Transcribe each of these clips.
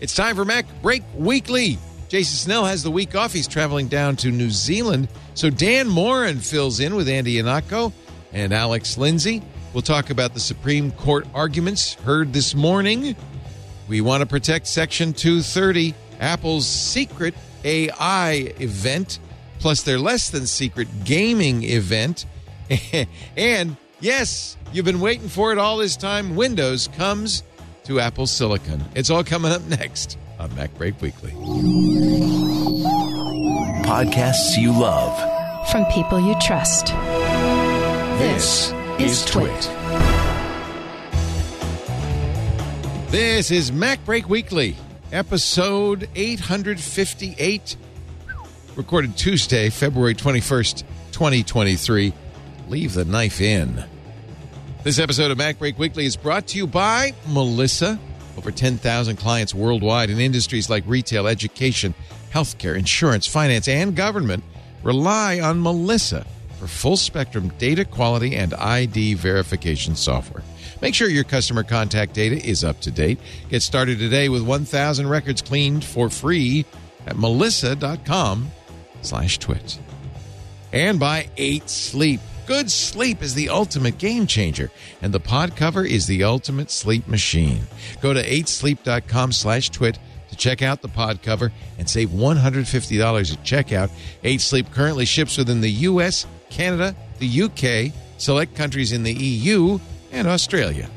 It's time for Mac Break Weekly. Jason Snell has the week off. He's traveling down to New Zealand. So Dan Moren fills in with Andy Ihnatko and Alex Lindsay. We'll talk about the Supreme Court arguments heard this morning. We want to protect Section 230, Apple's secret AI event, plus their less than secret gaming event. and yes, you've been waiting for it all this time. Windows comes to Apple Silicon. It's all coming up next on MacBreak Weekly. Podcasts you love. From people you trust. This is Twit. This is MacBreak Weekly, episode 858, recorded Tuesday, February 21st, 2023. Leave the knife in. This episode of MacBreak Weekly is brought to you by Melissa. Over 10,000 clients worldwide in industries like retail, education, healthcare, insurance, finance, and government rely on Melissa for full spectrum data quality and ID verification software. Make sure your customer contact data is up to date. Get started today with 1,000 records cleaned for free at melissa.com slash twit. And by 8 Sleep. Good sleep is the ultimate game changer, and the pod cover is the ultimate sleep machine. Go to 8sleep.com slash twit to check out the pod cover and save $150 at checkout. 8 Sleep currently ships within the U.S., Canada, the UK, select countries in the EU, and Australia.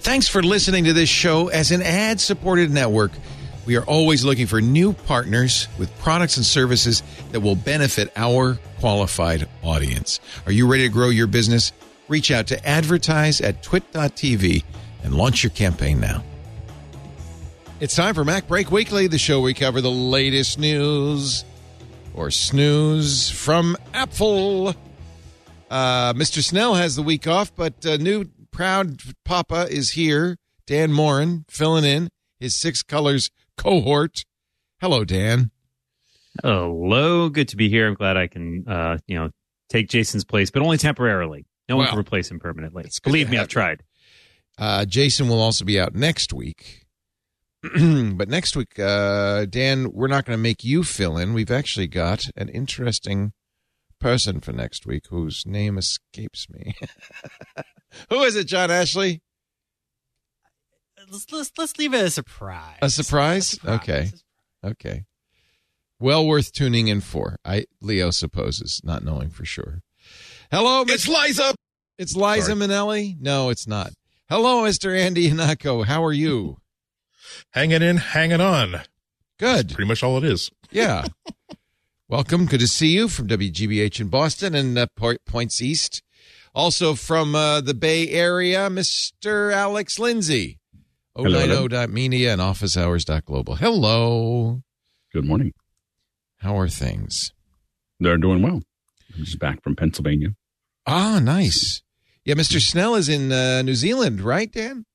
Thanks for listening to this show as an ad supported network. We are always looking for new partners with products and services that will benefit our qualified audience. Are you ready to grow your business? Reach out to advertise at twit.tv and launch your campaign now. It's time for MacBreak Weekly, the show we cover the latest news or snooze from Apple. Uh, Mr. Snell has the week off, but uh, new proud papa is here. Dan Moren filling in his six colors cohort. Hello, Dan. Hello, good to be here. I'm glad I can, uh, you know, take Jason's place, but only temporarily. No one can replace him permanently. Believe me, I've tried. Uh, Jason will also be out next week. but next week, uh, Dan, we're not going to make you fill in. We've actually got an interesting person for next week whose name escapes me. Who is it, John Ashley? Let's, let's let's leave it a surprise. A surprise? Okay. Okay. Well worth tuning in for. I Leo supposes, not knowing for sure. Hello, it's Liza. It's Liza Sorry. Minnelli. No, it's not. Hello, Mr. Andy Ihnatko. How are you? hanging in, hanging on. Good. Pretty much all it is. Yeah. Welcome. Good to see you from WGBH in Boston and uh, Points East. Also from uh, the Bay Area, Mr. Alex Lindsay. Hello, hello. 090.media and officehours.global. Hello. Good morning. How are things? They're doing well. I'm just back from Pennsylvania. Ah, nice. Yeah, Mr. Snell is in uh, New Zealand, right, Dan?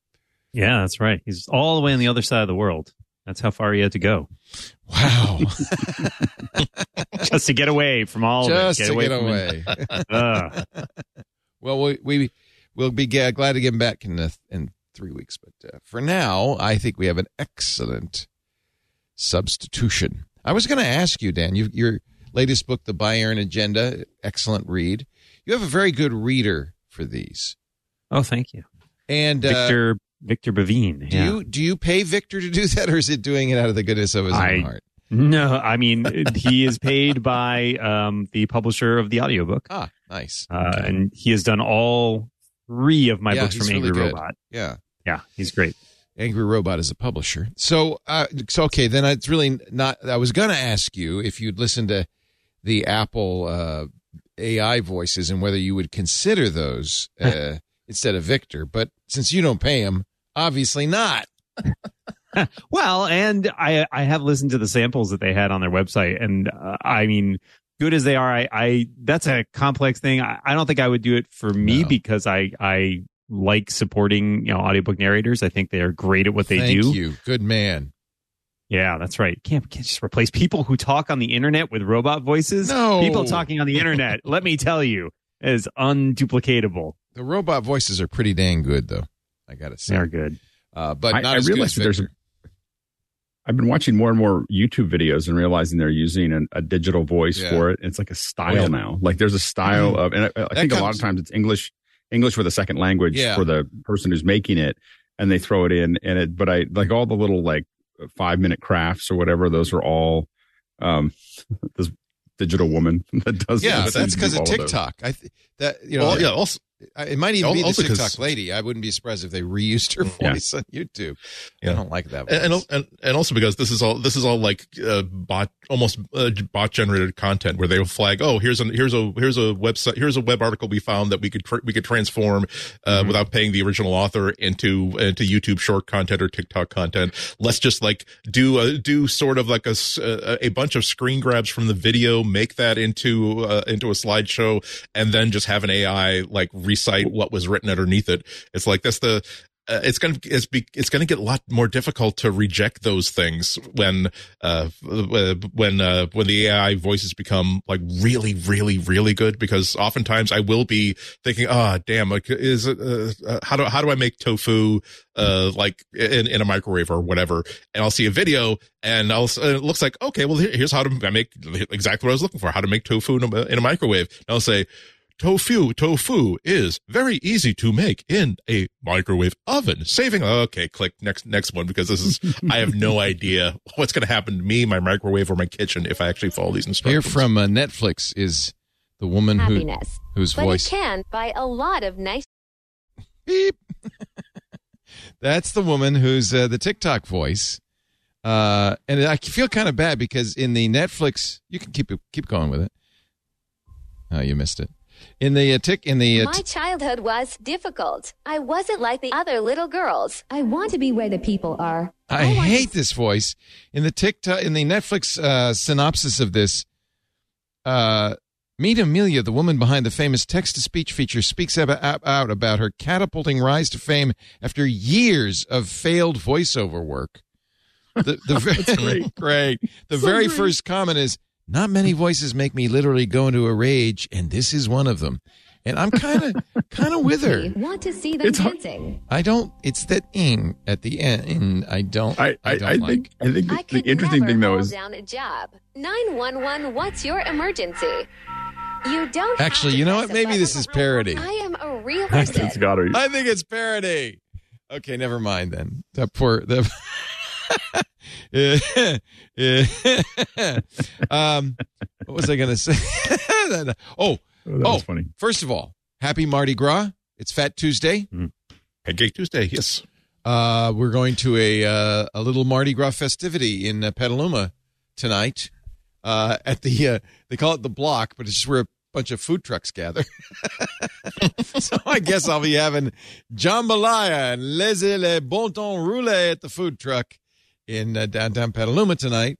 Yeah, that's right. He's all the way on the other side of the world. That's how far he had to go Wow. just to get away from all Just of it. to get from away. it. Ugh. well, we, we we'll be glad to get him back in uh, in three weeks, but uh, for now, I think we have an excellent substitution. I was going to ask you, Dan, you, your latest book, The Bayern Agenda, excellent read. You have a very good reader for these, oh, thank you, and uh, Victor Victor Bevine. do yeah. you do you pay Victor to do that, or is it doing it out of the goodness of his I- own heart? No, I mean he is paid by um, the publisher of the audiobook, Ah, nice. uh, Okay. and he has done all three of my Yeah, books from Angry good. Robot. yeah. Yeah, he's great. Angry Robot is a publisher. So, uh, so okay, then it's really not. I was going to ask you if you'd listen to the Apple uh, AI voices and whether you would consider those uh, instead of Victor. But since you don't pay him, obviously not. Well, and I I have listened to the samples that they had on their website, and uh, I mean, good as they are, I, I that's a complex thing. I, I don't think I would do it for me No. because I I like supporting you know audiobook narrators. I think they are great at what they do. Thank do. you, good man. Yeah, that's right. Can't can't just replace people who talk on the internet with robot voices. No. people talking on the internet. let me tell you, is unduplicatable. The robot voices are pretty dang good, though. I got to say, They're good. uh, but I- not I as good as realize that there's a- Victor. I've been watching more and more YouTube videos and realizing they're using an, a digital voice Yeah. for it. It's like a style Oh, yeah. now. Like there's a style Mhm. of, and I, I think a lot of times it's English, English for the second language Yeah. for the person who's making it, and they throw it in. And it, but I like all the little like five minute crafts or whatever. Those are all um this digital woman that does. Yeah, that that's because of all those. TikTok. I th- that you know, Well, yeah. Also, I- it might even be the TikTok lady. I wouldn't be surprised if they reused her Yeah. voice on YouTube. I don't like that. and, voice. and and also because this is all this is all like uh, bot almost uh, bot generated content where they will flag oh here's a here's a here's a website here's a web article we found that we could tr- we could transform uh, Mm-hmm. without paying the original author into into YouTube short content or TikTok content let's just like do a do sort of like a a bunch of screen grabs from the video make that into uh, into a slideshow and then just have an AI like recite what was written underneath it. It's like that's the uh, it's gonna it's be it's gonna get a lot more difficult to reject those things when uh when uh when the AI voices become like really really really good because oftentimes I will be thinking ah damn like is uh, uh, how do how do I make tofu uh like in in a microwave or whatever? And I'll see a video and I'll uh, it looks like okay well here- here's how to make exactly what I was looking for how to make tofu in a, in a microwave. And I'll say tofu tofu is very easy to make in a microwave oven saving okay click next next one because this is i have no idea what's going to happen to me my microwave or my kitchen if i actually follow these Here instructions from uh, Netflix is the woman who whose But voice it can buy a lot of nice beep. That's the woman who's uh, the TikTok voice. Uh, and I feel kind of bad because in the Netflix, you can keep keep going with it. Oh, you missed it. In the uh, tick in the uh, My childhood was difficult. I wasn't like the other little girls. I want to be where the people are. I want hate this voice in the TikTok in the Netflix uh, synopsis of this. Uh, Meet Amelia, the woman behind the famous text to speech feature, speaks ab- ab- out about her catapulting rise to fame after years of failed voiceover work. The, the very, great. The very first comment is, "Not many voices make me literally go into a rage, and this is one of them." And I'm kind of kind of with her. Want to see them It's hard- dancing. I don't. It's that ing at the end. I don't. I I, don't I like. think I think I the, the could interesting never thing though hold is down a job. 911, what's your emergency? You don't Actually, you know what? Maybe this is parody. I am a real person. it's got. I think it's parody. Okay, never mind then. That poor the. um, what was I going to say? oh, Oh, that oh, was funny. first of all, happy Mardi Gras. It's Fat Tuesday. pancake tuesday yes Uh, we're going to a uh, a little Mardi Gras festivity in uh, Petaluma tonight. Uh, at the uh, they call it the block, but it's just where a bunch of food trucks gather. so I guess I'll be having jambalaya and laissez le bon temps rouler at the food truck in uh, downtown Petaluma tonight.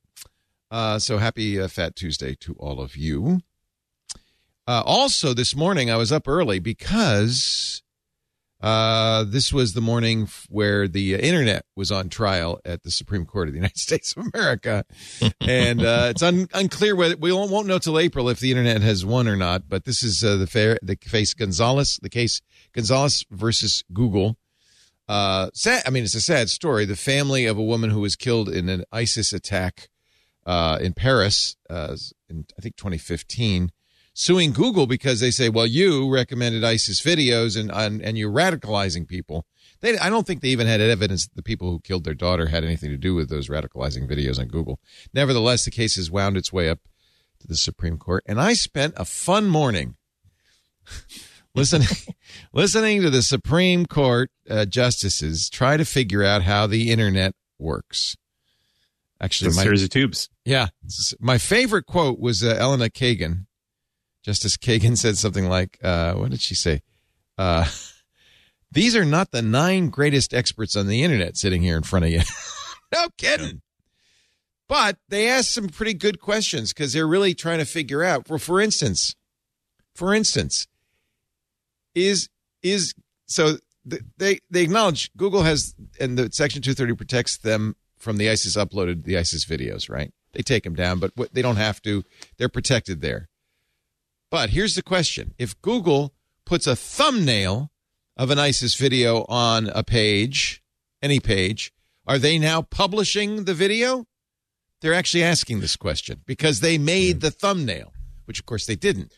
Uh, so happy uh, Fat Tuesday to all of you. Uh, also, this morning I was up early because uh, this was the morning where the uh, internet was on trial at the Supreme Court of the United States of America, and it's un- unclear whether we won't, know till April if the internet has won or not. But this is the fair the case Gonzalez, the case Gonzalez versus Google. Uh, sad. I mean, it's a sad story. The family of a woman who was killed in an ISIS attack uh, in Paris, uh, in I think 2015 suing Google because they say, well, you recommended ISIS videos and and, and you're radicalizing people. They, I don't think they even had evidence that the people who killed their daughter had anything to do with those radicalizing videos on Google. Nevertheless, the case has wound its way up to the Supreme Court, and I spent a fun morning listening listening to the Supreme Court uh, justices try to figure out how the internet works. Actually, my, series of tubes. yeah. My favorite quote was uh, Elena Kagan. Justice Kagan said something like, uh, what did she say? Uh, These are not the nine greatest experts on the internet sitting here in front of you. no kidding. But they asked some pretty good questions because they're really trying to figure out. Well, for instance, for instance, is is so they they acknowledge Google has and the Section 230 protects them from the ISIS uploaded the ISIS videos, right? They take them down, but what, they don't have to. They're protected there. But here's the question: If Google puts a thumbnail of an ISIS video on a page, any page, Are they now publishing the video? They're actually asking this question because they made hmm. the thumbnail, which of course they didn't.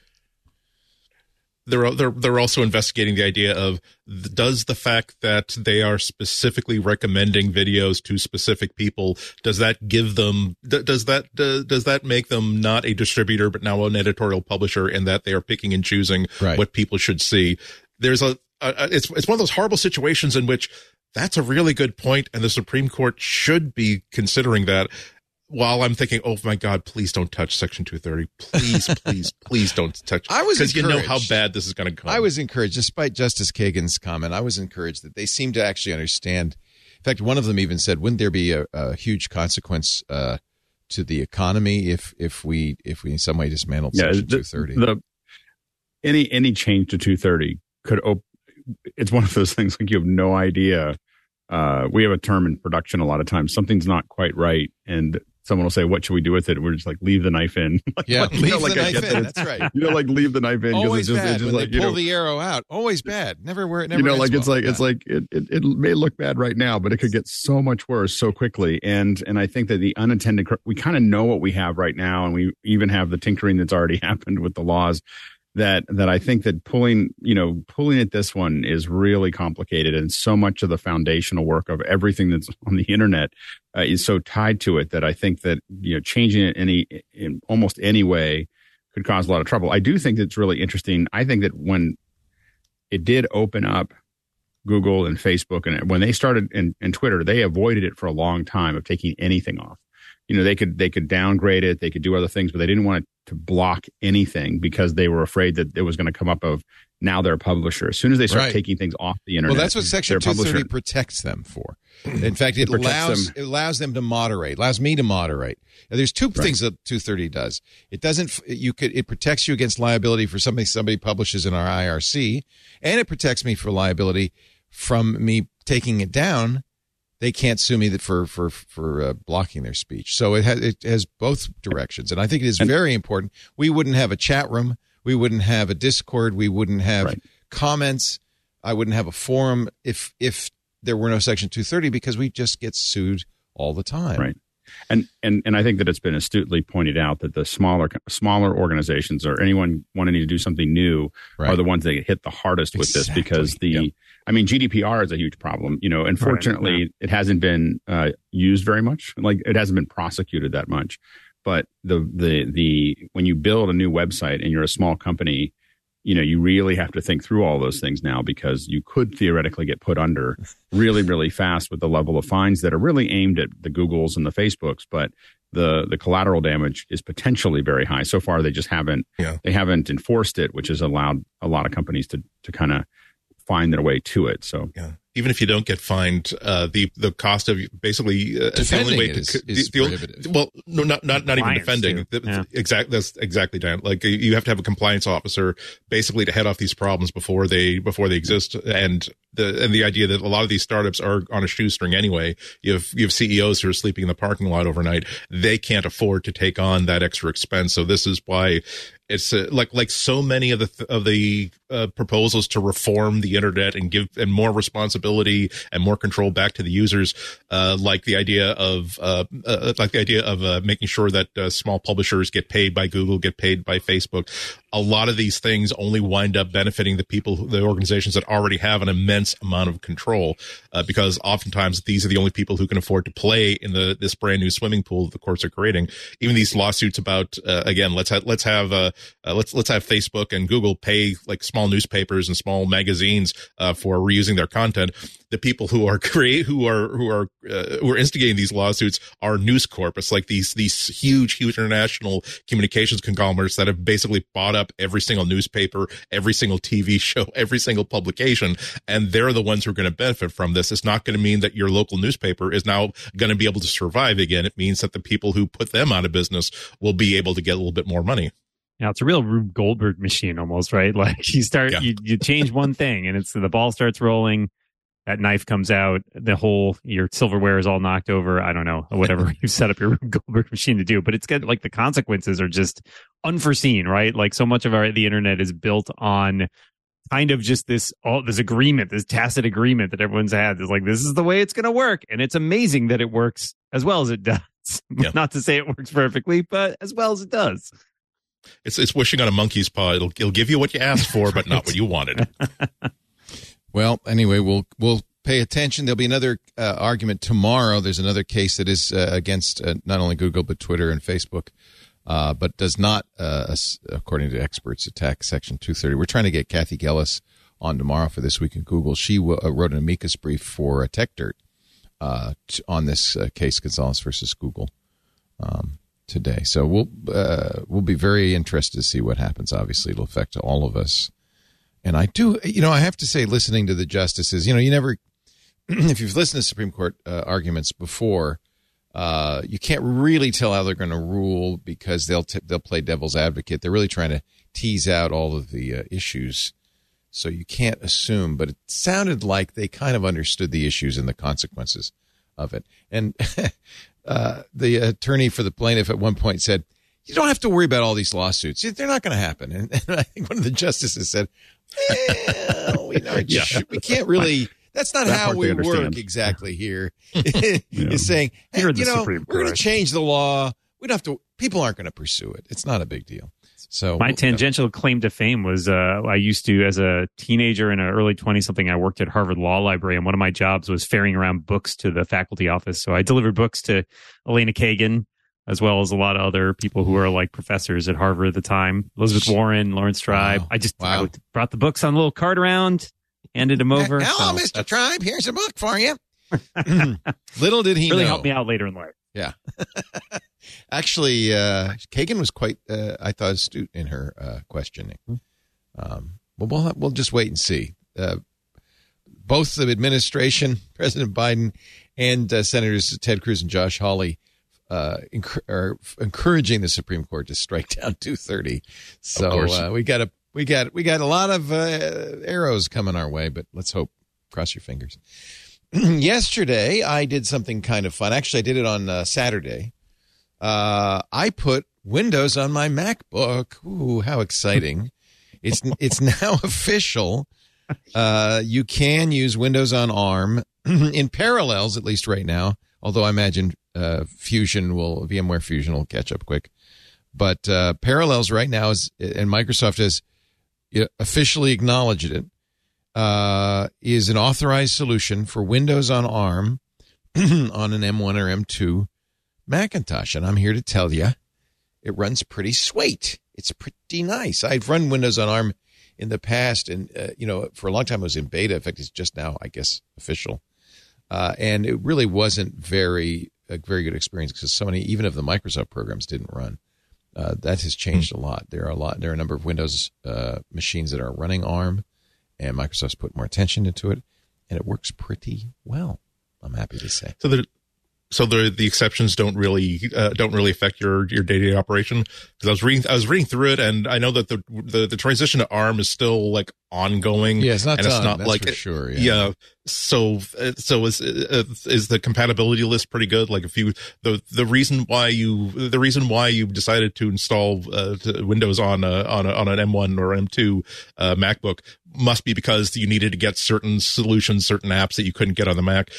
They're they're they're also investigating the idea of does the fact that they are specifically recommending videos to specific people does that give them does that does that make them not a distributor but now an editorial publisher and that they are picking and choosing Right. what people should see there's a, a it's it's one of those horrible situations in which that's a really good point and the supreme court should be considering that while I'm thinking, oh my God, please don't touch Section 230. Please, please, please don't touch. I was because you know how encouraged. bad this is going to come. I was encouraged, despite Justice Kagan's comment, I was encouraged that they seem to actually understand. In fact, one of them even said, "Wouldn't there be a, a huge consequence uh, to the economy if if we if we in some way dismantled yeah, Section 230?" the any any change to 230 could op- it's one of those things like you have no idea uh we have a term in production a lot of times something's not quite right and someone will say what should we do with it we're just like leave the knife in Like, yeah, you leave know, like, the I knife in. that. That's right. you know like leave the knife in Always it's just, bad it's just when like they you pull know the arrow out. Always bad. Never where it never. you know like it's well. like it's like it, it it may look bad right now but it could get so much worse so quickly and and i think that the unintended we kind of know what we have right now and we even have the tinkering that's already happened with the laws that that i think that pulling you know pulling at this one is really complicated and so much of the foundational work of everything that's on the internet uh, is so tied to it that i think that you know changing it any in almost any way could cause a lot of trouble i do think it's really interesting i think that when it did open up Google and Facebook, and when they started and, and Twitter, they avoided it for a long time of taking anything off. You know, they could they could downgrade it, they could do other things, but they didn't want it to block anything because they were afraid that it was going to come up of now they're a publisher. As soon as they start Right. taking things off the internet, Well, that's what Section they're a publisher. 230 protects them for. In fact, it, It allows them. it allows them to moderate, allows me to moderate. Now, there's two things that 230 does. It doesn't you could it protects you against liability for something somebody publishes in our IRC, and it protects me for liability from me taking it down. They can't sue me for for for uh, blocking their speech. So it has it has both directions, and I think it is very important. We wouldn't have a chat room, we wouldn't have a Discord, we wouldn't have Right. comments. I wouldn't have a forum if if there were no Section 230 because we just get sued all the time. Right. And and and I think that it's been astutely pointed out that the smaller smaller organizations or anyone wanting to do something new Right. are the ones that get hit the hardest with this because the Yep. I mean GDPR is a huge problem. You know, unfortunately, it hasn't been uh, used very much. Like it hasn't been prosecuted that much. But the the the when you build a new website and you're a small company, you know you really have to think through all those things now because you could theoretically get put under really really fast with the level of fines that are really aimed at the googles and the facebooks but the the collateral damage is potentially very high so far they just haven't Yeah. they haven't enforced it which has allowed a lot of companies to to kind of find their way to it so Yeah. Even if you don't get fined, uh, the the cost of basically uh, the Defending only way it to is- the- the only- prohibitive. well, no, not not not even defending. too. The- Yeah. Exact. That's exactly Dan. Like you have to have a compliance officer basically to head off these problems before they before they exist. And the and the idea that a lot of these startups are on a shoestring anyway. You have you have CEOs who are sleeping in the parking lot overnight. They can't afford to take on that extra expense. So this is why it's uh, like like so many of the of the uh, proposals to reform the internet and give and more responsibility and more control back to the users uh, like the idea of uh, uh, like the idea of uh, making sure that uh, small publishers get paid by Google get paid by Facebook a lot of these things only wind up benefiting the people the organizations that already have an immense amount of control uh, because oftentimes these are the only people who can afford to play in the this brand new swimming pool that the courts are creating even these lawsuits about uh, again let's have let's have uh, uh, let's let's have Facebook and Google pay like small newspapers and small magazines uh, for reusing their content. The people who are create who are who are uh, who are instigating these lawsuits are News Corp. Like these these huge huge international communications conglomerates that have basically bought up every single newspaper, every single TV show, every single publication, and they're the ones who are going to benefit from this. It's not going to mean that your local newspaper is now going to be able to survive again. It means that the people who put them out of business will be able to get a little bit more money. Yeah, it's a real Rube Goldberg machine almost, right? Like you start, Yeah. you, you change one thing and it's the ball starts rolling. That knife comes out. The whole, your silverware is all knocked over. I don't know, whatever you set up your Goldberg machine to do, but it's got Like the consequences are just unforeseen, right? Like so much of our, the internet is built on kind of just this all this agreement, this tacit agreement that everyone's had. It's like this is the way it's going to work, and it's amazing that it works as well as it does. Yeah. Not to say it works perfectly, but as well as it does. It's it's wishing on a monkey's paw. It'll it'll give you what you asked for, but not what you wanted. Well, anyway, we'll we'll pay attention. There'll be another uh, argument tomorrow. There's another case that is uh, against uh, not only Google but Twitter and Facebook, uh, but does not, uh, according to experts, attack Section 230. We're trying to get Cathy Gellis on tomorrow for this week in Google. She w- uh, wrote an amicus brief for Techdirt t- on this case, Gonzalez versus Google, um, today. So we'll we'll be very interested to see what happens. Obviously, it'll affect all of us. And I do, you know, I have to say, listening to the justices, you know, you never, if you've listened to Supreme Court uh, arguments before, uh, you can't really tell how they're going to rule because they'll t- they'll play devil's advocate. They're really trying to tease out all of the uh, issues, so you can't assume. But it sounded like they kind of understood the issues and the consequences of it. And uh, the attorney for the plaintiff at one point said, "You don't have to worry about all these lawsuits; they're not going to happen." And, and I think one of the justices said, well, we, know, Yeah. we can't really. That's not That how we they work understand. exactly here. Is saying, hey, You're in you know, Supreme we're going to change the law. We don't have to. People aren't going to pursue it. It's not a big deal. So My tangential claim to fame was uh, I used to, as a teenager in an early 20 something, I worked at Harvard Law Library, and one of my jobs was ferrying around books to the faculty office. So I delivered books to Elena Kagan, as well as a lot of other people who are like professors at Harvard at the time Elizabeth Warren, Laurence Tribe. Wow. I just I Wow. would- brought the books on a little cart around, handed them over. Hello, So Mr. Tribe. Here's a book for you. Little did he Really know. helped me out later in life. Yeah. Actually, uh, Kagan was quite, uh, I thought, astute in her uh, questioning. Um, well, we'll, we'll just wait and see. Uh, both the administration, President Biden, and uh, Senators Ted Cruz and Josh Hawley uh, enc- encouraging the Supreme Court to strike down 230. So uh, we got a we got we got a lot of uh, arrows coming our way, but let's hope. Cross your fingers. Yesterday, I did something kind of fun. Actually, I did it on uh, Saturday. Uh, I put Windows on my MacBook. Ooh, how exciting! it's it's now official. Uh, you can use Windows on ARM in parallels, at least right now. Although I imagine uh, Fusion will VMware Fusion will catch up quick. But uh, Parallels right now is, and Microsoft has officially acknowledged it, uh, is an authorized solution for Windows on ARM on an M1 or M2 Macintosh. And I'm here to tell you, it runs pretty sweet. It's pretty nice. I've run Windows on ARM in the past, and uh, you know, for a long time it was in beta. In fact, it's just now, I guess, official. Uh, and it really wasn't very a very good experience because so many, even of the Microsoft programs, didn't run. Uh, that has changed a lot. There are a lot. There are a number of Windows uh, machines that are running ARM, and Microsoft's put more attention into it, and it works pretty well. I'm happy to say. So the so the the exceptions don't really uh, don't really affect your your day to day operation because I was reading I was reading through it and I know that the the, the transition to ARM is still like ongoing. Yeah, it's not and done. it's not like for sure. Yeah. yeah. So so is is the compatibility list pretty good? Like if you the the reason why you the reason why you decided to install uh, Windows on a, on a, on an M1 or M2 uh, MacBook must be because you needed to get certain solutions, certain apps that you couldn't get on the Mac.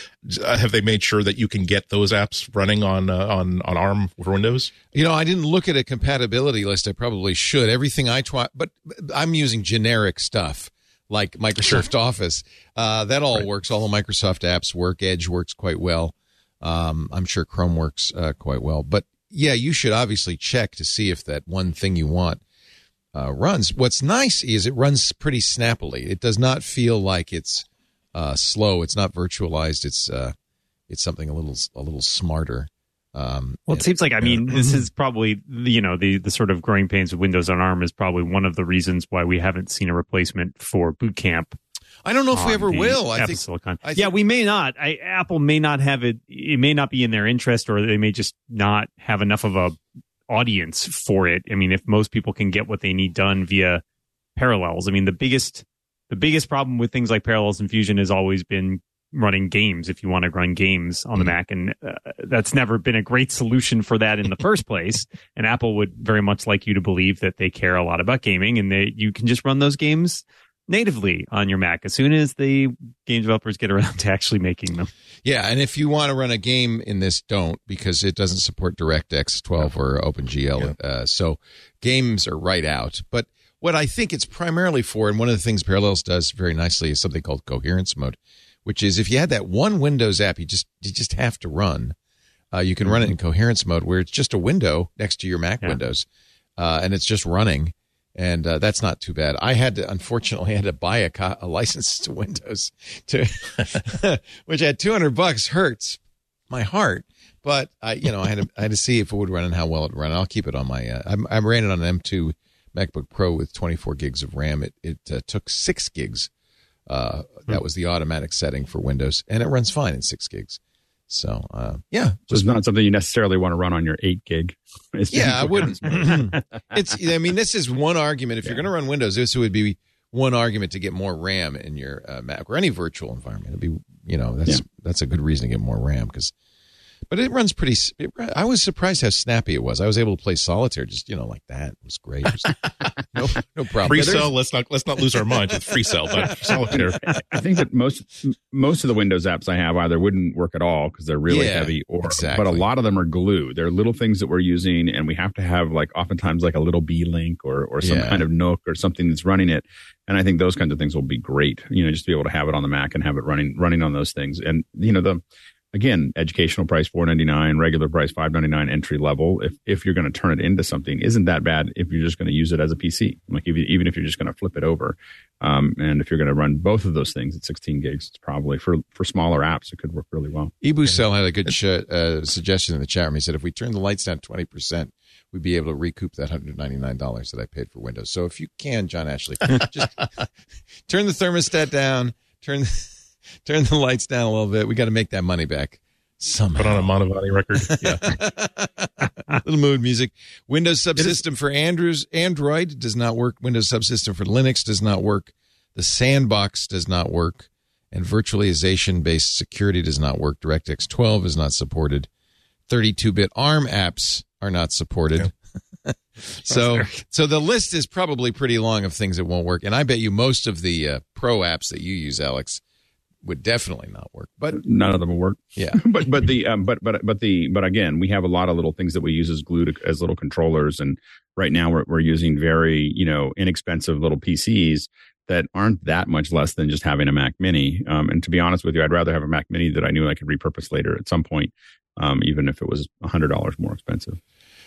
Uh, have they made sure that you can get those apps running on uh, on on ARM for Windows? You know, I didn't look at a compatibility list. I probably should. Everything I try, but I'm using generic stuff like Microsoft Office. Uh, that all Right. works. All the Microsoft apps work. Edge works quite well. Um, I'm sure Chrome works uh, quite well. But yeah, you should obviously check to see if that one thing you want uh, runs. What's nice is it runs pretty snappily. It does not feel like it's uh, slow. It's not virtualized. It's uh, it's something a little a little smarter. Um, Well, it seems like I mean this is probably you know the the sort of growing pains of Windows on ARM is probably one of the reasons why we haven't seen a replacement for Boot Camp. I don't know if we ever will. I think Silicon. I yeah, we may not. I, Apple may not have it. It may not be in their interest, or they may just not have enough of a audience for it. I mean, if most people can get what they need done via Parallels, I mean, the biggest the biggest problem with things like Parallels and Fusion has always been running games. If you want to run games on the Mm-hmm. Mac, and uh, that's never been a great solution for that in the first place. And Apple would very much like you to believe that they care a lot about gaming and that you can just run those games natively on your Mac as soon as the game developers get around to actually making them. Yeah, and if you want to run a game in this, don't because it doesn't support DirectX 12 or OpenGL. Uh, so games are right out. But what I think it's primarily for, and one of the things Parallels does very nicely, is something called coherence mode, which is if you had that one Windows app, you just you just have to run. Uh, you can run it in coherence mode, where it's just a window next to your Mac Yeah. Windows, uh, and it's just running, and uh, that's not too bad. I had to, unfortunately, I had to buy a, co- a license to Windows, to which at two hundred bucks hurts my heart. But I, you know, I had to, I had to see if it would run and how well it would run. I'll keep it on my. Uh, I'm, I ran it on an M2 MacBook Pro with 24 gigs of RAM. It it uh, took six gigs. Uh, that was the automatic setting for Windows, and it runs fine in six gigs. So uh, yeah, So it's not something you necessarily want to run on your eight gig. Yeah, I wouldn't. it's. I mean, this is one argument. If you're going to run Windows, this would be one argument to get more RAM in your uh, Mac or any virtual environment. It'd be, you know, that's Yeah. that's a good reason to get more RAM because. But it runs pretty. It, I was surprised how snappy it was. I was able to play solitaire just you know like that. It was great. It was- no, no problem. Free cell. Let's not let's not lose our mind with free cell, but solitaire. I think that most most of the Windows apps I have either wouldn't work at all because they're really Yeah, heavy, or exactly. but a lot of them are glue. They're little things that we're using, and we have to have like oftentimes like a little B link or or some Yeah. kind of Nook or something that's running it. And I think those kinds of things will be great. You know, just to be able to have it on the Mac and have it running running on those things. And you know the again educational price four ninety nine, regular price five ninety nine, entry level. If if you're going to turn it into something, isn't that bad? If you're just going to use it as a PC, like if you, even if you're just going to flip it over. Um, and if you're going to run both of those things at 16 gigs, it's probably for for smaller apps, it could work really well. Ibu Cell had a good sh- uh, suggestion in the chat room. He said if we turn the lights down twenty percent, we'd be able to recoup that hundred ninety nine dollars that I paid for Windows. So if you can, John Ashley, just turn the thermostat down, turn turn the lights down a little bit. We got to make that money back somehow. Put on a Mantovani record. Yeah. little mood music. Windows subsystem for Andrews, Android does not work. Windows subsystem for Linux does not work. The sandbox does not work. And virtualization based security does not work. DirectX 12 is not supported. 32 bit ARM apps are not supported. so, so the list is probably pretty long of things that won't work. And I bet you most of the uh, pro apps that you use, Alex, would definitely not work. But None of them will work. yeah, but but the um, but but but the but again, we have a lot of little things that we use as glue to, as little controllers, and right now we're we're using very you know inexpensive little PCs that aren't that much less than just having a Mac Mini. Um, and to be honest with you, I'd rather have a Mac Mini that I knew I could repurpose later at some point, um, even if it was hundred dollars more expensive.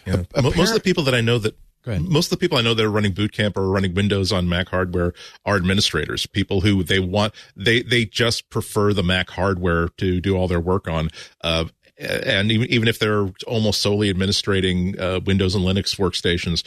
Yeah. Mo- Most of the people that I know that Go ahead. Most of the people I know that are running boot camp or running Windows on Mac hardware are administrators, people who they want they they just prefer the Mac hardware to do all their work on. Uh, and even even if they're almost solely administrating uh, Windows and Linux workstations,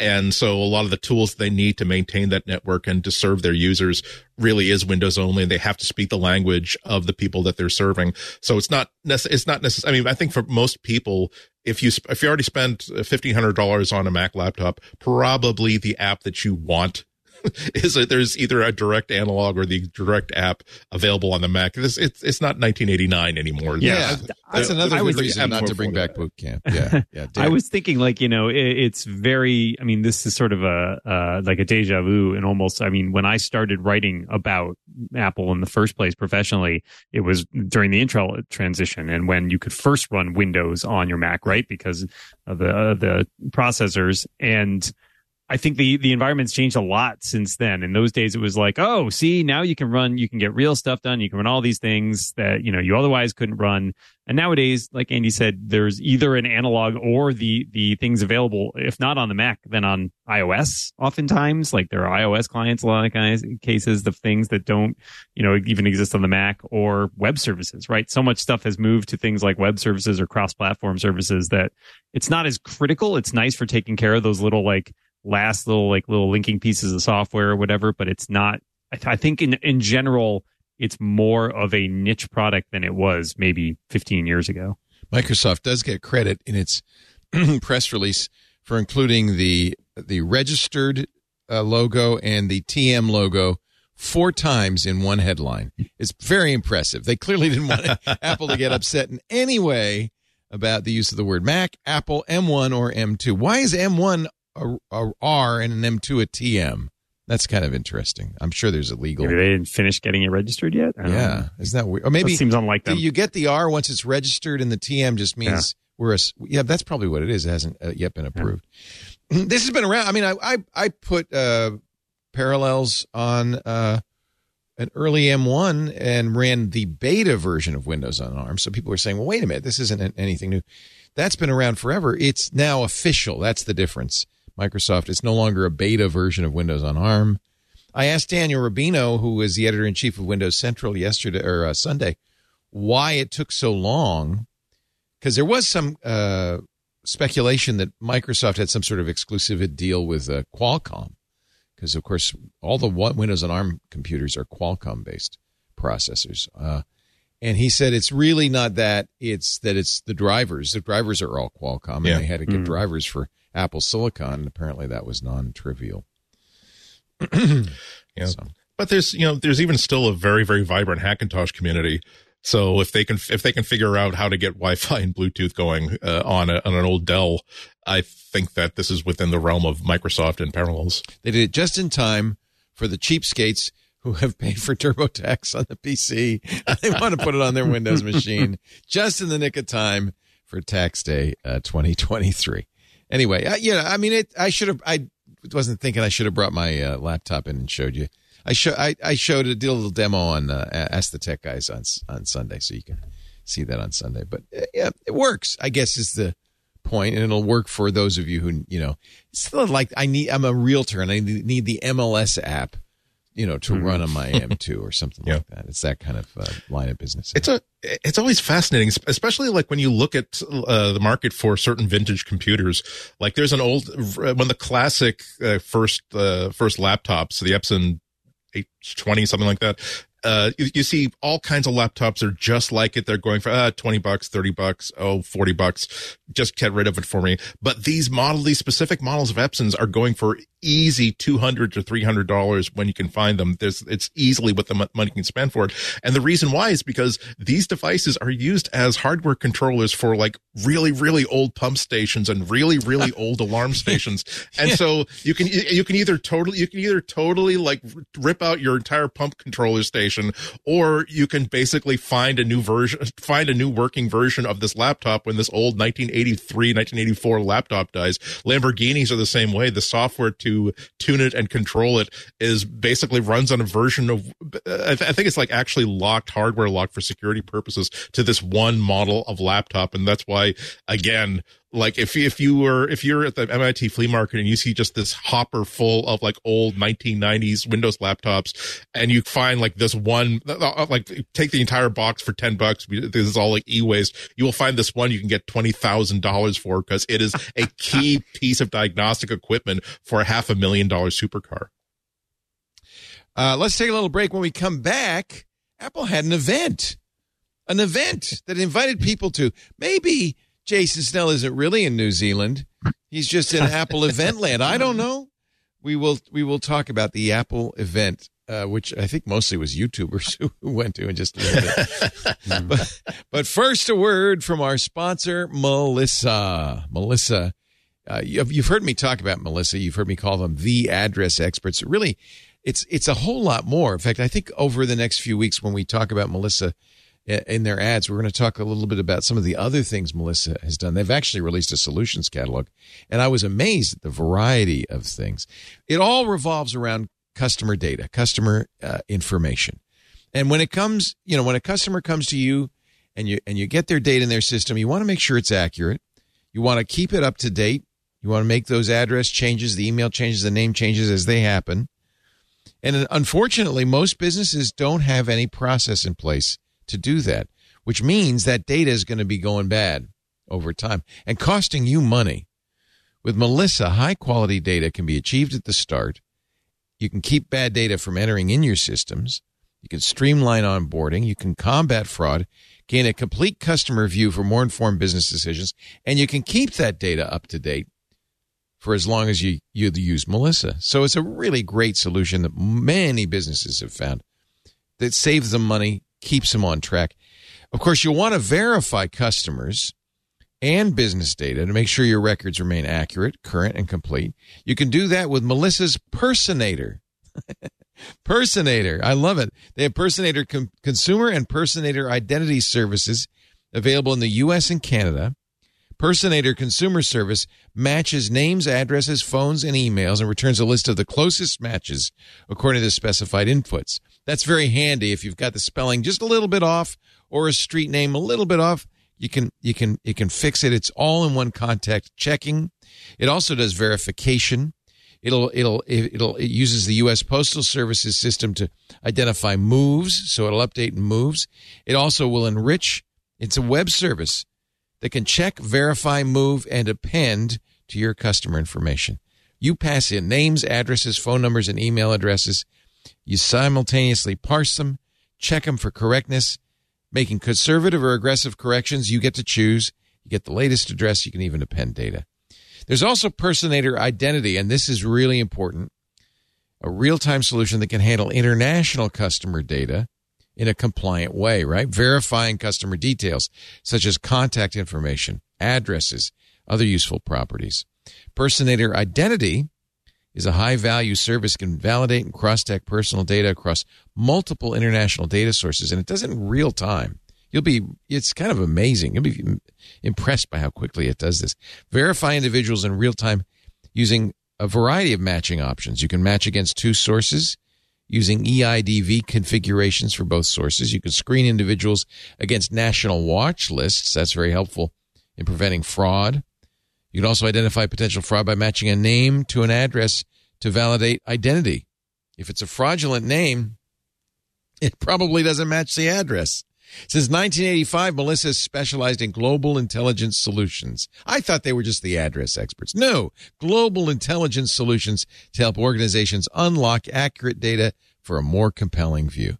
and so a lot of the tools they need to maintain that network and to serve their users really is Windows only. And they have to speak the language of the people that they're serving. So it's not necess- it's not necessary. I mean, I think for most people, if you if you already spent fifteen hundred dollars on a Mac laptop, probably the app that you want is that there's either a direct analog or the direct app available on the Mac. This it's it's not 1989 anymore. yeah, that's I- another I good would- reason not to bring back boot camp. Yeah, yeah. I was thinking, like you know, it, it's very. I mean, this is sort of a uh, like a deja vu, and almost. I mean, when I started writing about Apple in the first place professionally, it was during the Intel transition, and when you could first run Windows on your Mac, right, because of the uh, the processors and. I think the the environment's changed a lot since then. In those days, it was like, oh, see, now you can run, you can get real stuff done, you can run all these things that you know you otherwise couldn't run. And nowadays, like Andy said, there's either an analog or the the things available, if not on the Mac, then on iOS. Oftentimes, like there are iOS clients, a lot of cases of things that don't, you know, even exist on the Mac or web services. Right? So much stuff has moved to things like web services or cross-platform services that it's not as critical. It's nice for taking care of those little like last little like little linking pieces of software or whatever, but it's not. I, th- I think in in general, it's more of a niche product than it was maybe 15 years ago. Microsoft does get credit in its press release for including the the registered uh, logo and the TM logo four times in one headline. It's very impressive. They clearly didn't want Apple to get upset in any way about the use of the word Mac, Apple, M1 or M2. Why is M1 a, a R and an M2 a TM? That's kind of interesting. I'm sure there's a legal. Maybe they didn't finish getting it registered yet. Don't know. Yeah, isn't that weird? Or maybe That seems unlike them. you get the R once it's registered, and the TM just means we're a. Yeah, that's probably what it is. It hasn't uh, yet been approved. This has been around. I mean, I I, I put uh, parallels on uh, an early M1 and ran the beta version of Windows on ARM. So people were saying, "Well, wait a minute, this isn't anything new." That's been around forever. It's now official. That's the difference. Microsoft It's no longer a beta version of Windows on ARM. I asked Daniel Rubino, who was the editor in chief of Windows Central yesterday or uh, Sunday, why it took so long. Because there was some uh, speculation that Microsoft had some sort of exclusive deal with uh, Qualcomm. Because, of course, all the Windows on ARM computers are Qualcomm based processors. Uh, and he said it's really not that, it's that it's the drivers. The drivers are all Qualcomm, and Yeah. they had to get Mhm. drivers for Apple Silicon. And apparently that was non trivial. Yeah. So. But there's you know there's even still a very very vibrant Hackintosh community. So if they can if they can figure out how to get Wi-Fi and Bluetooth going uh, on a, on an old Dell, I think that this is within the realm of Microsoft and Parallels. They did it just in time for the cheapskates who have paid for TurboTax on the PC. They want to put it on their Windows machine just in the nick of time for tax day uh, 2023. Anyway, I, you know, I mean, it. I should have. I wasn't thinking I should have brought my uh, laptop in and showed you. I show. I, I showed a, little demo on uh, Ask the Tech Guys on on Sunday, so you can see that on Sunday. But uh, yeah, it works. I guess is the point, and it'll work for those of you who you know. It's still like I need. I'm a realtor, and I need the MLS app, you know, to run on my M2 or something Yeah. like that. It's that kind of uh, line of business. It's a it's always fascinating, especially like when you look at uh, the market for certain vintage computers. Like there's an old when the classic uh, first uh, first laptops, the Epson 820 something like that. Uh, you, you see all kinds of laptops are just like it. They're going for uh, 20 bucks, 30 bucks, oh, 40 bucks. Just get rid of it for me. But these model, these specific models of Epsons are going for easy 200 to 300 dollars when you can find them. There's, it's easily what the mo- money can spend for it. And the reason why is because these devices are used as hardware controllers for like really, really old pump stations and really, really old alarm stations. And so you can, you can either totally, you can either totally like rip out your entire pump controller station, or you can basically find a new version, find a new working version of this laptop when this old 1983, 1984 laptop dies. Lamborghinis are the same way. The software to tune it and control it is basically runs on a version of, I, th- I think it's like actually locked hardware locked for security purposes to this one model of laptop. And that's why, again, like if if you were if you're at the MIT flea market and you see just this hopper full of like old 1990s Windows laptops and you find like this one like take the entire box for 10 bucks this is all like e-waste you will find this one you can get $20,000 for because it is a key piece of diagnostic equipment for a half a million dollar supercar. Uh, let's take a little break. When we come back, Apple had an event, an event that invited people to. Maybe Jason Snell isn't really in New Zealand; he's just in Apple event land. I don't know. We will we will talk about the Apple event, uh, which I think mostly was YouTubers who went to and just. a little but, but first, a word from our sponsor, Melissa. Melissa. Uh, you've, you've heard me talk about Melissa. You've heard me call them the address experts. Really, it's it's a whole lot more. In fact, I think over the next few weeks, when we talk about Melissa in their ads, we're going to talk a little bit about some of the other things Melissa has done. They've actually released a solutions catalog, and I was amazed at the variety of things. It all revolves around customer data, customer uh, information, and when it comes, you know, when a customer comes to you and you and you get their data in their system, you want to make sure it's accurate. You want to keep it up to date. You want to make those address changes, the email changes, the name changes as they happen. And unfortunately, most businesses don't have any process in place to do that, which means that data is going to be going bad over time and costing you money. With Melissa, high quality data can be achieved at the start. You can keep bad data from entering in your systems. You can streamline onboarding. You can combat fraud, gain a complete customer view for more informed business decisions, and you can keep that data up to date for as long as you, you use Melissa. So it's a really great solution that many businesses have found that saves them money, keeps them on track. Of course, you'll want to verify customers and business data to make sure your records remain accurate, current, and complete. You can do that with Melissa's Personator Personator. I love it. They have Personator com- consumer and Personator identity services available in the U.S. and Canada. Personator consumer service matches names, addresses, phones, and emails and returns a list of the closest matches according to the specified inputs. That's very handy if you've got the spelling just a little bit off or a street name a little bit off. You can you can you can fix it. It's all in one contact checking. It also does verification. It'll it'll it'll it uses the U.S. Postal Service's system to identify moves, so it'll update moves. It also will enrich. It's a web service that can check, verify, move, and append to your customer information. You pass in names, addresses, phone numbers, and email addresses. You simultaneously parse them, check them for correctness, making conservative or aggressive corrections. You get to choose. You get the latest address. You can even append data. There's also Personator Identity, and this is really important a real time solution that can handle international customer data in a compliant way, right? Verifying customer details such as contact information, addresses, other useful properties. Personator Identity is a high value service can validate and cross check personal data across multiple international data sources, and it does it in real time. You'll be, it's kind of amazing. You'll be impressed by how quickly it does this. Verify individuals in real time using a variety of matching options. You can match against two sources using EIDV configurations for both sources. You can screen individuals against national watch lists. That's very helpful in preventing fraud. You can also identify potential fraud by matching a name to an address to validate identity. If it's a fraudulent name, it probably doesn't match the address. Since 1985, Melissa has specialized in global intelligence solutions. I thought they were just the address experts. No, global intelligence solutions to help organizations unlock accurate data for a more compelling view.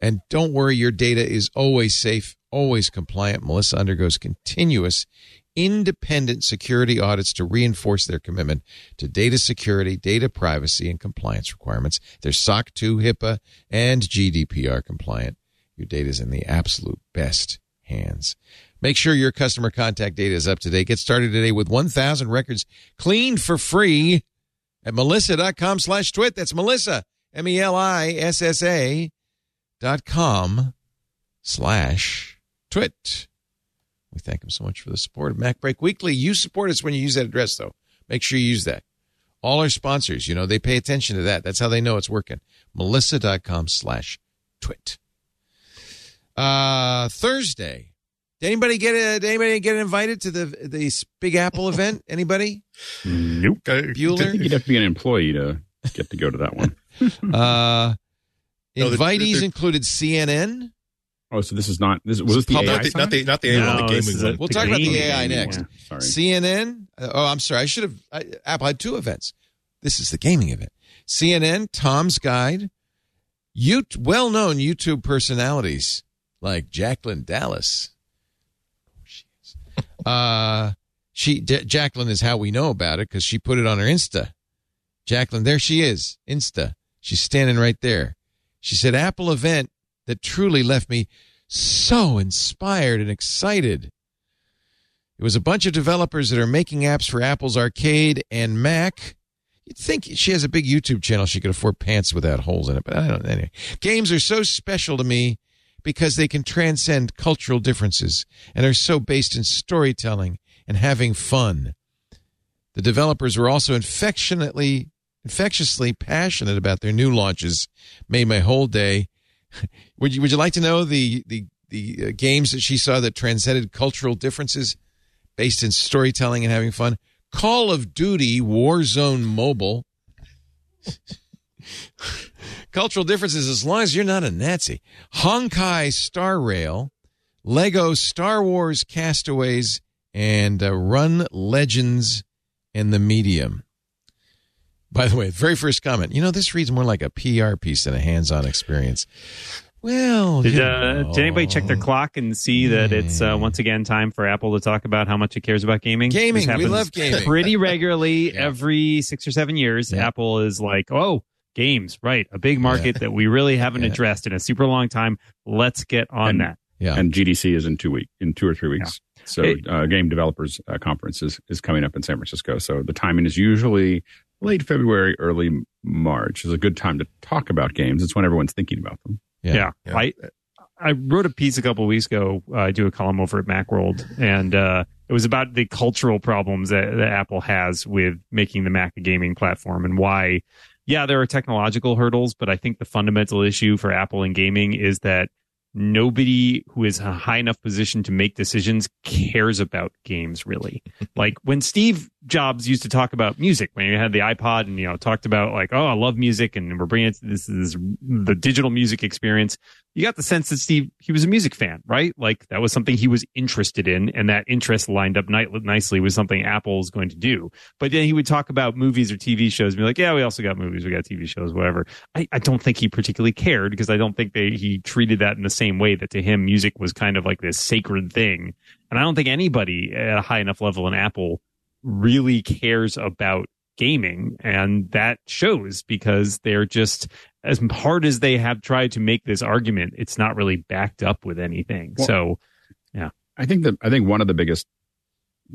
And don't worry, your data is always safe, always compliant. Melissa undergoes continuous independent security audits to reinforce their commitment to data security, data privacy, and compliance requirements. They're SOC 2, HIPAA, and GDPR compliant. Your data is in the absolute best hands. Make sure your customer contact data is up to date. Get started today with 1,000 records cleaned for free at melissa.com slash twit. That's Melissa, M E L I S S A dot com slash twit. We thank him so much for the support of MacBreak Weekly. You support us when you use that address, though. Make sure you use that. All our sponsors, you know, they pay attention to that. That's how they know it's working. Melissa.com slash twit. Uh, Thursday. Did anybody get a, did anybody get invited to the the Big Apple event? Anybody? Nope. Bueller? You'd have to be an employee to get to go to that one. Uh, No, the- invitees the- included CNN. Oh, so this is not this was this the Public- AI Not the, not the not the AI one, No, the this gaming one. We'll The talk about the AI one. next. Sorry. CNN. uh, Oh, I'm sorry. I should have. I, Apple had two events. This is the gaming event. CNN, Tom's Guide, you well-known YouTube personalities like Jacklyn Dallas. She is. Uh, she J- Jacklyn is how we know about it because she put it on her Insta. Jacklyn, there she is, Insta. She's standing right there. She said, "Apple event that truly left me so inspired and excited." It was a bunch of developers that are making apps for Apple's Arcade and Mac. You'd think she has a big YouTube channel. She could afford pants without holes in it, but I don't. Anyway, games are so special to me because they can transcend cultural differences and are so based in storytelling and having fun. The developers were also infectionately, infectiously passionate about their new launches. Made my whole day. would you Would you like to know the the the uh, games that she saw that transcended cultural differences? based in storytelling and having fun. Call of Duty Warzone Mobile. Cultural differences as long as you're not a Nazi. Honkai Star Rail, Lego Star Wars Castaways, and uh, Run Legends and the Medium. By the way, very first comment. You know, this reads more like a PR piece than a hands-on experience. Well, Did, uh, did anybody check their clock and see that it's uh, once again time for Apple to talk about how much it cares about gaming? Gaming, This we love gaming. Pretty regularly, Yeah. every six or seven years, Yeah. Apple is like, "Oh, games, right? A big market that we really haven't Yeah. addressed in a super long time. Let's get on And- that." Yeah. And GDC is in two week in two or three weeks. So It- uh, Game Developers uh, Conference is, is coming up in San Francisco. So the timing is usually late February, early March is a good time to talk about games. It's when everyone's thinking about them. Yeah. Yeah. I I wrote a piece a couple of weeks ago. Uh, I do a column over at Macworld, and uh, it was about the cultural problems that, that Apple has with making the Mac a gaming platform and why. Yeah, there are technological hurdles, but I think the fundamental issue for Apple in gaming is that nobody who is a high enough position to make decisions cares about games really. like when Steve Jobs used to talk about music when he had the iPod and you know talked about like oh I love music and we're bringing it this is the digital music experience. You got the sense that Steve he was a music fan, right? Like that was something he was interested in, and that interest lined up ni- nicely with something Apple is going to do. But then he would talk about movies or TV shows and be like, yeah, we also got movies, we got TV shows, whatever. I, I don't think he particularly cared because I don't think they he treated that in the same way that to him music was kind of like this sacred thing. And I don't think anybody at a high enough level in Apple really cares about gaming and that shows because they're just as hard as they have tried to make this argument it's not really backed up with anything Well- so yeah. I think that I think one of the biggest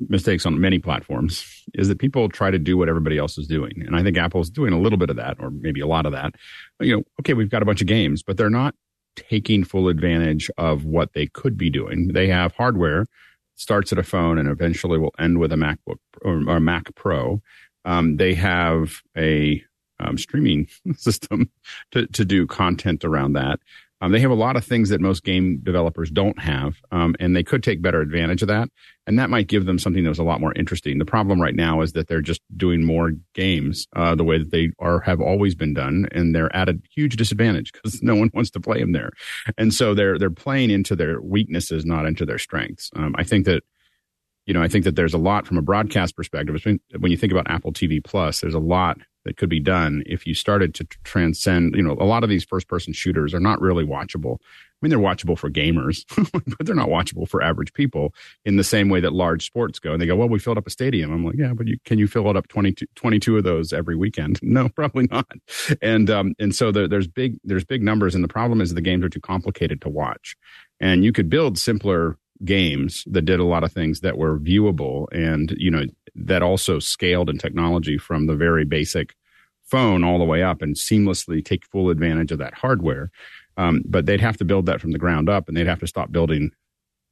mistakes on many platforms is that people try to do what everybody else is doing, and I think Apple's doing a little bit of that, or maybe a lot of that. But, you know, okay, we've got a bunch of games, but they're not taking full advantage of what they could be doing. They have hardware starts at a phone and eventually will end with a MacBook or, or Mac Pro. Um, they have a um, streaming system to, to do content around that. Um, they have a lot of things that most game developers don't have, um, and they could take better advantage of that. And that might give them something that was a lot more interesting. The problem right now is that they're just doing more games uh, the way that they are have always been done, and they're at a huge disadvantage because no one wants to play them there. And so they're they're playing into their weaknesses, not into their strengths. Um, I think that you know, I think that there's a lot from a broadcast perspective. When you think about Apple TV Plus, there's a lot that could be done if you started to transcend. You know, a lot of these first person shooters are not really watchable. I mean, they're watchable for gamers, but they're not watchable for average people in the same way that large sports go. And they go, well, we filled up a stadium. I'm like, yeah, but you, can you fill it up 22, 22 of those every weekend? No, probably not. And, um, and so there, there's big, there's big numbers. And the problem is the games are too complicated to watch. And you could build simpler games that did a lot of things that were viewable and, you know, that also scaled in technology from the very basic phone all the way up and seamlessly take full advantage of that hardware. Um, but they'd have to build that from the ground up and they'd have to stop building,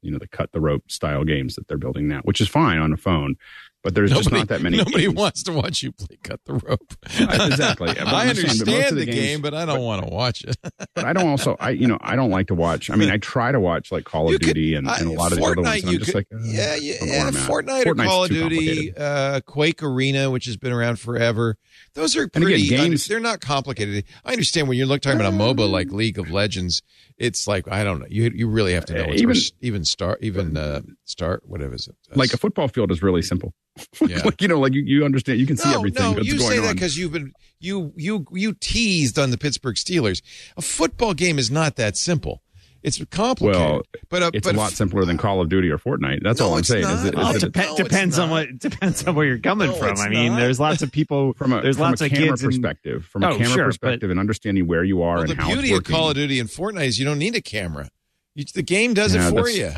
you know, the cut the rope style games that they're building now, which is fine on a phone. But there's just not that many. Nobody games. wants to watch you play cut the rope. exactly. I I'm saying that understand of the, the game, but I don't want to watch it. but I don't also I you know I don't like to watch. I mean, I try to watch like Call of You could- Duty and, and a lot of the other ones. And I'm just could, like, uh, yeah, yeah, don't know where yeah, Fortnite or Fortnite's Call of Duty, uh, Quake Arena, which has been around forever. Those are And again, pretty. games- they're not complicated. I understand when you're talking about a MOBA like League of Legends. It's like I don't know. You you really have to know. Uh, even- even even star even uh, start whatever is it? Like a football field is really simple. Yeah. like you know, like you, you understand, you can see no, everything no, that's you going say that because you've been you you you teased on the Pittsburgh Steelers. A football game is not that simple. It's complicated. Well, but uh, it's but a lot simpler than Call of Duty or Fortnite. That's No, all I'm it's saying. not. Is that, Oh, Well, that it it's- depe- no, it's depends on what depends on where you're coming No, from. I mean, not. there's lots of people. from a there's from lots a of camera kids in- perspective, from Oh, a camera sure, but- perspective, and understanding where you are Well, and the how beauty it's of. Call of Duty and Fortnite is you don't need a camera. You, the game does Yeah, it for you.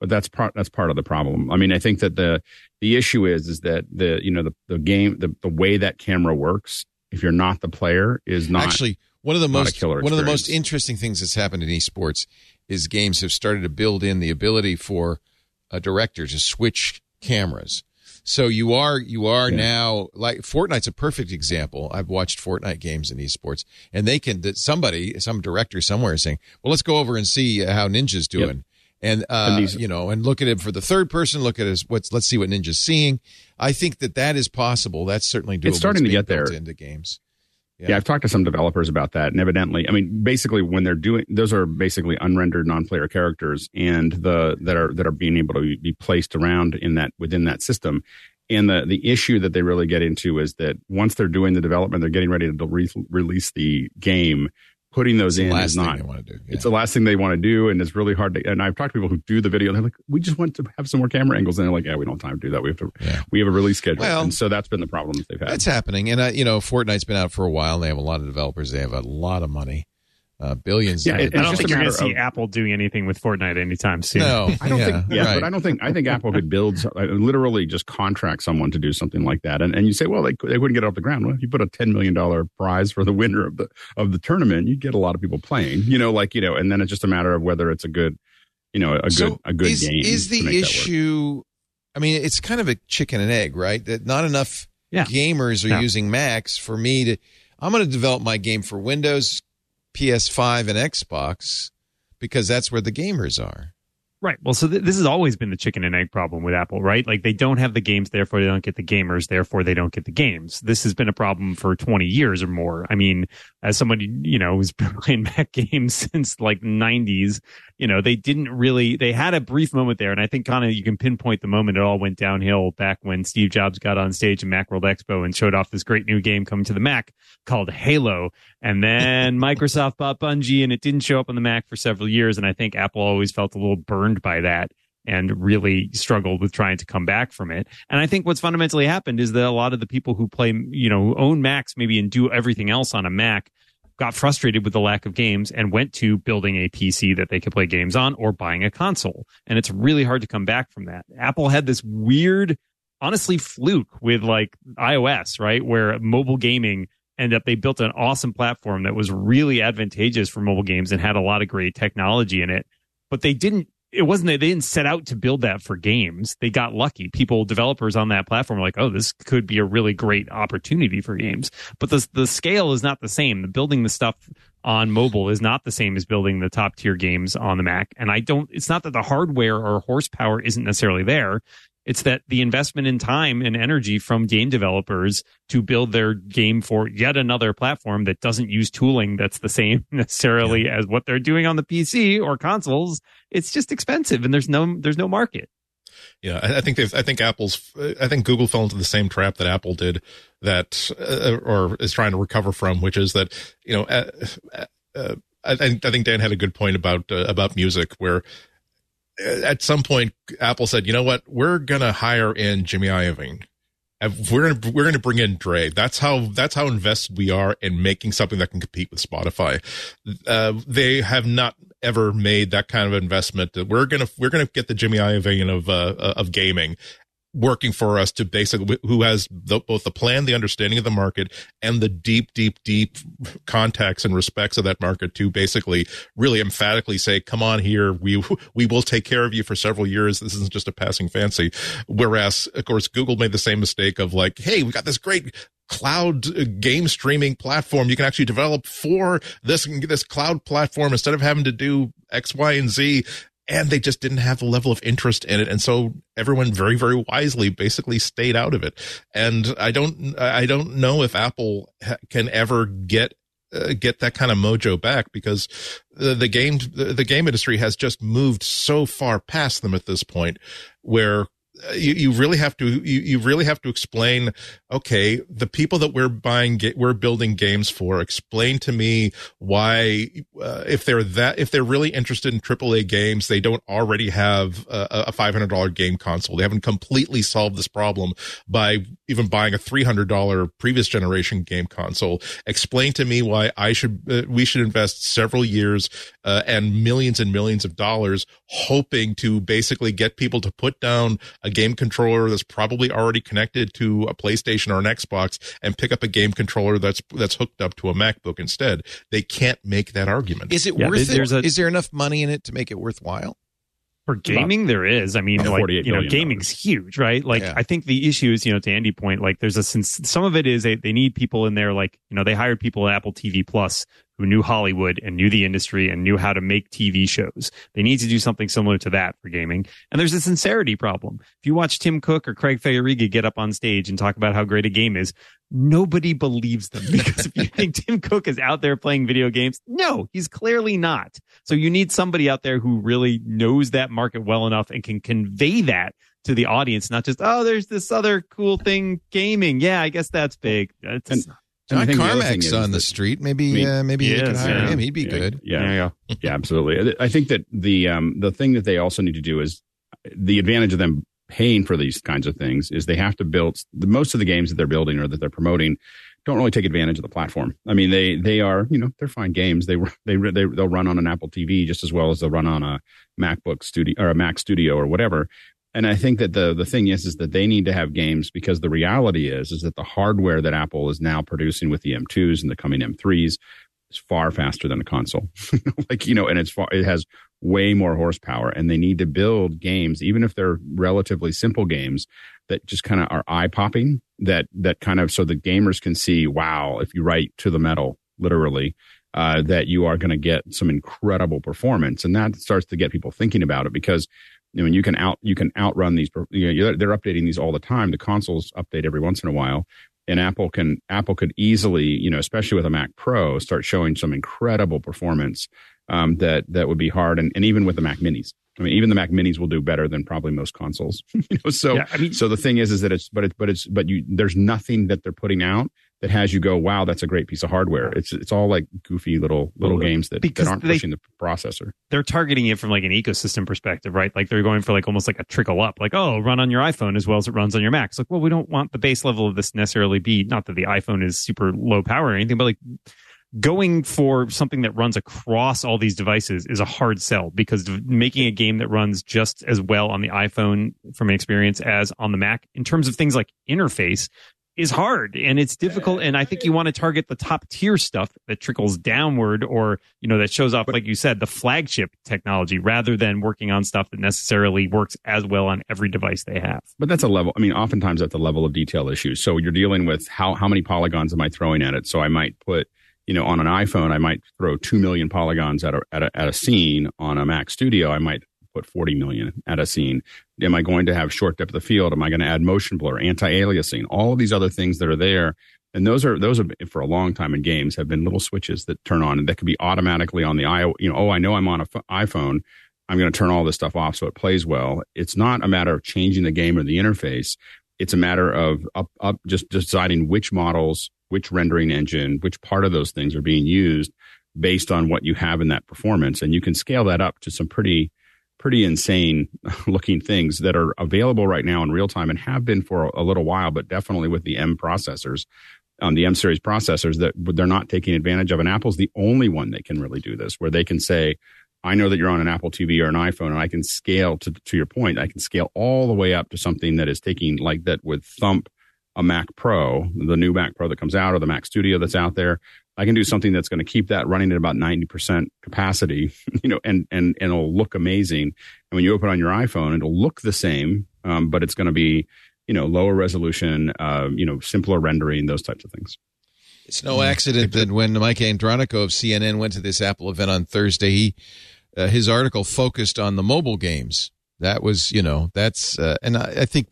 But that's part that's part of the problem. I mean, I think that the the issue is is that the you know the the game the the way that camera works. If you're not the player, is not Actually, one of the most killer one of the most interesting things that's happened in esports is games have started to build in the ability for a director to switch cameras. So you are you are Yeah. now like Fortnite's a perfect example. I've watched Fortnite games in esports, and they can that somebody some director somewhere is saying, "Well, let's go over and see how Ninja's doing." And, uh, And you know, and look at it for the third person. Look at his what's. Let's see what Ninja's seeing. I think that that is possible. That's certainly doable. It's starting to get there. into games. Yeah. I've talked to some developers about that, and evidently, I mean, basically, when they're doing those are basically unrendered non-player characters, and the that are that are being able to be placed around in that within that system. And the the issue that they really get into is that once they're doing the development, they're getting ready to re- release the game. Putting those It's the in last is thing not to it's the last thing they want to do, and it's really hard to. And I've talked to people who do the video, and they're like, "We just want to have some more camera angles," and they're like, "Yeah, we don't have time to do that. We have to. Yeah. We have a release schedule." Well- and so that's been the problems they've had. That's happening, and uh, you know, Fortnite's been out for a while. And they have a lot of developers. They have a lot of money. Uh, billions. Yeah, it- I don't think you're going to see of- Apple doing anything with Fortnite anytime soon. no, I don't yeah, think, yeah, right. but I don't think I think Apple could build uh, literally just contract someone to do something like that, and and you say, well, they they wouldn't get it off the ground. Well, if you put a ten million dollar prize for the winner of the of the tournament, you'd get a lot of people playing. You know, like you know, and then it's just a matter of whether it's a good, you know, a So good a good is, game. Is the make that work. issue? I mean, it's kind of a chicken and egg, right? That not enough Yeah. gamers are Yeah. using Macs for me to. I'm going to develop my game for Windows, PS5, and Xbox because that's where the gamers are. Right. Well, so th- this has always been the chicken and egg problem with Apple, right? Like they don't have the games, therefore they don't get the gamers, therefore they don't get the games. This has been a problem for 20 years or more. I mean, as somebody, you know, who's been playing Mac games since like 90s, you know, they didn't really, they had a brief moment there. And I think kind of you can pinpoint the moment it all went downhill back when Steve Jobs got on stage at Macworld Expo and showed off this great new game coming to the Mac called Halo. And then Microsoft bought Bungie and it didn't show up on the Mac for several years. And I think Apple always felt a little burned by that and really struggled with trying to come back from it. And I think what's fundamentally happened is that a lot of the people who play, you know, who own Macs maybe and do everything else on a Mac got frustrated with the lack of games and went to building a PC that they could play games on or buying a console. And it's really hard to come back from that. Apple had this weird, honestly, fluke with like iOS, right? Where mobile gaming ended up, they built an awesome platform that was really advantageous for mobile games and had a lot of great technology in it. But they didn't it wasn't that they didn't set out to build that for games. They got lucky. People, developers on that platform were like, oh, this could be a really great opportunity for games. But the, the scale is not the same. The building the stuff on mobile is not the same as building the top tier games on the Mac. And I don't, it's not that the hardware or horsepower isn't necessarily there. It's that the investment in time and energy from game developers to build their game for yet another platform that doesn't use tooling that's the same necessarily as what they're doing on the PC or consoles. It's just expensive and there's no there's no market. Yeah, I I think they've. I think Apple's. I think Google fell into the same trap that Apple did, that uh, or is trying to recover from, which is that you know, uh, uh, I, think I think Dan had a good point about uh, about music, where uh, at some point Apple said, you know what, we're gonna hire in Jimmy Iovine. We're gonna we're gonna bring in Dre. That's how that's how invested we are in making something that can compete with Spotify. Uh, they have not ever made that kind of investment. We're gonna we're gonna get the Jimmy Iovine of uh, of gaming working for us to basically who has the, both the plan, the understanding of the market, and the deep, deep, deep contacts and respects of that market to basically really emphatically say, "Come on here, we we will take care of you for several years. This isn't just a passing fancy." Whereas, of course, Google made the same mistake of like, "Hey, we got this great." cloud uh, game streaming platform you can actually develop for this this cloud platform instead of having to do x y and z and they just didn't have the level of interest in it. And so everyone very very wisely basically stayed out of it. And i don't i don't know if apple can ever get uh, get that kind of mojo back because the, the game the, the game industry has just moved so far past them at this point where you, you really have to you, you really have to explain okay the people that we're buying we're building games for explain to me why uh, if they're that if they're really interested in AAA games they don't already have a, a $500 game console. They haven't completely solved this problem by even buying a $300 previous generation game console. Explain to me why I should uh, we should invest several years uh, and millions and millions of dollars hoping to basically get people to put down a game controller that's probably already connected to a PlayStation or an Xbox and pick up a game controller that's that's hooked up to a MacBook instead. They can't make that argument. Is it Yeah, worth there's it? a- Is there enough money in it to make it worthwhile? For gaming, there is. I mean, like, you know, billion gaming's huge, right? Like, Yeah. I think the issue is, you know, to Andy point, like, there's a, since some of it is they, they need people in there, like, you know, they hired people at Apple TV Plus who knew Hollywood and knew the industry and knew how to make TV shows. They need to do something similar to that for gaming. And there's a sincerity problem. If you watch Tim Cook or Craig Federighi get up on stage and talk about how great a game is, nobody believes them because if you think Tim Cook is out there playing video games, no, he's clearly not. So you need somebody out there who really knows that market well enough and can convey that to the audience, not just, oh, there's this other cool thing, gaming. Yeah, I guess that's big. That's, And- John And think the Carmack's is on the street. Maybe, I mean, uh, maybe he you could hire yeah. him. He'd be Yeah, good. Yeah, there you go. yeah, absolutely. I think that the um the thing that they also need to do is the advantage of them paying for these kinds of things is they have to build the most of the games that they're building or that they're promoting don't really take advantage of the platform. I mean, they they are you know they're fine games. They they they they'll run on an Apple TV just as well as they'll run on a MacBook Studio or a Mac Studio or whatever. And I think that the the thing is is that they need to have games because the reality is is that the hardware that Apple is now producing with the M2s and the coming M3s is far faster than a console. like you know, and it's far it has way more horsepower, and they need to build games even if they're relatively simple games that just kind of are eye popping that that kind of so the gamers can see wow if you write to the metal literally uh, that you are going to get some incredible performance and that starts to get people thinking about it because I mean, you can out you can outrun these. You know, they're updating these all the time. The consoles update every once in a while, and Apple can Apple could easily, you know, especially with a Mac Pro, start showing some incredible performance um, that that would be hard, and, and even with the Mac Minis. I mean, even the Mac Minis will do better than probably most consoles. you know, so Yeah, I mean- so the thing is, is that it's but it's but it's but you there's nothing that they're putting out that has you go, wow, that's a great piece of hardware. It's it's all like goofy little little games that, because that aren't they- pushing the processor. they're targeting it from like an ecosystem perspective, right? Like they're going for like almost like a trickle up, like oh, run on your iPhone as well as it runs on your Mac. It's like, well, we don't want the base level of this necessarily be not that the iPhone is super low power or anything, but like going for something that runs across all these devices is a hard sell because making a game that runs just as well on the iPhone from an experience as on the Mac in terms of things like interface is hard and it's difficult and i think you want to target the top tier stuff that trickles downward or you know that shows off like you said the flagship technology rather than working on stuff that necessarily works as well on every device they have But that's a level. I mean, oftentimes that's a level of detail issue. So you're dealing with how how many polygons am I throwing at it? So I might put, you know, on an iPhone, I might throw two million polygons at a at a, at a scene. On a Mac Studio, I might put 40 million at a scene. Am I going to have short depth of field? Am I going to add motion blur, anti-aliasing, all of these other things that are there? And those are those are for a long time in games have been little switches that turn on and that can be automatically on the i you know oh I know I'm on a f- iPhone I'm going to turn all this stuff off so it plays well. It's not a matter of changing the game or the interface. It's a matter of up, up just deciding which models, which rendering engine, which part of those things are being used based on what you have in that performance. And you can scale that up to some pretty, pretty insane looking things that are available right now in real time and have been for a little while, but definitely with the M processors, um, the M series processors that they're not taking advantage of. And Apple's the only one that can really do this, where they can say, I know that you're on an Apple TV or an iPhone, and I can scale to to your point. I can scale all the way up to something that is taking like that would thump a Mac Pro, the new Mac Pro that comes out, or the Mac Studio that's out there. I can do something that's going to keep that running at about ninety percent capacity, you know, and and and it'll look amazing. And when you open on your iPhone, it'll look the same, um, but it's going to be you know lower resolution, uh, you know, simpler rendering, those types of things. It's no accident that when Mike Andronico of CNN went to this Apple event on Thursday, he uh, his article focused on the mobile games. That was, you know, that's uh, and I, I think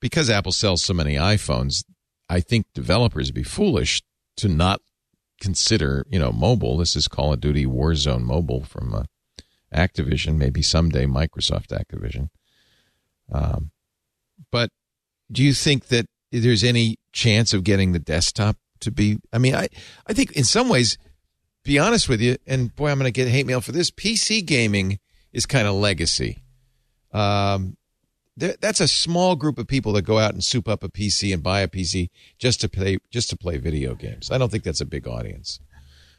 because Apple sells so many iPhones, I think developers would be foolish to not consider, you know, mobile. This is Call of Duty Warzone Mobile from uh, Activision, maybe someday Microsoft Activision. Um, but do you think that there's any chance of getting the desktop to be? I mean, I I think in some ways, be honest with you, and boy, I'm going to get hate mail for this. PC gaming is kind of legacy. Um, that's a small group of people that go out and soup up a PC and buy a PC just to play just to play video games. I don't think that's a big audience.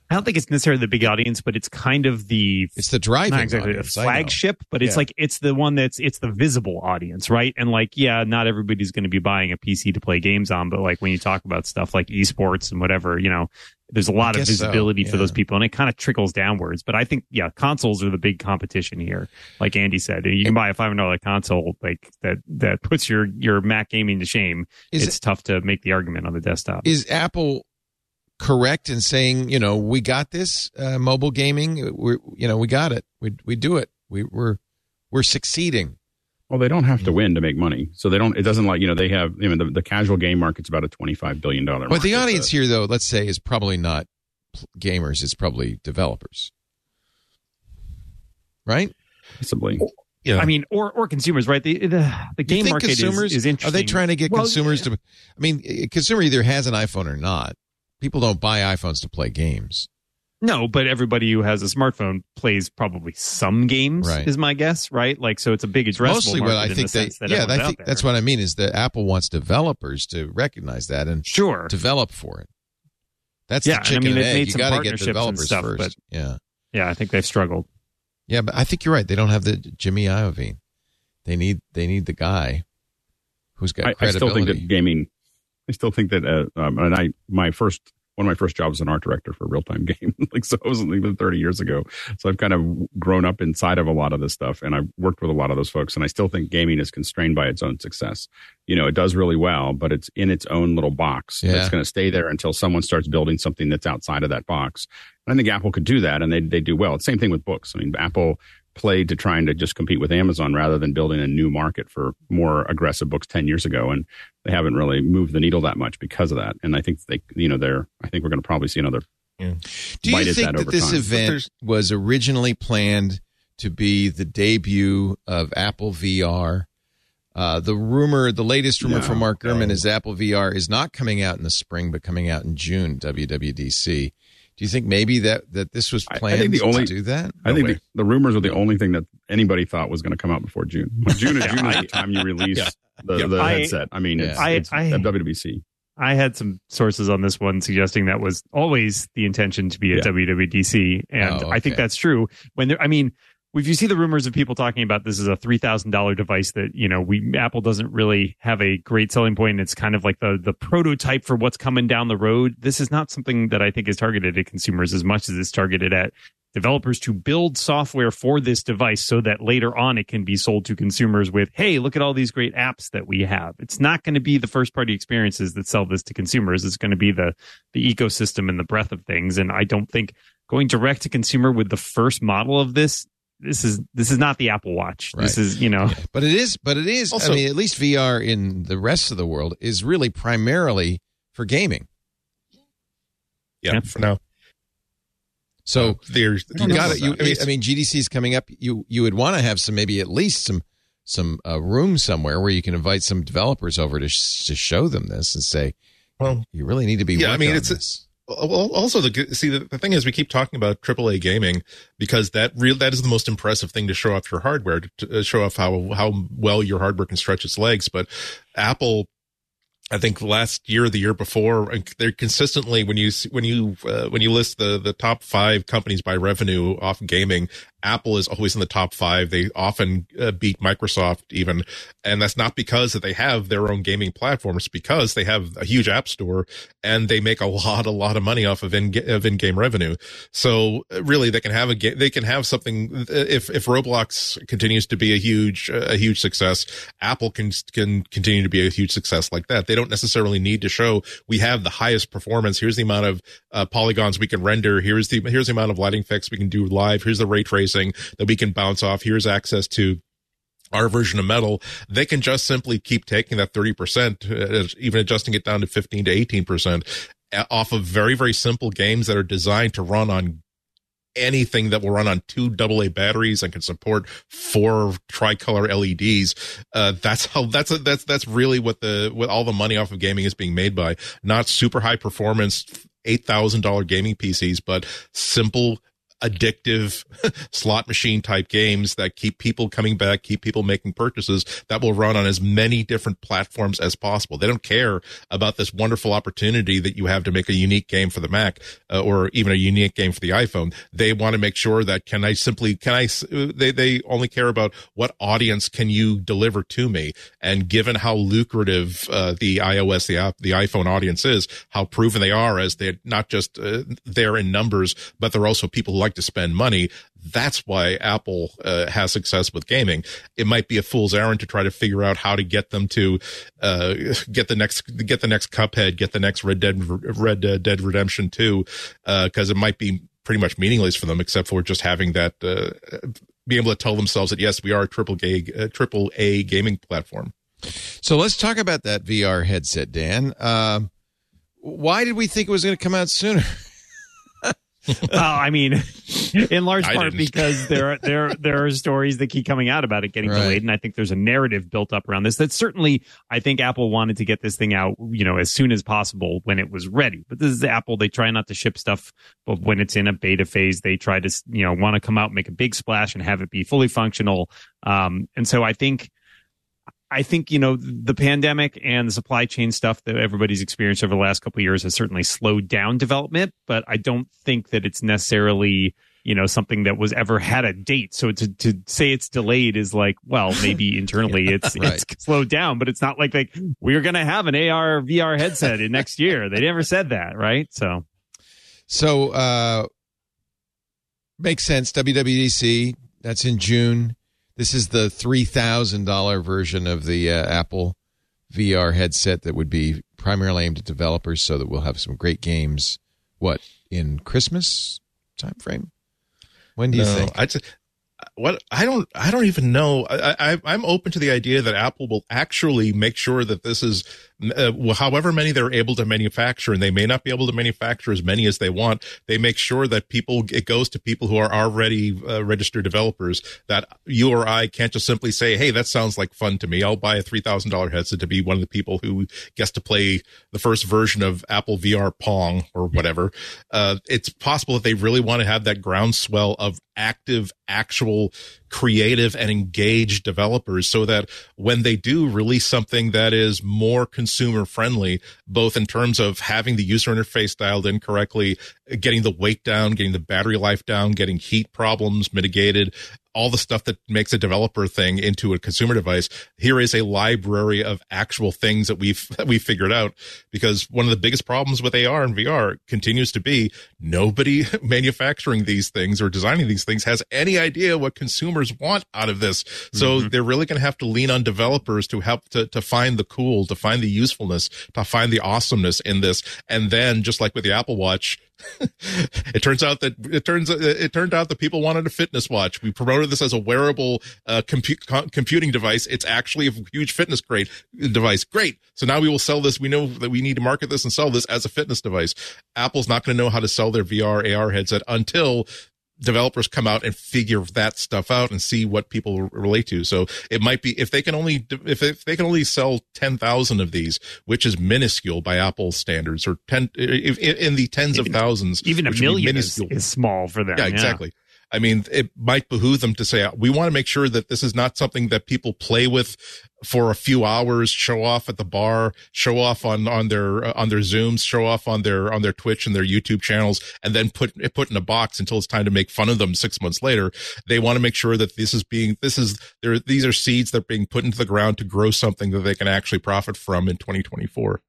I don't think it's necessarily the big audience but it's kind of the It's the driving not exactly audience, know. flagship, but it's Yeah. like it's the one that's it's the visible audience, right? And like, yeah, not everybody's going to be buying a PC to play games on, but like when you talk about stuff like esports and whatever, you know, there's a lot of guess so, visibility for those people, and it kind of trickles downwards. But I think, yeah, consoles are the big competition here. Like Andy said, you can buy a five hundred dollar console like that that puts your your Mac gaming to shame. Is it's tough to make the argument on the desktop. Is Apple correct in saying, you know, we got this uh, mobile gaming? We, you know, we got it. We we do it. We we're we're succeeding. Well, they don't have to win to make money, so they don't. It doesn't like you know they have. You know, the, the casual game market's about a twenty-five billion dollar. But the audience here, though, let's say, is probably not gamers. It's probably developers, right? possibly. Yeah. I mean, or or consumers, right? The the, the game market is, consumers is interesting. Are they trying to get Well, consumers to? I mean, a consumer either has an iPhone or not. People don't buy iPhones to play games. No, but everybody who has a smartphone plays probably some games, Right. is my guess, right? Like, so it's a big addressable Mostly, what market I in think the they, that yeah, everyone's I out think there. that's what I mean is that Apple wants developers to recognize that and Sure. develop for it. That's Yeah, the and I mean, and they've egg. made You some got to get partnerships and developers stuff, first. but- yeah, Yeah, I think they've struggled. yeah, but I think you're right. They don't have the Jimmy Iovine. They need they need the guy who's got I, I still think that gaming. I still think that, uh, um, and I my first one of my first jobs was an art director for a real time game. like so, it wasn't even thirty years ago. So I've kind of grown up inside of a lot of this stuff, and I've worked with a lot of those folks. And I still think gaming is constrained by its own success. You know, it does really well, but it's in its own little box. Yeah. It's going to stay there until someone starts building something that's outside of that box. And I think Apple could do that, and they they do well. It's same thing with books. I mean, Apple played to trying to just compete with Amazon rather than building a new market for more aggressive books 10 years ago. And they haven't really moved the needle that much because of that. And I think they, you know, they're, I think we're going to probably see another. Do you at think that that, this time. event was originally planned to be the debut of Apple VR? Uh, the rumor, the latest rumor No, from Mark Gurman no. is Apple VR is not coming out in the spring, but coming out in June. WWDC. Do you think maybe that that this was I- I planned think the only- to do that? I think the, the rumors are the only thing that anybody thought was going to come out before June. June is June is the time you release Yeah. the, Yeah. the I- headset. I mean, it's, I- it's I- WWDC. I had some sources on this one suggesting that was always the intention to be at Yeah. WWDC, and Oh, I think that's true. When there, I mean, if you see the rumors of people talking about this is a three thousand dollar device that you know we Apple doesn't really have a great selling point. And it's kind of like the the prototype for what's coming down the road. This is not something that I think is targeted at consumers as much as it's targeted at developers to build software for this device so that later on it can be sold to consumers with, hey, look at all these great apps that we have. It's not going to be the first party experiences that sell this to consumers. It's going to be the the ecosystem and the breadth of things. And I don't think going direct to consumer with the first model of this, this is this is not the Apple Watch. This is, you know, But it is, but it is. Also- I mean, at least VR in the rest of the world is really primarily for gaming. Yeah, Yeah. for now. So There's you got it. You, I mean, GDC is coming up. You you would want to have some maybe at least some some uh, room somewhere where you can invite some developers over to sh- to show them this and say, well, you really need to be. Yeah, I mean, on it's- this. Well, also the see the, the thing is we keep talking about AAA gaming because that real that is the most impressive thing to show off your hardware to, to show off how how well your hardware can stretch its legs. But Apple, I think last year, the year before, they're consistently when you when you uh, when you list the the top five companies by revenue off gaming, Apple is always in the top five. They often uh, beat Microsoft even, and that's not because that they have their own gaming platforms, because they have a huge app store and they make a lot, a lot of money off of in of in game revenue. So uh, really, they can have a they can have something. uh, If if Roblox continues to be a huge uh, a huge success, Apple can can continue to be a huge success like that. They don't necessarily need to show we have the highest performance. Here's the amount of uh, polygons we can render. Here's the here's the amount of lighting fix we can do live. Here's the ray tracing that we can bounce off. Here's access to our version of metal, they can just simply keep taking that 30%, uh, even adjusting it down to 15 to 18% uh, off of very, very simple games that are designed to run on anything that will run on two AA batteries and can support four tricolor LEDs. Uh, that's how, that's, a, that's, that's really what the, what all the money off of gaming is being made by. Not super high performance, $8,000 gaming PCs, but simple, addictive slot machine type games that keep people coming back, keep people making purchases that will run on as many different platforms as possible. They don't care about this wonderful opportunity that you have to make a unique game for the Mac uh, or even a unique game for the iPhone. They want to make sure that can I simply, can I, they, they only care about what audience can you deliver to me. And given how lucrative uh, the iOS, the app, the iPhone audience is, how proven they are as they're not just uh, there in numbers, but they're also people who like to spend money. That's why Apple uh, has success with gaming. It might be a fool's errand to try to figure out how to get them to uh, get the next get the next Cuphead, get the next Red Dead Red Dead Redemption Two, because it might be pretty much meaningless for them, except for just having that uh, be able to tell themselves that yes, we are a triple gay uh, triple A gaming platform. So let's talk about that VR headset, Dan. Why did we think it was going to come out sooner? well, I mean, in large part because there are, there there are stories that keep coming out about it getting Right. delayed, and I think there's a narrative built up around this. That certainly, I think Apple wanted to get this thing out, you know, as soon as possible when it was ready. But this is Apple; they try not to ship stuff, but when it's in a beta phase, they try to, you know, want to come out, make a big splash, and have it be fully functional. Um, and so I think I think you know the pandemic and the supply chain stuff that everybody's experienced over the last couple of years has certainly slowed down development, but I don't think that it's necessarily you know something that was ever had a date. So to to say it's delayed is like, well, maybe internally it's Right. it's slowed down, but it's not like like we're gonna have an AR VR headset in next year. They never said that, right? So So uh makes sense. WWDC, that's in June. This is the three thousand dollar version of the uh, Apple VR headset that would be primarily aimed at developers, so that we'll have some great games. What in Christmas time frame? When do you No, think? I'd say, what I don't I don't even know. I, I I'm open to the idea that Apple will actually make sure that this is, uh, however many they're able to manufacture, and they may not be able to manufacture as many as they want. They make sure that people it goes to people who are already uh, registered developers. That you or I can't just simply say, "Hey, that sounds like fun to me. I'll buy a three thousand dollar headset to be one of the people who gets to play the first version of Apple VR Pong or whatever." Uh, it's possible that they really want to have that groundswell of active, actual, creative, and engaged developers so that when they do release something that is more consumer friendly, both in terms of having the user interface dialed in correctly, getting the weight down, getting the battery life down, getting heat problems mitigated, all the stuff that makes a developer thing into a consumer device. Here is a library of actual things that we've that we figured out. Because one of the biggest problems with AR and VR continues to be nobody manufacturing these things or designing these things has any idea what consumers want out of this. So mm-hmm. they're really going to have to lean on developers to help to to find the cool, to find the usefulness, to find the awesomeness in this. And then just like with the Apple Watch, it turns out that it turns it turned out that people wanted a fitness watch. We promoted this as a wearable uh, compu- co- computing device. It's actually a huge fitness great device. Great. So now we will sell this. We know that we need to market this and sell this as a fitness device. Apple's not going to know how to sell their VR AR headset until developers come out and figure that stuff out and see what people relate to. So it might be if they can only if, if they can only sell 10,000 of these, which is minuscule by Apple standards or 10 if, in the tens of thousands, even a million is, is small for them. Yeah, exactly. I mean, it might behoove them to say, we want to make sure that this is not something that people play with for a few hours, show off at the bar, show off on, on their, uh, on their Zooms, show off on their, on their Twitch and their YouTube channels, and then put, put in a box until it's time to make fun of them six months later. They want to make sure that this is being, this is, there, these are seeds that are being put into the ground to grow something that they can actually profit from in 2024.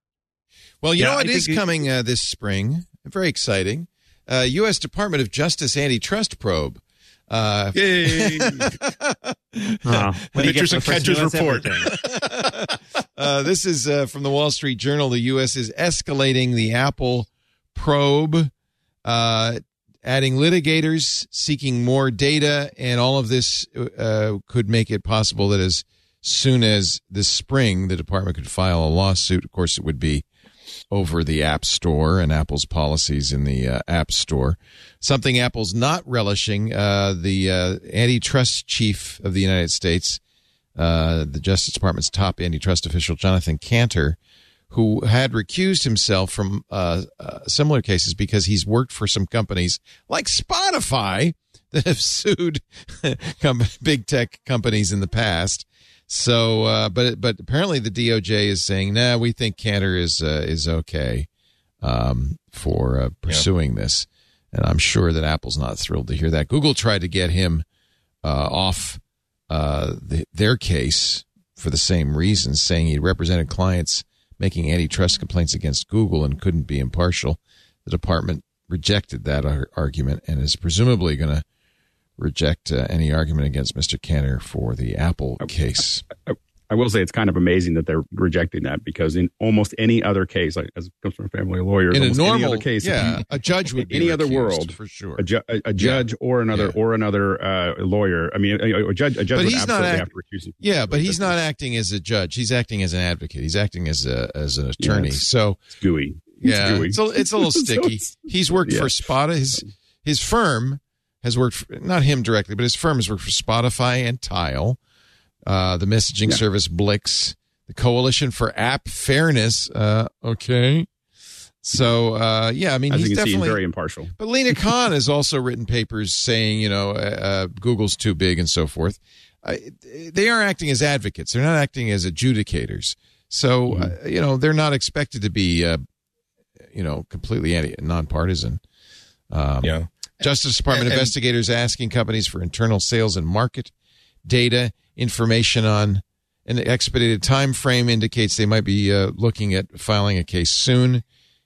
Well, you Yeah, know what I is coming uh, this spring? Very exciting. Uh, U.S. Department of Justice antitrust probe. Uh, Yay! Uh, what do you get Pictures and the catches report. Uh, this is uh, from the Wall Street Journal. The U.S. is escalating the Apple probe, uh, adding litigators, seeking more data, and all of this uh, could make it possible that as soon as this spring, the department could file a lawsuit. Of course, it would be over the App Store and Apple's policies in the uh, App Store. Something Apple's not relishing. Uh, the uh, antitrust chief of the United States, uh, the Justice Department's top antitrust official, Jonathan Kanter, who had recused himself from uh, uh, similar cases because he's worked for some companies like Spotify that have sued big tech companies in the past. So, uh, but but apparently the DOJ is saying, nah, we think Kanter is uh, is okay um, for uh, pursuing this, and I'm sure that Apple's not thrilled to hear that. Google tried to get him uh, off uh, the, their case for the same reasons, saying he represented clients making antitrust complaints against Google and couldn't be impartial. The department rejected that ar- argument and is presumably going to reject uh, any argument against Mr. Kanter for the Apple case. I will say it's kind of amazing that they're rejecting that because in almost any other case, like as it comes from a family lawyers, In a normal other case, yeah, you- a judge would be any other world for sure. a, ju- a, a judge or another Yeah. or another uh, lawyer. I mean, a, a judge, a judge But would he's not absolutely act- have to recuse himself. Yeah, but he's not acting as a judge. He's acting as an advocate. He's acting as a as an Yeah, attorney. it's- so It's gooey. It's yeah, gooey. it's a, it's a little sticky. He's worked yeah. for Spada. His his firm has worked for, not him directly, but his firm has worked for Spotify and Tile, uh, the messaging Yeah. service Blix, the Coalition for App Fairness. Uh, okay, so uh, yeah, I mean As he's you can see, he's definitely very impartial. But Lina Khan has also written papers saying, you know, uh, uh, Google's too big and so forth. uh, they are acting as advocates. They're not acting as adjudicators. So uh, you know they're not expected to be uh, you know completely anti nonpartisan. Um, Yeah. Justice Department And- and- investigators asking companies for internal sales and market data information on an expedited time frame indicates they might be uh, looking at filing a case soon.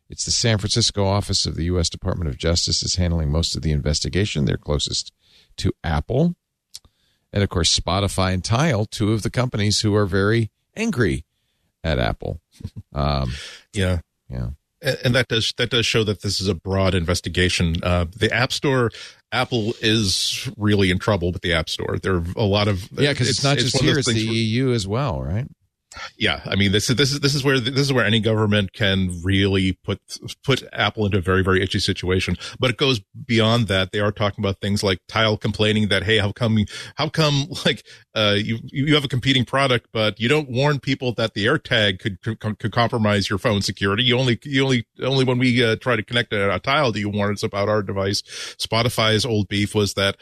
It's the San Francisco office of the U.S. Department of Justice is handling most of the investigation. They're closest to Apple, and of course Spotify and Tile, two of the companies who are very angry at Apple. Um, Yeah. yeah. And that does that does show that this is a broad investigation. Uh, the App Store, Apple is really in trouble with the App Store. There are a lot of Yeah, because it's, not just of here; it's the EU as well, right? Yeah i mean this is this is this is where this is where any government can really put put apple into a very very itchy situation. But it goes beyond that. They are talking about things like tile complaining that hey how come how come like uh you you have a competing product but you don't warn people that the airtag could could, could compromise your phone security. You only you only only when we uh, try to connect a, a tile do you warn us about our device. Spotify's old beef was that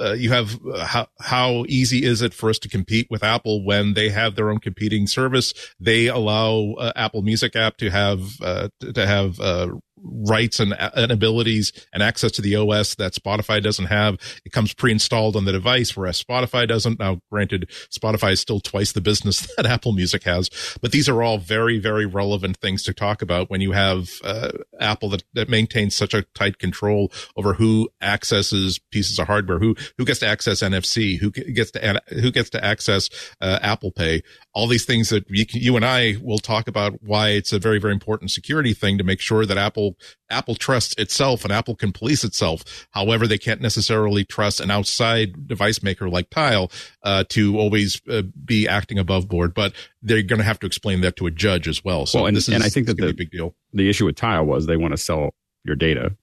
uh, you have uh, how how easy is it for us to compete with Apple when they have their own competing service? They allow uh, Apple Music app to have uh, to have uh, rights and, and abilities and access to the OS that Spotify doesn't have. It comes pre-installed on the device, whereas Spotify doesn't. Now, granted, Spotify is still twice the business that Apple Music has, but these are all very, very relevant things to talk about when you have uh, Apple that, that maintains such a tight control over who accesses pieces of hardware, who who gets to access NFC, who gets to who gets to access uh, Apple Pay. All these things that you, you and I will talk about why it's a very, very important security thing to make sure that Apple Apple trusts itself and Apple can police itself. However, they can't necessarily trust an outside device maker like Tile uh, to always uh, be acting above board. But they're going to have to explain that to a judge as well. So well, and, this is and I think that the be a big deal. the issue with Tile was they want to sell your data,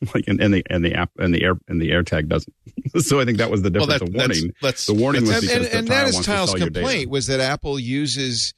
like and, and the and the app and the air and the AirTag doesn't. so I think that was the difference. Well, the warning, that's- the warning was and, because and, and that is Tile's sell your data. complaint was that Apple uses,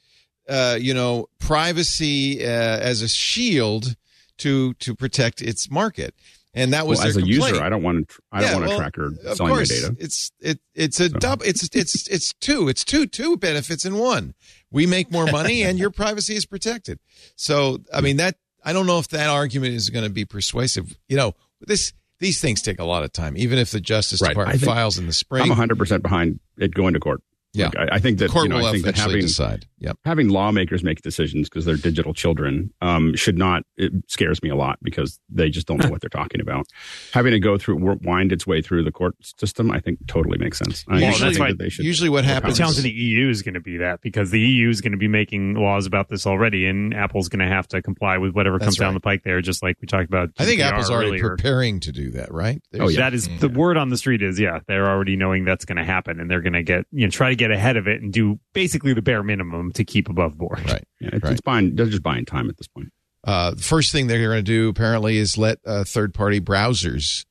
uh, you know, privacy uh, as a shield to to protect its market, and that was Well, as a complaint. user, I don't want to. I Yeah, don't want well, track her Of selling course, my data. it's it it's a double. It's it's it's two. It's two two benefits in one. We make more money, and your privacy is protected. So, I mean that I don't know if that argument is going to be persuasive. You know, this these things take a lot of time. Even if the Justice Right. Department files in the spring, I'm 100 percent behind it going to court. Yeah. Like, I, I think that court you know, will I think that having decide. Yep. having lawmakers make decisions because they're digital children um, should not. It scares me a lot because they just don't know what they're talking about. Having to go through wind its way through the court system, I think totally makes sense. I Well, think that's that why they should. Usually, what It happens? sounds in the EU is going to be that because the EU is going to be making laws about this already, and Apple's going to have to comply with whatever That's comes down the pike there, just like we talked about. I think Apple's already earlier. preparing to do that, right? Oh, yeah. That is the word on the street is yeah, they're already knowing that's going to happen, and they're going to get you know try to get ahead of it and do basically the bare minimum to keep above board. Right. yeah, it's, right. it's buying. They're just buying time at this point. Uh, the first thing they're going to do apparently is let uh, third party browsers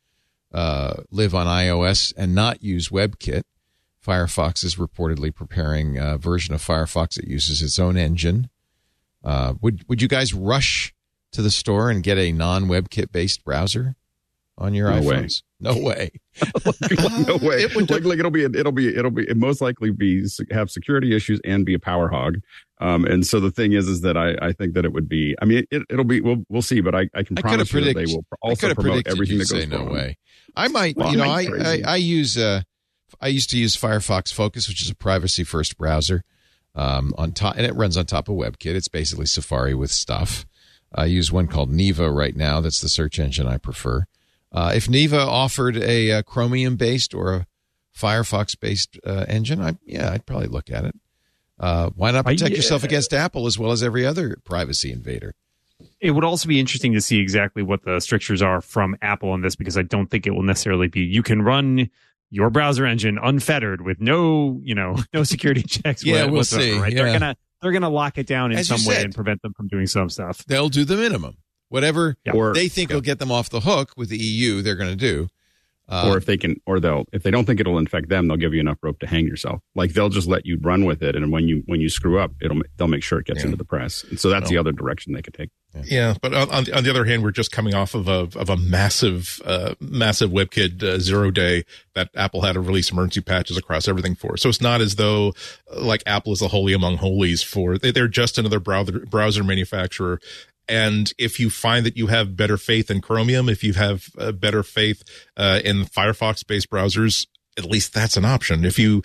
uh, live on iOS and not use WebKit. Firefox is reportedly preparing a version of Firefox that uses its own engine. Uh, would would you guys rush to the store and get a non WebKit based browser on your No way. iPhones? No way. no way. It would like, like it'll be it'll be it'll be it most likely be have security issues and be a power hog. Um, and so the thing is, is that I, I think that it would be. I mean, it, it'll be. We'll we'll see. But I, I can I could promise you that they will also could promote everything you'd that goes say no wrong. way. I might, Well, you know, I'm I, I. I use uh, I used to use Firefox Focus, which is a privacy first browser, um, on top, and it runs on top of WebKit. It's basically Safari with stuff. I use one called Neeva right now. That's the search engine I prefer. Uh, if Neeva offered a, uh Chromium based or a Firefox based uh, engine, I yeah, I'd probably look at it. Uh, why not protect yourself against Apple as well as every other privacy invader? It would also be interesting to see exactly what the strictures are from Apple on this because I don't think it will necessarily be you can run your browser engine unfettered with no, you know, no security checks. Yeah, we'll see. Right? Yeah. They're gonna they're gonna lock it down in As some way said. and prevent them from doing some stuff. They'll do the minimum. Whatever Yeah. Or they think will get them off the hook with the EU, they're going to do. Uh, or if they can, or they'll, if they don't think it'll infect them, they'll give you enough rope to hang yourself. Like they'll just let you run with it, and when you when you screw up, it'll they'll make sure it gets Yeah. into the press. And so that's the other direction they could take. Yeah, but on, on, the, on the other hand, we're just coming off of a of a massive, uh, massive WebKit uh, zero day that Apple had to release emergency patches across everything for. So it's not as though uh, like Apple is a holy among holies for they, they're just another browser browser manufacturer. And if you find that you have better faith in Chromium, if you have uh, better faith uh, in Firefox based browsers, at least that's an option. If you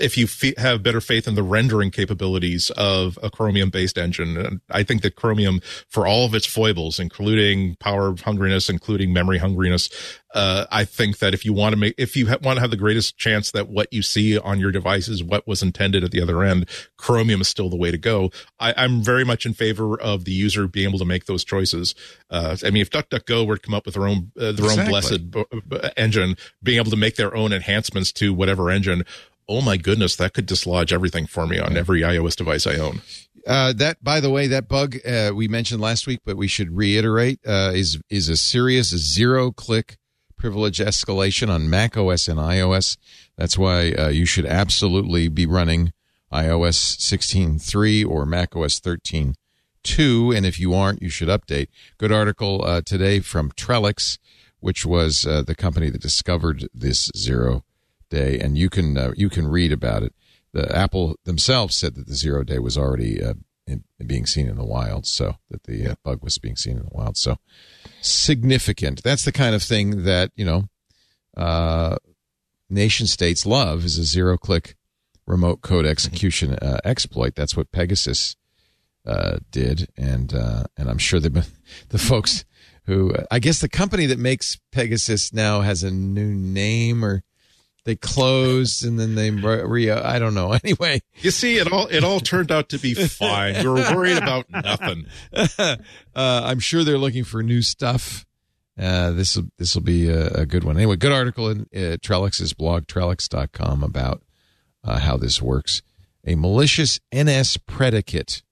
if you fe- have better faith in the rendering capabilities of a Chromium based engine, I think that Chromium, for all of its foibles, including power hungriness, including memory hungriness, uh, I think that if you want to make if you ha- want to have the greatest chance that what you see on your device is what was intended at the other end, Chromium is still the way to go. I, I'm very much in favor of the user being able to make those choices. Uh, I mean, if DuckDuckGo were to come up with their own uh, their own blessed b- b- engine, being able to make their own enhancements to whatever engine. Oh my goodness, that could dislodge everything for me on every iOS device I own. Uh, that, by the way, that bug uh, we mentioned last week, but we should reiterate, uh, is is a serious zero-click privilege escalation on Mac OS and iOS. That's why uh, you should absolutely be running iOS 16.3 or Mac OS 13.2, and if you aren't, you should update. Good article uh, today from Trellix, which was uh, the company that discovered this zero day, and you can uh, you can read about it. The Apple themselves said that the zero day was already in, being seen in the wild, so that the uh, bug was being seen in the wild. So significant. That's the kind of thing that you know uh, nation states love is a zero click remote code execution uh, exploit. That's what Pegasus uh, did, and uh, and I'm sure the the folks who I guess the company that makes Pegasus now has a new name or they closed and then they re, I don't know. Anyway, You see, it all it all turned out to be fine. We were worried about nothing. uh, I'm sure they're looking for new stuff. Uh, this will this will be a, a good one. Anyway, good article in uh, Trellix's blog, trellix.com, about uh, how this works. A malicious NS predicate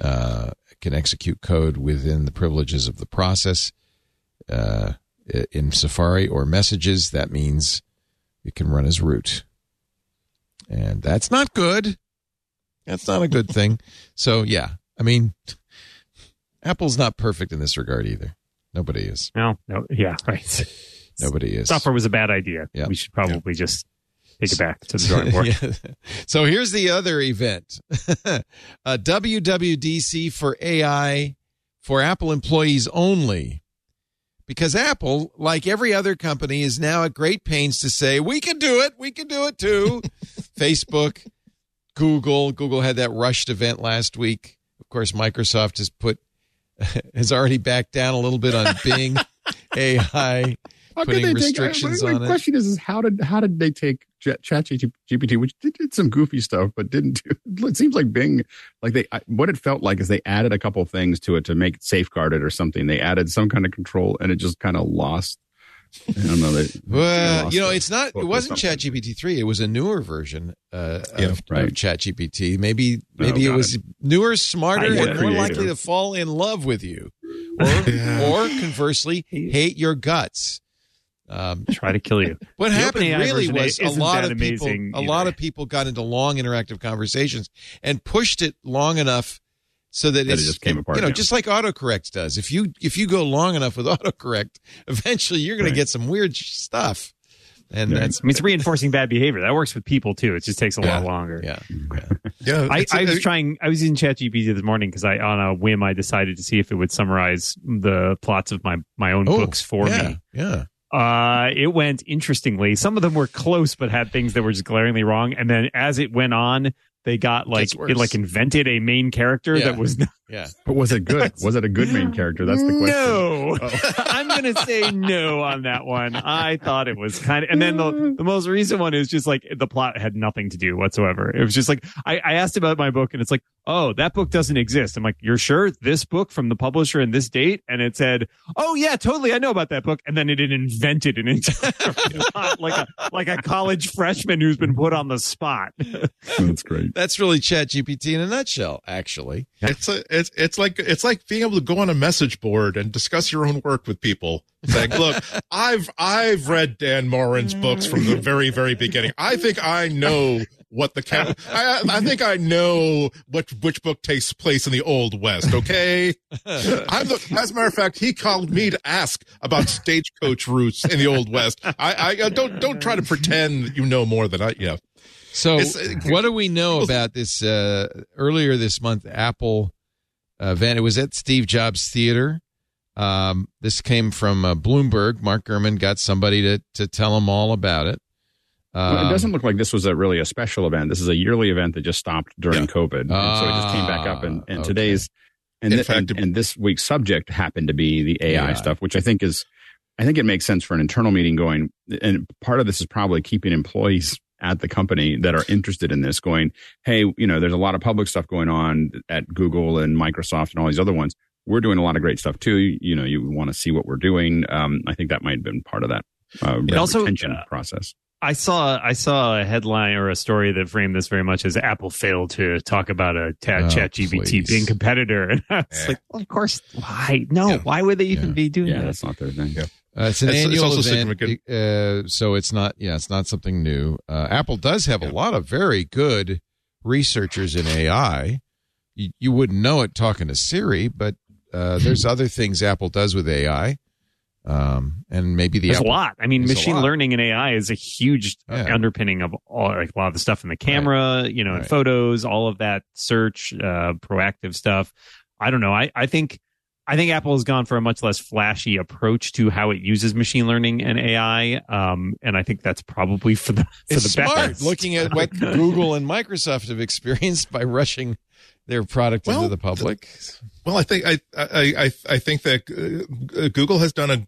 uh, can execute code within the privileges of the process uh, in Safari or messages. That means it can run as root. And that's not good. That's not a good thing. So, yeah, I mean, Apple's not perfect in this regard either. Nobody is. No, no, yeah, right. Nobody is. Software was a bad idea. Yeah. We should probably just take it back to the drawing board. Yeah. So here's the other event a WWDC for AI for Apple employees only. Because Apple, like every other company, is now at great pains to say, we can do it. We can do it too. Facebook, Google. Google had that rushed event last week. Of course, Microsoft has put, has already backed down a little bit on Bing AI, How putting could they restrictions take, my, on my it. question is, is how did how did they take Chat GPT, which did, did some goofy stuff, but didn't do? It seems like Bing, like they, I- what it felt like is they added a couple things to it to make it safeguarded or something. They added some kind of control, and it just kind of lost. I don't know. They, Well, you know, it's not. It wasn't something. ChatGPT three. It was a newer version uh, Yeah, of, right. of ChatGPT. Maybe maybe it got was newer, smarter, and more creative. likely to fall in love with you, or or conversely, hate your guts. Um, Try to kill you. what The happened really was a lot of people. amazing A lot of people got into long interactive conversations and pushed it long enough so that, That it just came apart, You know, yeah. just like autocorrect does. If you if you go long enough with autocorrect, eventually you're going Right. to get some weird stuff. And Yeah. that's I mean, it's reinforcing bad behavior. That works with people too. It just takes a Yeah. lot longer. yeah. Yeah, I, I was trying. I was in ChatGPT this morning because I, on a whim, I decided to see if it would summarize the plots of my my own Oh, books for yeah, me. Yeah. Uh, it went interestingly. Some of them were close, but had things that were just glaringly wrong. And then as it went on, they got like Gets it like invented a main character Yeah. that was not, Yeah. But was it good? was it a good main character? That's the question. no. Oh. I'm gonna say no on that one. I thought it was kind of, and then the the most recent one is just like the plot had nothing to do whatsoever. It was just like I, I asked about my book, and it's like, oh, that book doesn't exist. I'm like, you're sure this book from the publisher and this date? And it said, oh yeah, totally, I know about that book. And then it had invented an entire plot, like a like a college freshman who's been put on the spot. That's great. That's really Chat GPT in a nutshell, actually. It's a, it's it's like it's like being able to go on a message board and discuss your own work with people. Saying, "Look, I've I've read Dan Moren's books from the very very beginning. I think I know what the cat. I I think I know what which book takes place in the Old West. Okay, I'm the. As a matter of fact, he called me to ask about stagecoach routes in the Old West. I I don't don't try to pretend that you know more than I. Yeah. So, uh, what do we know about this? Uh, earlier this month, Apple uh, event. It was at Steve Jobs Theater. Um, this came from uh, Bloomberg. Mark Gurman got somebody to to tell him all about it. Well, Um, it doesn't look like this was a really a special event. This is a yearly event that just stopped during COVID, and so it just came back up. And, and Ah, today's and, In thi- fact, and, and this week's subject happened to be the AI, AI. stuff, which I think is, I think it makes sense for an internal meeting going. And part of this is probably keeping employees at the company that are interested in this going, hey, you know, there's a lot of public stuff going on at Google and Microsoft and all these other ones. We're doing a lot of great stuff too. You know, you want to see what we're doing. Um, I think that might have been part of that uh, It also, retention uh, process. I saw I saw a headline or a story that framed this very much as Apple failed to talk about a ta- Oh, Chat GPT being competitor, and I was Eh. like, well, of course, why? No, Yeah. why would they even Yeah. be doing Yeah, that? that's not their thing. Yeah. Uh, it's an It's- it's annual also event, uh, so it's not. Yeah, it's not something new. Uh, Apple does have a lot of very good researchers in AI. You, you wouldn't know it talking to Siri, but uh, there's other things Apple does with AI, um, and maybe the There's Apple, a lot. I mean, machine learning and AI is a huge Yeah. underpinning of all, like a lot of the stuff in the camera, you know, Right. photos, all of that search, uh, proactive stuff. I don't know. I, I think, I think Apple has gone for a much less flashy approach to how it uses machine learning and AI. Um, and I think that's probably for the, for It's the smart. best. Looking at what Google and Microsoft have experienced by rushing their product Well, into the public. Well, I think I I I, I think that uh, Google has done a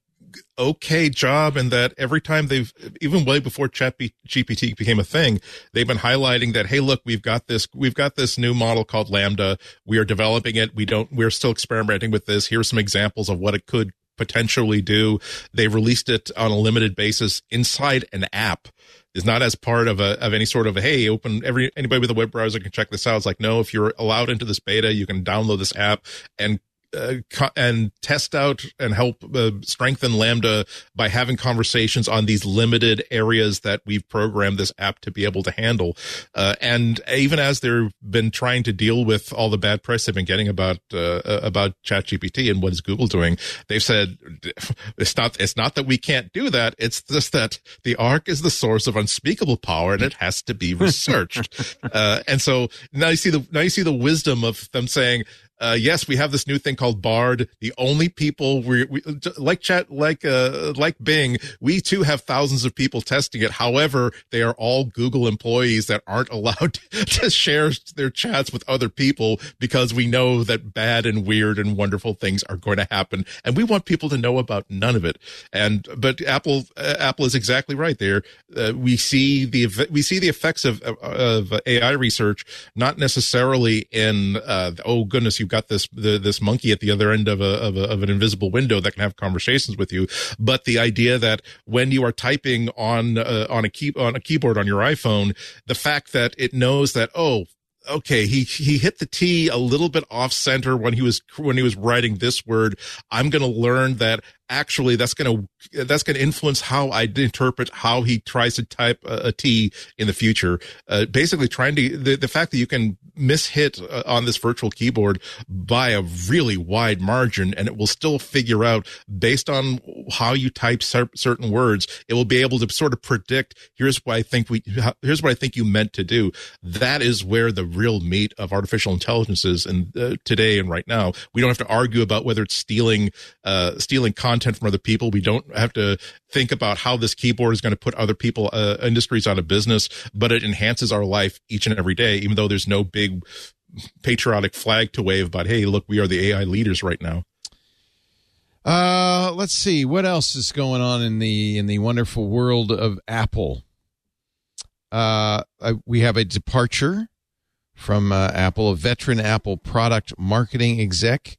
okay job in that every time they've even way before chat gpt became a thing they've been highlighting that hey look we've got this we've got this new model called LaMDA. We are developing it. We don't we're still experimenting with this. Here's some examples of what it could potentially do. They released it on a limited basis inside an app. Is not as part of a of any sort of hey open every anybody with a web browser can check this out. It's like no if you're allowed into this beta you can download this app and uh, co- and test out and help uh, strengthen LaMDA by having conversations on these limited areas that we've programmed this app to be able to handle. Uh, and even as they've been trying to deal with all the bad press they've been getting about uh, about ChatGPT and what is Google doing, they've said it's not it's not that we can't do that. It's just that the Ark is the source of unspeakable power and it has to be researched. uh, and so now you see the now you see the wisdom of them saying uh, yes, we have this new thing called Bard. The only people we, we like chat, like, uh, like Bing, we too have thousands of people testing it. However, they are all Google employees that aren't allowed to share their chats with other people because we know that bad and weird and wonderful things are going to happen. And we want people to know about none of it. And, but Apple, uh, Apple is exactly right there. Uh, we see the, we see the effects of, of, AI research, not necessarily in, uh, oh goodness, you've got this, the, this monkey at the other end of a, of a, of an invisible window that can have conversations with you. But the idea that when you are typing on, uh, on a key, on a keyboard on your iPhone, the fact that it knows that, oh, okay he he hit the t a little bit off center when he was when he was writing this word i'm going to learn that actually that's going to that's going to influence how i interpret how he tries to type a, a t in the future. Uh, basically trying to the, the fact that you can mishit uh, on this virtual keyboard by a really wide margin and it will still figure out based on how you type cer- certain words it will be able to sort of predict here's what i think we here's what i think you meant to do. That is where the real meat of artificial intelligence is and uh, today and right now. We don't have to argue about whether it's stealing uh stealing content from other people. We don't have to think about how this keyboard is going to put other people uh, industries out of business but it enhances our life each and every day even though there's no big patriotic flag to wave about hey look we are the ai leaders right now. Uh, let's see. What else is going on in the in the wonderful world of Apple. Uh, we have a departure from uh, Apple, a veteran Apple product marketing exec,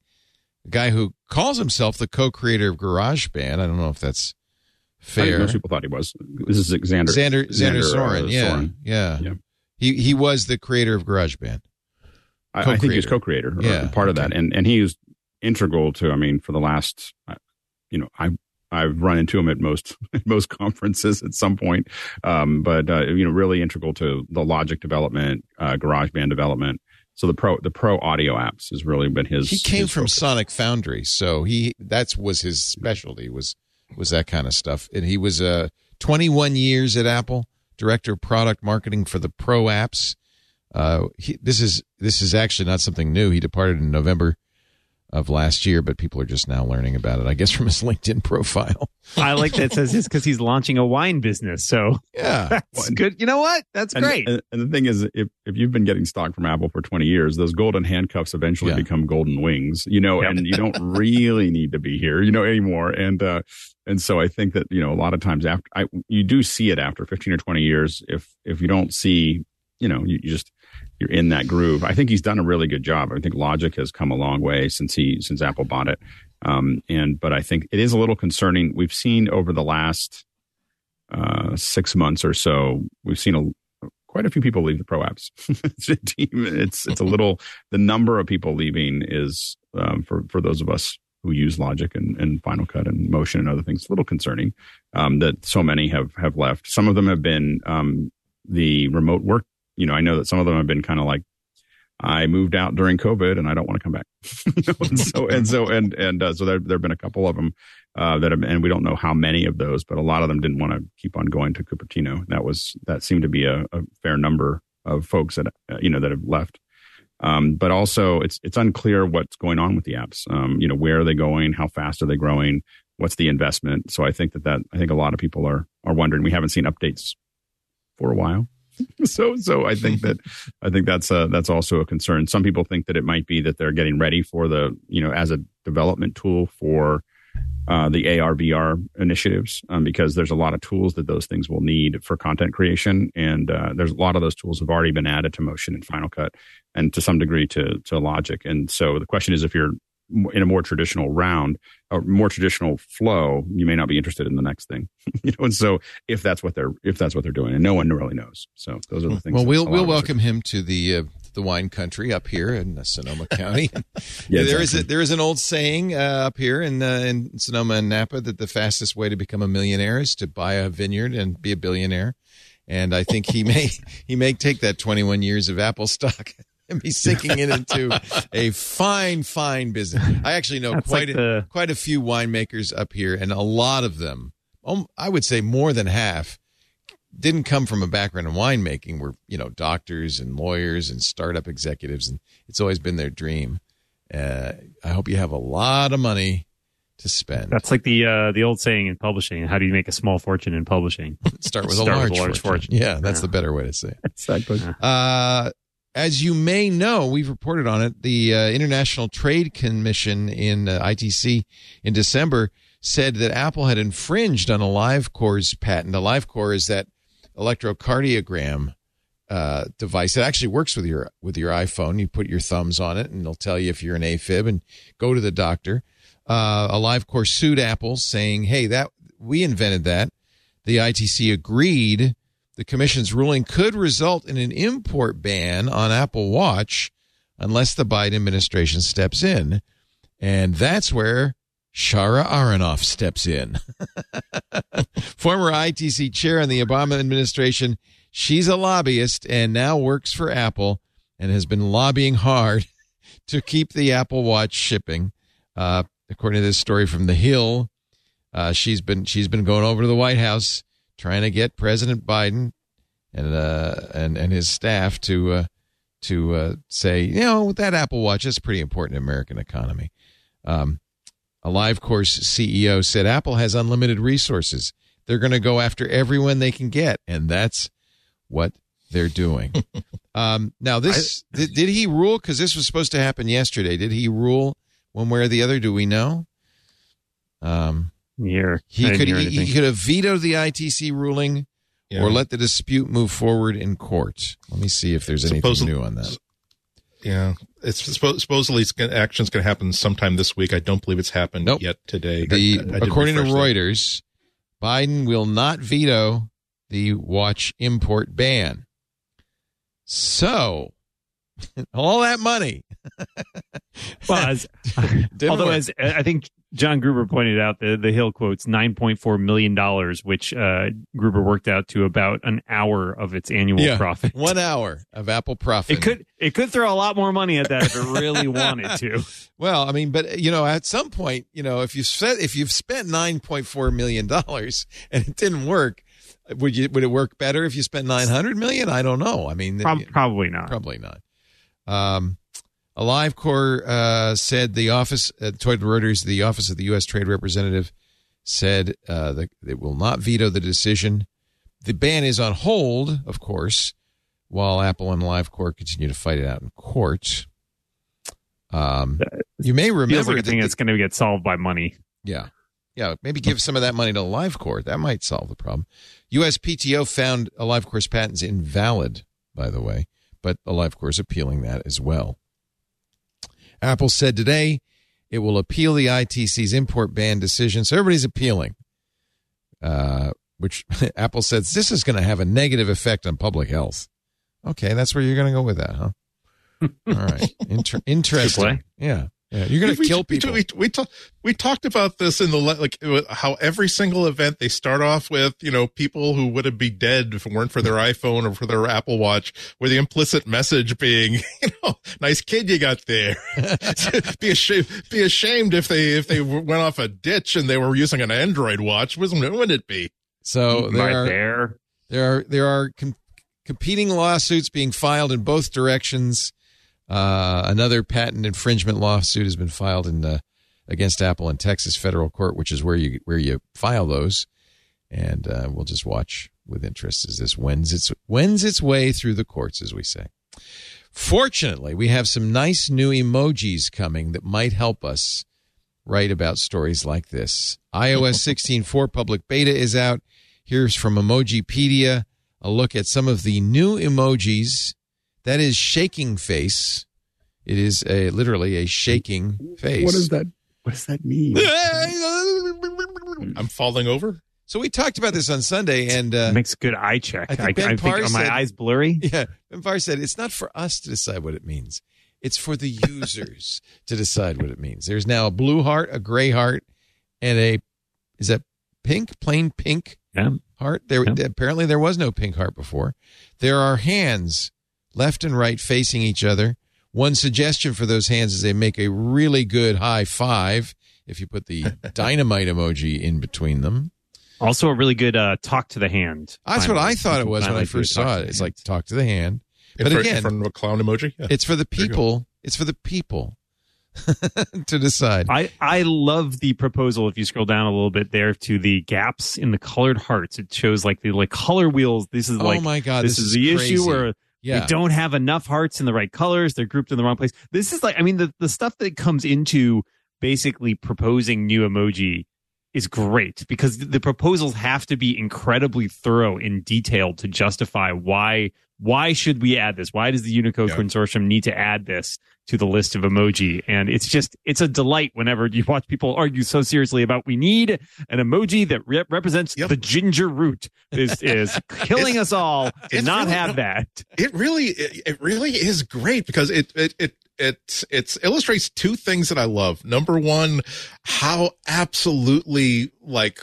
a guy who calls himself the co-creator of GarageBand. I don't know if that's fair. most people thought he was. This is Xander. Xander Xander, uh, Soren, yeah, Soren. yeah, Yeah. He he was the creator of GarageBand. I, I think he's Co-creator. co-creator, or Yeah, part of that, and and he was integral to. I mean, for the last, uh, you know, I I've run into him at most at most conferences at some point, um, but uh, you know, really integral to the Logic development, uh, GarageBand development. So the pro the pro audio apps has really been his. He came his from focus. Sonic Foundry, so he that's was his specialty was was that kind of stuff. And he was uh 21 years at Apple, director of product marketing for the Pro apps. Uh, he, this is this is actually not something new. He departed in November of last year, but people are just now learning about it. I guess from his LinkedIn profile. I like that it says this because he's launching a wine business. So Yeah, that's good. You know what? That's And- great. And, and the thing is, if, if you've been getting stock from Apple for 20 years, those golden handcuffs eventually Yeah. become golden wings, you know, Yep. and you don't really need to be here, you know, anymore. And, uh, and so I think that, you know, a lot of times after I, you do see it after 15 or 20 years. If, if you don't see, you know, you, you just, you're in that groove. I think he's done a really good job. I think Logic has come a long way since he, since Apple bought it. Um, and, but I think it is a little concerning. We've seen over the last, uh, six months or so, we've seen a, quite a few people leave the pro apps. team, it's it's a little the number of people leaving is um, for for those of us who use Logic and, and Final Cut and Motion and other things, a little concerning um, that so many have have left. Some of them have been um, the remote work. You know, I know that some of them have been kind of like. I moved out during COVID and I don't want to come back. And so and so and and uh, so there there have been a couple of them uh, that have, and we don't know how many of those, but a lot of them didn't want to keep on going to Cupertino. That was that seemed to be a, a fair number of folks that uh, you know that have left. Um, but also, it's it's unclear what's going on with the apps. Um, you know, where are they going? How fast are they growing? What's the investment? So I think that that I think a lot of people are are wondering. We haven't seen updates for a while. so so I think that I think that's uh that's also a concern. Some people think that it might be that they're getting ready for the you know as a development tool for uh, the AR VR initiatives um, because there's a lot of tools that those things will need for content creation, and uh, there's a lot of those tools have already been added to Motion and Final Cut, and to some degree to to Logic. And so the question is, if you're in a more traditional round or more traditional flow, you may not be interested in the next thing. you know, and so if that's what they're if that's what they're doing, and no one really knows. So those are the things. Well, we'll we'll welcome him to the uh, the wine country up here in uh, Sonoma County. Yeah, there is a, there is an old saying uh, up here in uh, in Sonoma and Napa that the fastest way to become a millionaire is to buy a vineyard and be a billionaire. And I think he may he may take that 21 years of Apple stock and be sinking it into a fine fine business. I actually know That's quite like a, the- quite a few winemakers up here, and a lot of them, um, I would say more than half, didn't come from a background in winemaking. Were you know doctors and lawyers and startup executives, and it's always been their dream. Uh, I hope you have a lot of money to spend. That's like the uh, the old saying in publishing. How do you make a small fortune in publishing? Start with, Start a, large with a large fortune. fortune. Yeah, that's Yeah. the better way to say it. exactly. Uh, as you may know, we've reported on it. The uh, International Trade Commission in uh, ITC in December said that Apple had infringed on AliveCor's patent. AliveCor is that electrocardiogram uh, device. It actually works with your with your iPhone. You put your thumbs on it, and it'll tell you if you're an AFib, and go to the doctor. Uh, AliveCor sued Apple, saying, "Hey, that we invented that." The ITC agreed the commission's ruling could result in an import ban on Apple Watch unless the Biden administration steps in. And that's where Shara Aranoff steps in. Former ITC chair in the Obama administration, she's a lobbyist and now works for Apple and has been lobbying hard to keep the Apple Watch shipping. Uh, according to this story from The Hill, uh, she's been she's been going over to the White House trying to get President Biden and uh, and and his staff to uh, to uh, say, you know, with that Apple Watch, that's pretty important in American economy. Um, AliveCor's CEO said Apple has unlimited resources. They're going to go after everyone they can get, and that's what they're doing. um, now, this did, did he rule? Because this was supposed to happen yesterday. Did he rule one way or the other? Do we know? Um, Here, he could hear he, he could have vetoed the ITC ruling Yeah. or let the dispute move forward in court. Let me see if there's anything new on that. Yeah, it's supposedly it's gonna, action's going to happen sometime this week. I don't believe it's happened Nope. yet today. The I- I according to refresh that. Reuters, Biden will not veto the watch import ban. So, all that money. Well, as, although work. as I think John Gruber pointed out, the the Hill quotes nine point four million dollars, which uh, Gruber worked out to about an hour of its annual yeah, profit. one hour of Apple profit. It could it could throw a lot more money at that if it really wanted to. Well, I mean, but you know, at some point, you know, if you said if you've spent nine point four million dollars and it didn't work, would you would it work better if you spent nine hundred million? I don't know. I mean, Prob- probably not. Probably not. Um, AliveCor uh, said the office, uh, Toyota Reuters, the office of the U.S. Trade Representative, said uh, that it will not veto the decision. The ban is on hold, of course, while Apple and AliveCor continue to fight it out in court. Um, you may Feels remember like a that thing that's going to get solved by money. yeah. Yeah. Maybe give some of that money to LiveCore. That might solve the problem. USPTO found AliveCor's patents invalid, by the way, but AliveCor is appealing that as well. Apple said today it will appeal the ITC's import ban decision. So everybody's appealing, uh, which Apple says this is going to have a negative effect on public health. Okay. That's where you're going to go with that, huh? All right. Inter- interesting. Yeah. Yeah. You're going to We- kill we- people. We, we, ta- we talked about this in the like uh, how every single event they start off with you know people who would have been dead if it weren't for their iPhone or for their Apple Watch, with the implicit message being you know nice kid you got there. be ashamed be ashamed if they if they went off a ditch and they were using an Android watch. Wouldn't wouldn't it be? So there right are, there. There are there are com- competing lawsuits being filed in both directions. Uh, another patent infringement lawsuit has been filed in uh, against Apple in Texas federal court, which is where you where you file those. And uh, we'll just watch with interest as this wends its wends its way through the courts, as we say. Fortunately, we have some nice new emojis coming that might help us write about stories like this. iOS 16.4 public beta is out. Here's from Emojipedia a look at some of the new emojis. That is shaking face. It is a literally a shaking face. What does that? What does that mean? I'm falling over. So we talked about this on Sunday, and uh, Makes good eye check. I I, think I, Ben think Parr are my eyes blurry? yeah, Ben Parr said it's not for us to decide what it means. It's for the users to decide what it means. There's now a blue heart, a gray heart, and a is that pink, plain pink Yeah. heart. There Yeah. apparently there was no pink heart before. There are hands left and right facing each other. One suggestion for those hands is they make a really good high five if you put the dynamite emoji in between them. Also, a really good uh, talk to the hand. That's what I thought it was when I first saw it. It's like talk to the hand. In But front, again- from a clown emoji. Yeah. It's for the There you go. people. It's for the people to decide. I, I love the proposal. If you scroll down a little bit there to the gaps in the colored hearts, it shows like the like color wheels. This is like, Oh my God, This, this is, is the crazy. issue where Yeah. we don't have enough hearts in the right colors. They're grouped in the wrong place. This is like I mean the the stuff that comes into basically proposing new emoji is great because the proposals have to be incredibly thorough and detailed to justify why why should we add this? Why does the Unicode Yeah. Consortium need to add this to the list of emoji? And it's just it's a delight whenever you watch people argue so seriously about we need an emoji that re- represents Yep. the ginger root is is killing us all to not really- have that. it really it, it really is great because it it it it it illustrates two things that I love. Number one, how absolutely like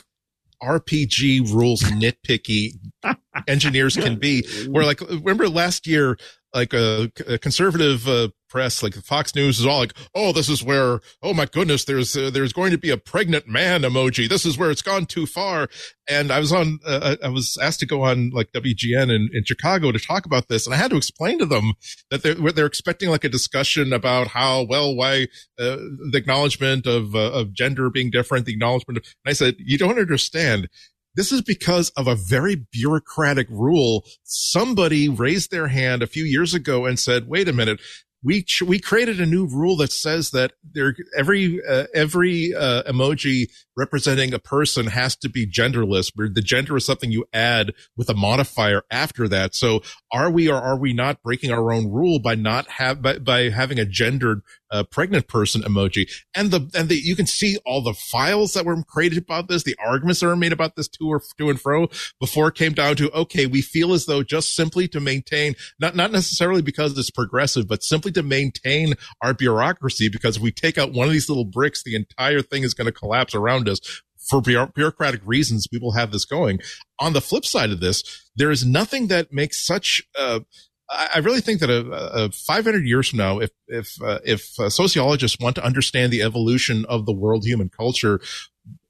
RPG rules nitpicky engineers can be. Where like remember last year, like a, a conservative uh, press, like Fox News, is all like, "Oh, this is where, oh my goodness, there's uh, there's going to be a pregnant man emoji. This is where it's gone too far." And I was on, uh, I was asked to go on like WGN in, in Chicago to talk about this, and I had to explain to them that they're they're expecting like a discussion about how well why uh, the acknowledgement of uh, of gender being different, the acknowledgement. Of, and I said, "You don't understand." This is because of a very bureaucratic rule. Somebody raised their hand a few years ago and said, wait a minute. We ch- we created a new rule that says that there every uh, every uh, emoji representing a person has to be genderless. Where the gender is something you add with a modifier after that. So are we or are we not breaking our own rule by not have by, by having a gendered uh, pregnant person emoji? And the and the you can see all the files that were created about this, the arguments that were made about this to or to and fro before it came down to okay, we feel as though just simply to maintain not not necessarily because it's progressive, but simply to maintain our bureaucracy. Because if we take out one of these little bricks, the entire thing is going to collapse around us. For bureaucratic reasons, will have this going. On the flip side of this, there is nothing that makes such. Uh, I really think that a, a 500 years from now, if if uh, if uh, sociologists want to understand the evolution of the world human culture,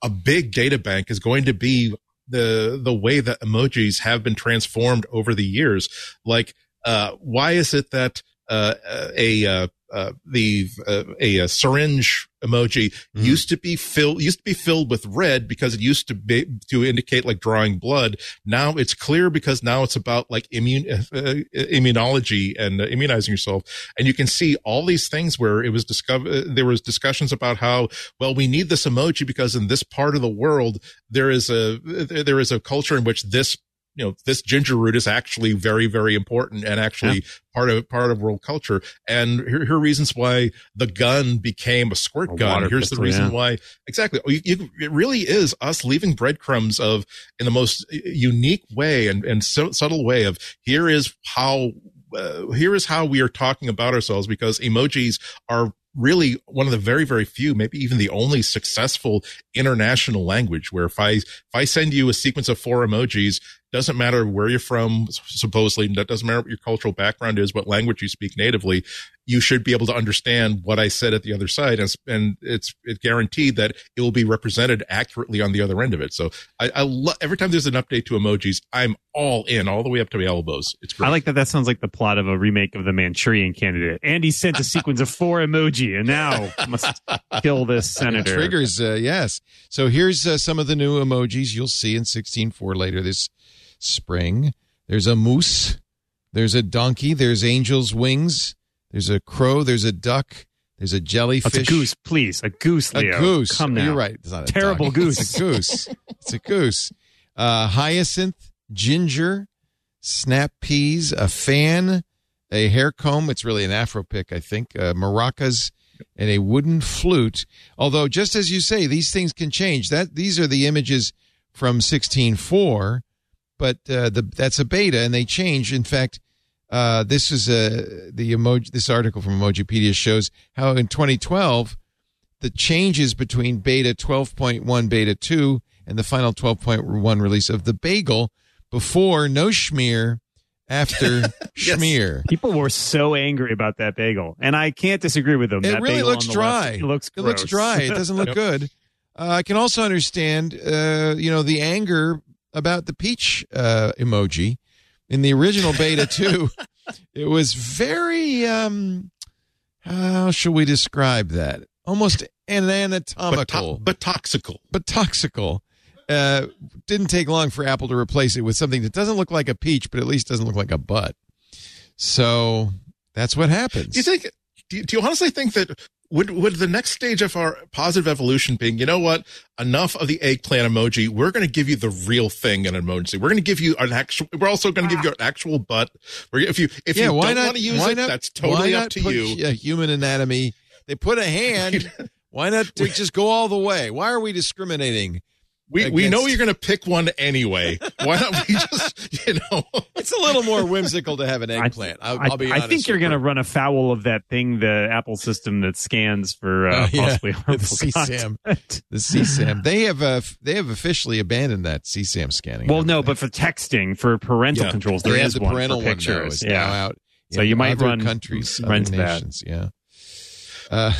a big data bank is going to be the the way that emojis have been transformed over the years. Like, uh, why is it that uh, a uh, uh, the uh, a, a, syringe emoji mm. used to be filled used to be filled with red because it used to be to indicate like drawing blood. Now it's clear because now it's about like immune uh, immunology and uh, immunizing yourself. And you can see all these things where it was discovered. Uh, there was discussions about how well we need this emoji because in this part of the world there is a there is a culture in which this you know this ginger root is actually very very important and actually yeah. part of part of world culture and here, here, are reasons why the gun became a squirt a gun here's pistol, the reason yeah. why exactly you, it really is us leaving breadcrumbs of in the most unique way and, and so, subtle way of here is how uh, here is how we are talking about ourselves because emojis are really one of the very very few maybe even the only successful international language where if i if i send you a sequence of four emojis doesn't matter where you're from, supposedly. That doesn't matter what your cultural background is, what language you speak natively. You should be able to understand what I said at the other side, and, and it's it's guaranteed that it will be represented accurately on the other end of it. So I, I lo- every time there's an update to emojis, I'm all in, all the way up to my elbows. It's great. I like that. That sounds like the plot of a remake of the Manchurian Candidate. Andy sent a sequence of four emoji, and now must kill this senator. It triggers, uh, yes. So here's uh, some of the new emojis you'll see in 16.4 later this spring. There's a moose. There's a donkey. There's angel's wings. There's a crow. There's a duck. There's a jellyfish. It's a goose, please. A goose, Leo. A goose. Come now. You're right. It's not a Terrible goose. It's a goose. it's a goose. Uh, hyacinth, ginger, snap peas, a fan, a hair comb. It's really an afro pick, I think. Uh, maracas and a wooden flute. Although, just as you say, these things can change. That these are the images from 16.4 but uh, the, that's a beta, and they change. In fact, uh, this is a the emoji. This article from Emojipedia shows how in 2012 the changes between beta 12.1, beta 2, and the final 12.1 release of the bagel before no schmear, after yes. schmear. People were so angry about that bagel, and I can't disagree with them. It that really looks dry. Left, it looks gross. it looks dry. It doesn't look good. Uh, I can also understand, uh, you know, the anger about the peach uh, emoji in the original beta too. it was very um, how shall we describe that? Almost an anatomical, but, to- toxical, but toxical. Uh, didn't take long for Apple to replace it with something that doesn't look like a peach, but at least doesn't look like a butt. So that's what happens. Do you think? Do you, do you honestly think that would would the next stage of our positive evolution being, you know what? Enough of the eggplant emoji. We're going to give you the real thing in an emoji. We're going to give you an actual. We're also going to give you an actual butt. If you if yeah, you why don't want to use why it, not, that's totally up to you. Yeah, human anatomy. They put a hand. why not we, just go all the way? Why are we discriminating? We, we know you're going to pick one anyway. Why don't we just, you know? It's a little more whimsical to have an eggplant. I, will be I think you're going to run afoul of that thing, the Apple system that scans for uh, uh, yeah. possibly harmful the CSAM. the CSAM. They have uh, they have officially abandoned that CSAM scanning. Well, no, but for texting, for parental yeah. controls, there is the one parental for pictures. One yeah. out. So you might run countries, run other nations. Yeah. Uh,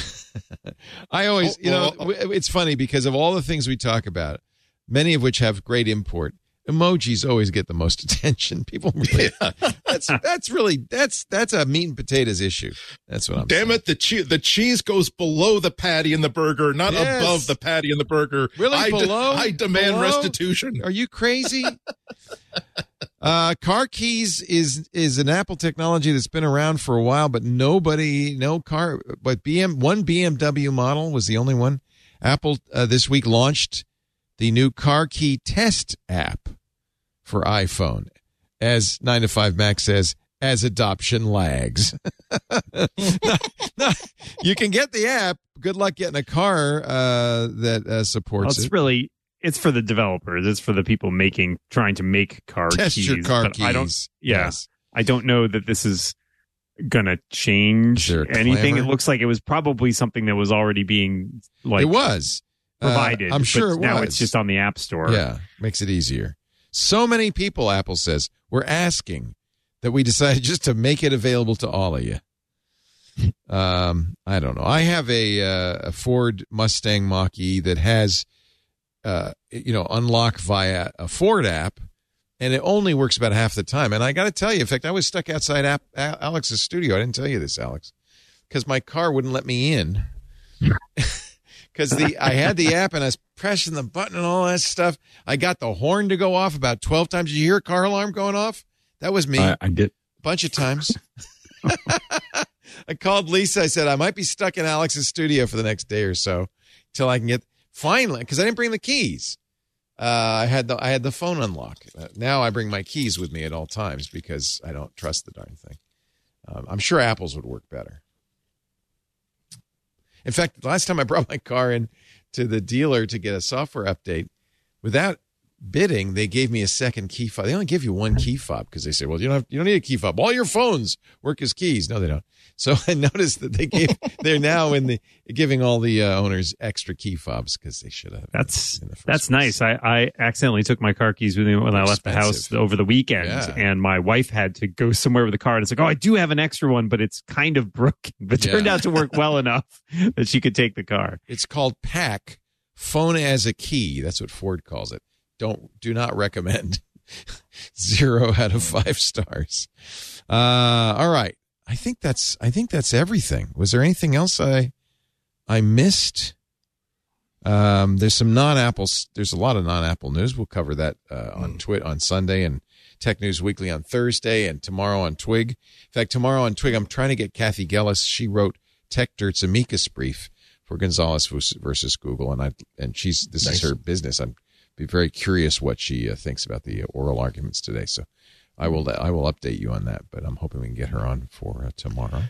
I always, you know, it's funny because of all the things we talk about many of which have great import. Emojis always get the most attention. People really, yeah. that's that's really that's that's a meat and potatoes issue. That's what I'm. Saying. Damn saying. it! The cheese the cheese goes below the patty in the burger, not yes. above the patty in the burger. Really I below? De- I demand below? restitution. Are you crazy? Uh, car keys is is an Apple technology that's been around for a while, but nobody, no car, but BM one BMW model was the only one. Apple uh, this week launched the new car key test app for iPhone, as nine to five Mac says, as adoption lags. No, no, you can get the app. Good luck getting a car uh, that uh, Well, supports it's it. really it's for the developers. It's for the people making trying to make car Test keys. your car keys. I don't. Yeah, Yes. I don't know that this is gonna change anything. clamor? It looks like it was probably something that was already being like it was Uh, provided. I'm but sure it now it's just on the app store. Yeah, makes it easier. So many people, Apple says, were asking that we decided just to make it available to all of you. Um, I don't know. I have a, uh, a Ford Mustang Mach E that has, uh, you know, unlock via a Ford app, and it only works about half the time. And I got to tell you, in fact, I was stuck outside app, Al- Alex's studio. I didn't tell you this, Alex, because my car wouldn't let me in. Because the I had the app and I was pressing the button and all that stuff. I got the horn to go off about twelve times. Did you hear a car alarm going off? That was me I, I did. A bunch of times. I called Lisa. I said I might be stuck in Alex's studio for the next day or so till I can get finally because I didn't bring the keys. Uh, I had the I had the phone unlock. Uh, now I bring my keys with me at all times because I don't trust the darn thing. Um, I'm sure Apple's would work better. In fact, last time I brought my car in to the dealer to get a software update, without bidding, they gave me a second key fob. They only give you one key fob because they say, "Well, you don't have, you don't need a key fob. All your phones work as keys." No, they don't. So I noticed that they gave they're now in the giving all the uh, owners extra key fobs because they should have. That's in the first that's place. nice. I, I accidentally took my car keys with me when I left the house over the weekend, Yeah. and my wife had to go somewhere with the car. And it's like, oh, I do have an extra one, but it's kind of broken. But Yeah. turned out to work well enough that she could take the car. It's called PAC, phone as a key. That's what Ford calls it. Don't do not recommend. Zero out of five stars. Uh, all right. I think that's I think that's everything. Was there anything else I I missed? Um, there's some non-Apple. There's a lot of non-Apple news. We'll cover that uh, on Twit on Sunday and Tech News Weekly on Thursday and tomorrow on Twig. In fact, tomorrow on Twig, I'm trying to get Cathy Gellis. She wrote Techdirt's amicus brief for Gonzalez versus- Google, and I and she's this is her business. I'm be very curious what she uh, thinks about the oral arguments today. So I will I will update you on that. But I'm hoping we can get her on for uh, tomorrow.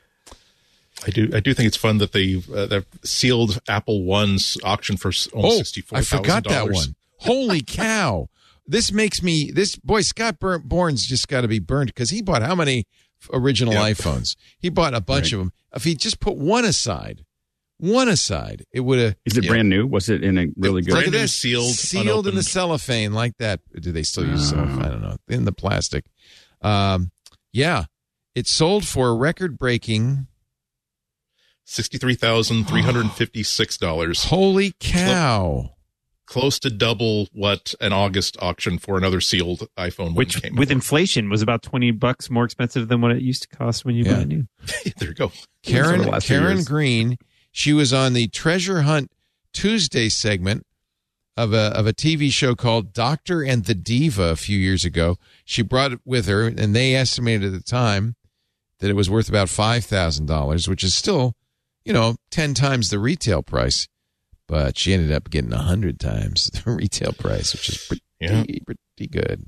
I do. I do think it's fun that they uh, they've sealed Apple One's auction for almost Oh, sixty four. I forgot that one. Holy cow! This makes me this boy Scott Bur- Bourne's just got to be burned because he bought how many original Yeah. iPhones? He bought a bunch Right. of them. If he just put one aside, one aside, it would have. Is it Yeah. brand new? Was it in a really good? Look Brand at this, sealed, sealed in the cellophane like that. Do they still use Oh. cellophane? I don't know. In the plastic. Um, yeah, it sold for a record-breaking. Sixty three thousand three hundred and fifty six dollars, Holy cow! close to double what an August auction for another sealed iPhone Which, came with for. inflation, was about twenty bucks more expensive than what it used to cost when you Yeah. buy it new. there you go. Karen For the Karen years. Green. She was on the Treasure Hunt Tuesday segment of a of a TV show called Doctor and the Diva a few years ago. She brought it with her, and they estimated at the time that it was worth about five thousand dollars, which is still, you know, ten times the retail price. But she ended up getting a hundred times the retail price, which is pretty Yeah. pretty good.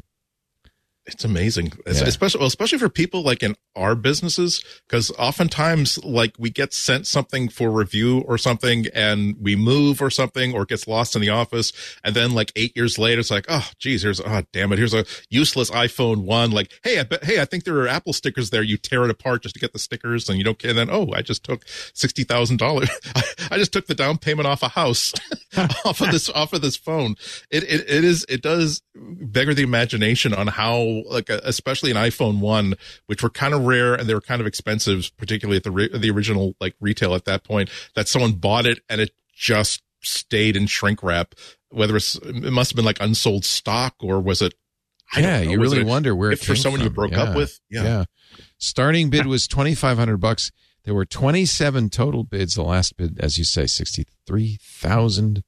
It's amazing, Yeah. especially well, especially for people like in our businesses, because oftentimes like we get sent something for review or something, and we move or something, or it gets lost in the office, and then like eight years later, it's like, oh, geez, here's oh, damn it, here's a useless iPhone one. Like, hey, I bet, hey, I think there are Apple stickers there. You tear it apart just to get the stickers, and you don't. And then, oh, I just took sixty thousand dollars. I just took the down payment off a house, off of this off of this phone. It it it is it does beggar the imagination on how like uh, especially an iPhone one, which were kind of rare and they were kind of expensive, particularly at the re- the original like retail at that point. That someone bought it and it just stayed in shrink wrap. Whether it's it must have been like unsold stock or was it? I yeah, you was really it wonder where it for someone you broke Yeah. up with. Yeah. yeah. Starting bid was twenty five hundred bucks. There were twenty seven total bids. The last bid, as you say, sixty three thousand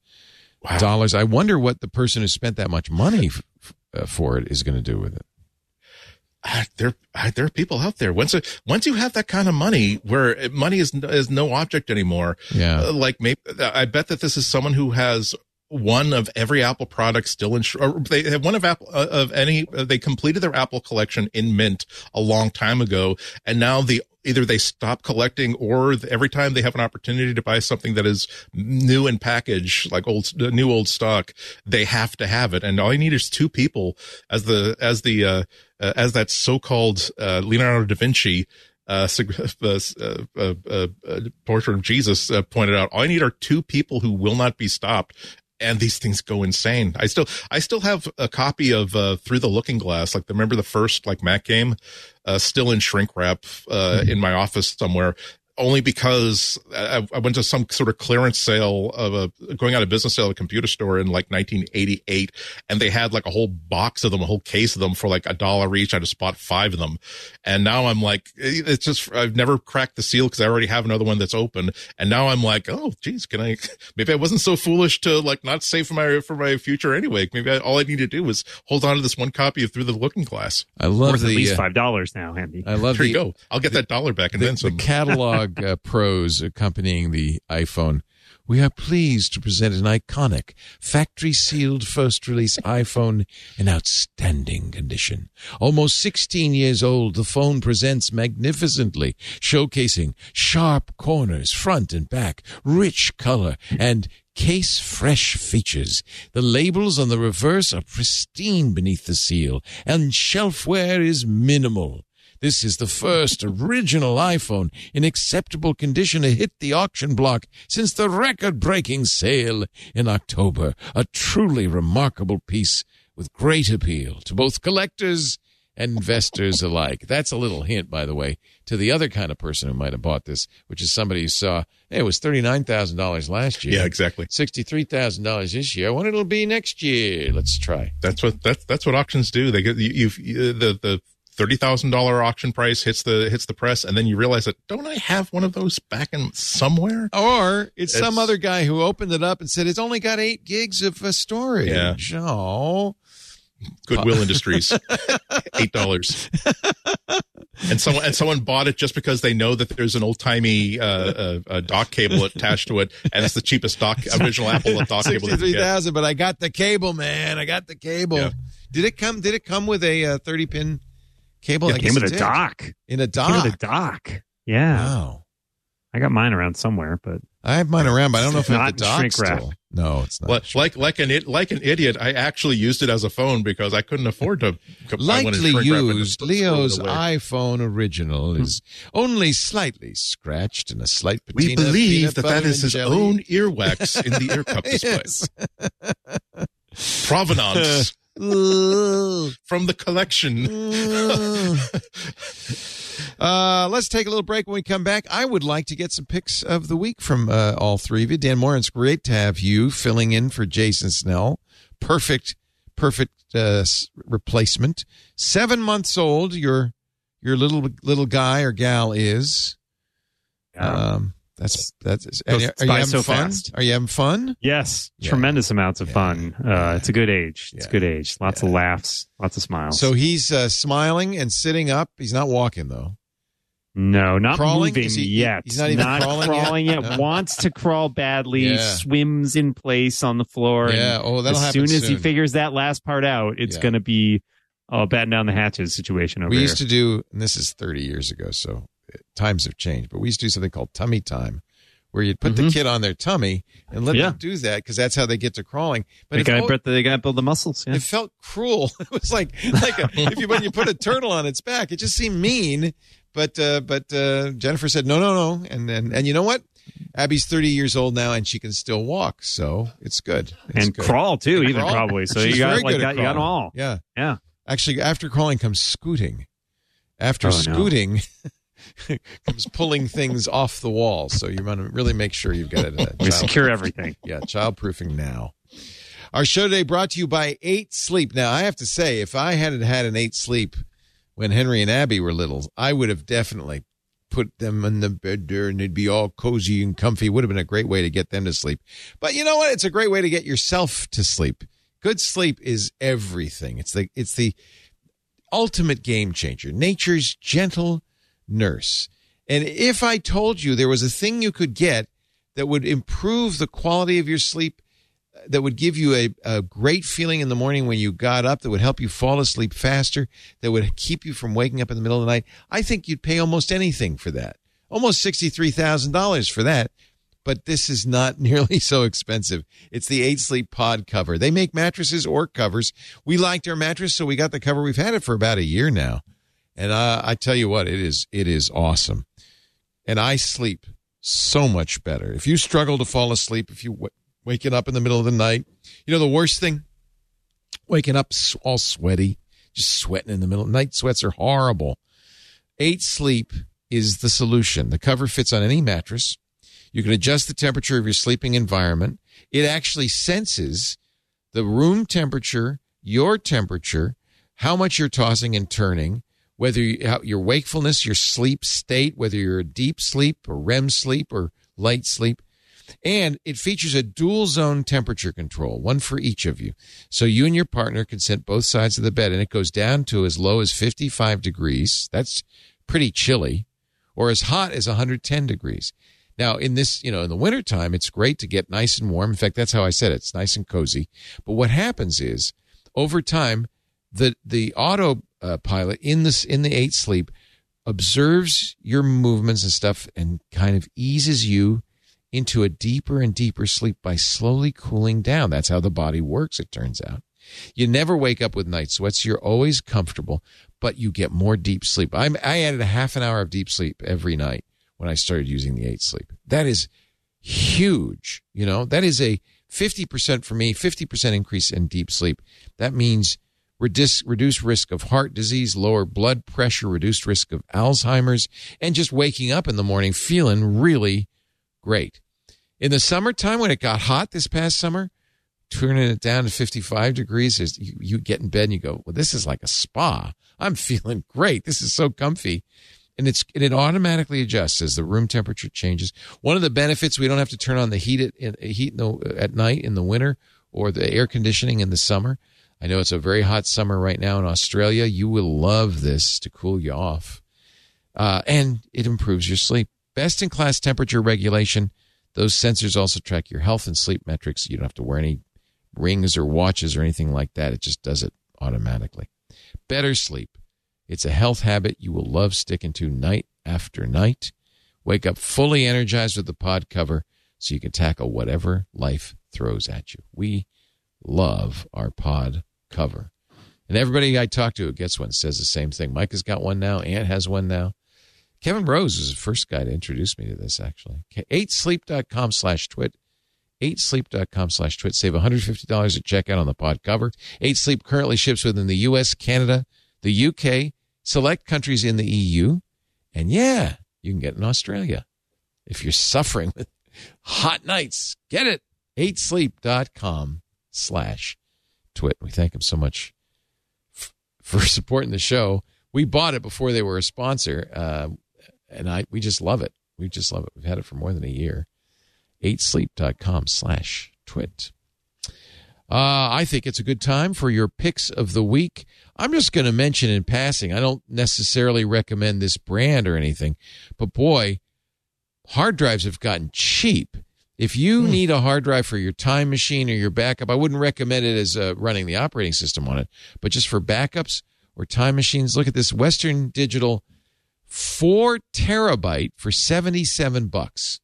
dollars. I wonder what the person who spent that much money f- f- uh, for it is going to do with it. There there are people out there. Once once you have that kind of money, where money is is no object anymore. Yeah. Uh, like maybe I bet that this is someone who has one of every Apple product still in. Or they have one of Apple uh, of any. Uh, they completed their Apple collection in Mint a long time ago, and now the either they stop collecting or every time they have an opportunity to buy something that is new in package like old new old stock they have to have it and all you need is two people as the as the uh, uh as that so-called uh, leonardo da vinci uh, uh, uh, uh, portrait of Jesus pointed out. All I need are two people who will not be stopped, and these things go insane. I still, I still have a copy of uh, Through the Looking Glass. Like, remember the first like Mac game, uh, still in shrink wrap uh, mm-hmm. in my office somewhere only because I, I, went to some sort of clearance sale of a going out of business sale at a computer store in like 1988, and they had like a whole box of them, a whole case of them for like a dollar each. I just bought five of them, and now I'm like, it's just I've never cracked the seal because I already have another one that's open, and now I'm like, oh geez, can I? Maybe I wasn't so foolish to like not save for my for my future anyway. Maybe I, all I need to do was hold on to this one copy of Through the Looking Glass. I love Worth the at least uh, five dollars now, Andy. I love there the, you go. I'll get the, that dollar back and the, then some. The uh, pros accompanying the iPhone. We are pleased to present an iconic, factory sealed first release iPhone in outstanding condition. Almost 16 years old, the phone presents magnificently, showcasing sharp corners, front and back, rich color, and case fresh features. The labels on the reverse are pristine beneath the seal, and shelfware is minimal. This is the first original iPhone in acceptable condition to hit the auction block since the record breaking sale in October. A truly remarkable piece with great appeal to both collectors and investors alike. That's a little hint, by the way, to the other kind of person who might have bought this, which is somebody who saw, hey, it was $39,000 last year. Yeah, exactly. $63,000 this year. I wonder it'll be next year. Let's try. That's what, that's, that's what auctions do. They get, you, you the, the, thirty thousand dollar auction price hits the hits the press, and then you realize that don't I have one of those back in somewhere? Or it's, It's- some other guy who opened it up and said it's only got eight gigs of uh, storage. Yeah. Oh, Goodwill Industries, eight dollars. And someone and someone bought it just because they know that there's an old timey uh, uh, uh, dock cable attached to it, and it's the cheapest dock original Apple dock cable. sixty-three get. thousand. But I got the cable, man. I got the cable. Yeah. Did it come? Did it come with a uh, thirty pin cable? Yeah, I came with a did. dock. In a Came dock. with a dock. Yeah, Wow. I got mine around somewhere, but I have mine around, but I don't know if I have Not the dock shrink wrap. still. No, it's not. Like like like an like an idiot, I actually used it as a phone because I couldn't afford to. buy one in Lightly shrink used, just throw it Leo's iPhone original hmm. is only slightly scratched and a slight patina. We believe that that butter is and his jelly. own earwax in the ear cup display. Provenance Ugh. from the collection. Uh, let's take a little break when we come back. I would like to get some picks of the week from uh, all three of you. Dan Moren, it's great to have you filling in for Jason Snell. Perfect, perfect uh, replacement. Seven months old. Your your little little guy or gal is. Um, that's that's. Are you, are you having so fun? fast. Are you having fun? yes, Yeah. tremendous amounts of Yeah. fun. Uh, it's a good age. It's a good age. Lots of laughs. Lots of smiles. So he's uh, smiling and sitting up. He's not walking though. no, not Crawling? moving he- yet. he's not even crawling yet? crawling yet. No. Wants to crawl badly. Swims in place on the floor. and Yeah. Oh, that'll as happen soon as he figures that last part out, it's going to be a batten down the hatches situation over here. we here. used to do, and this is 30 years ago, so times have changed, but we used to do something called tummy time, where you'd put the Mhm. kid on their tummy and let Yeah. them do that because that's how they get to crawling. But they got to they got to build the muscles. Yeah. it felt cruel. It was like like a, if you when you put a turtle on its back, it just seemed mean. But uh, but uh, Jennifer said no no no, and and and you know what? Abby's 30 years old now, and she can still walk, so it's good. It's and good. crawl too, And even crawl. probably. So She's you got like got, you got them all. Yeah. Yeah. Actually, after crawling comes scooting. After Oh, no. comes pulling things off the wall. So you want to really make sure you've got it. Uh, We secure everything. yeah, childproofing now. Our show today brought to you by Eight Sleep. Now, I have to say, if I hadn't had an Eight Sleep when Henry and Abby were little, I would have definitely put them in the bed there and they'd be all cozy and comfy. Would have been a great way to get them to sleep. But you know what? It's a great way to get yourself to sleep. Good sleep is everything. It's the it's the ultimate game changer, nature's gentle nurse. And if I told you there was a thing you could get that would improve the quality of your sleep, that would give you a, a great feeling in the morning when you got up, that would help you fall asleep faster, that would keep you from waking up in the middle of the night, I think you'd pay almost anything for that. Almost $63,000 for that. But this is not nearly so expensive. It's the 8 Sleep Pod cover. They make mattresses or covers. We liked our mattress, so we got the cover. We've had it for about a year now. And uh, I tell you what, it is it is awesome. And I sleep so much better. If you struggle to fall asleep, if you w- waking up in the middle of the night, you know the worst thing, waking up all sweaty, just sweating in the middle. Night sweats are horrible. Eight sleep is the solution. The cover fits on any mattress. You can adjust the temperature of your sleeping environment. It actually senses the room temperature, your temperature, how much you're tossing and turning, whether you, your wakefulness, your sleep state, whether you're a deep sleep or REM sleep or light sleep. And it features a dual zone temperature control, one for each of you. So you and your partner can set both sides of the bed, and it goes down to as low as 55 degrees. That's pretty chilly, or as hot as 110 degrees. Now, in this, you know, in the wintertime, it's great to get nice and warm. In fact, that's how I said it. It's nice and cozy. But what happens is, over time, the the auto uh, pilot in this in the eight sleep observes your movements and stuff and kind of eases you into a deeper and deeper sleep by slowly cooling down. That's how the body works, it turns out. You never wake up with night sweats. You're always comfortable, but you get more deep sleep. I'm, I added a half an hour of deep sleep every night when I started using the eight sleep. That is huge. You know, that is a 50% for me, 50% increase in deep sleep. That means reduce, reduce risk of heart disease, lower blood pressure, reduced risk of Alzheimer's, and just waking up in the morning feeling really great. In the summertime, when it got hot this past summer, turning it down to 55 degrees, is you, you get in bed and you go, well, this is like a spa. I'm feeling great. This is so comfy. And it's and it automatically adjusts as the room temperature changes. One of the benefits we don't have to turn on the heat at, heat in the, at night in the winter or the air conditioning in the summer. I know it's a very hot summer right now in Australia. You will love this to cool you off, uh, and it improves your sleep. Best in class temperature regulation. Those sensors also track your health and sleep metrics. You don't have to wear any rings or watches or anything like that. It just does it automatically. Better sleep. It's a health habit you will love sticking to night after night. Wake up fully energized with the pod cover so you can tackle whatever life throws at you. We love our pod cover. And everybody I talk to who gets one says the same thing. Mike has got one now. Ant has one now. Kevin Rose was the first guy to introduce me to this, actually. 8sleep.com slash twit. 8sleep.com slash twit. Save $150 at checkout on the pod cover. 8sleep currently ships within the U.S., Canada, the UK, select countries in the EU, and yeah, you can get in Australia. If you're suffering with hot nights, get it. 8sleep.com slash twit. We thank him so much f- for supporting the show. We bought it before they were a sponsor, uh, and I we just love it. We just love it. We've had it for more than a year. 8sleep.com slash twit. Uh, I think it's a good time for your picks of the week. I'm just going to mention in passing, I don't necessarily recommend this brand or anything, but boy, hard drives have gotten cheap. If you Hmm. need a hard drive for your time machine or your backup, I wouldn't recommend it as uh, running the operating system on it, but just for backups or time machines, look at this Western Digital four terabyte for 77 bucks.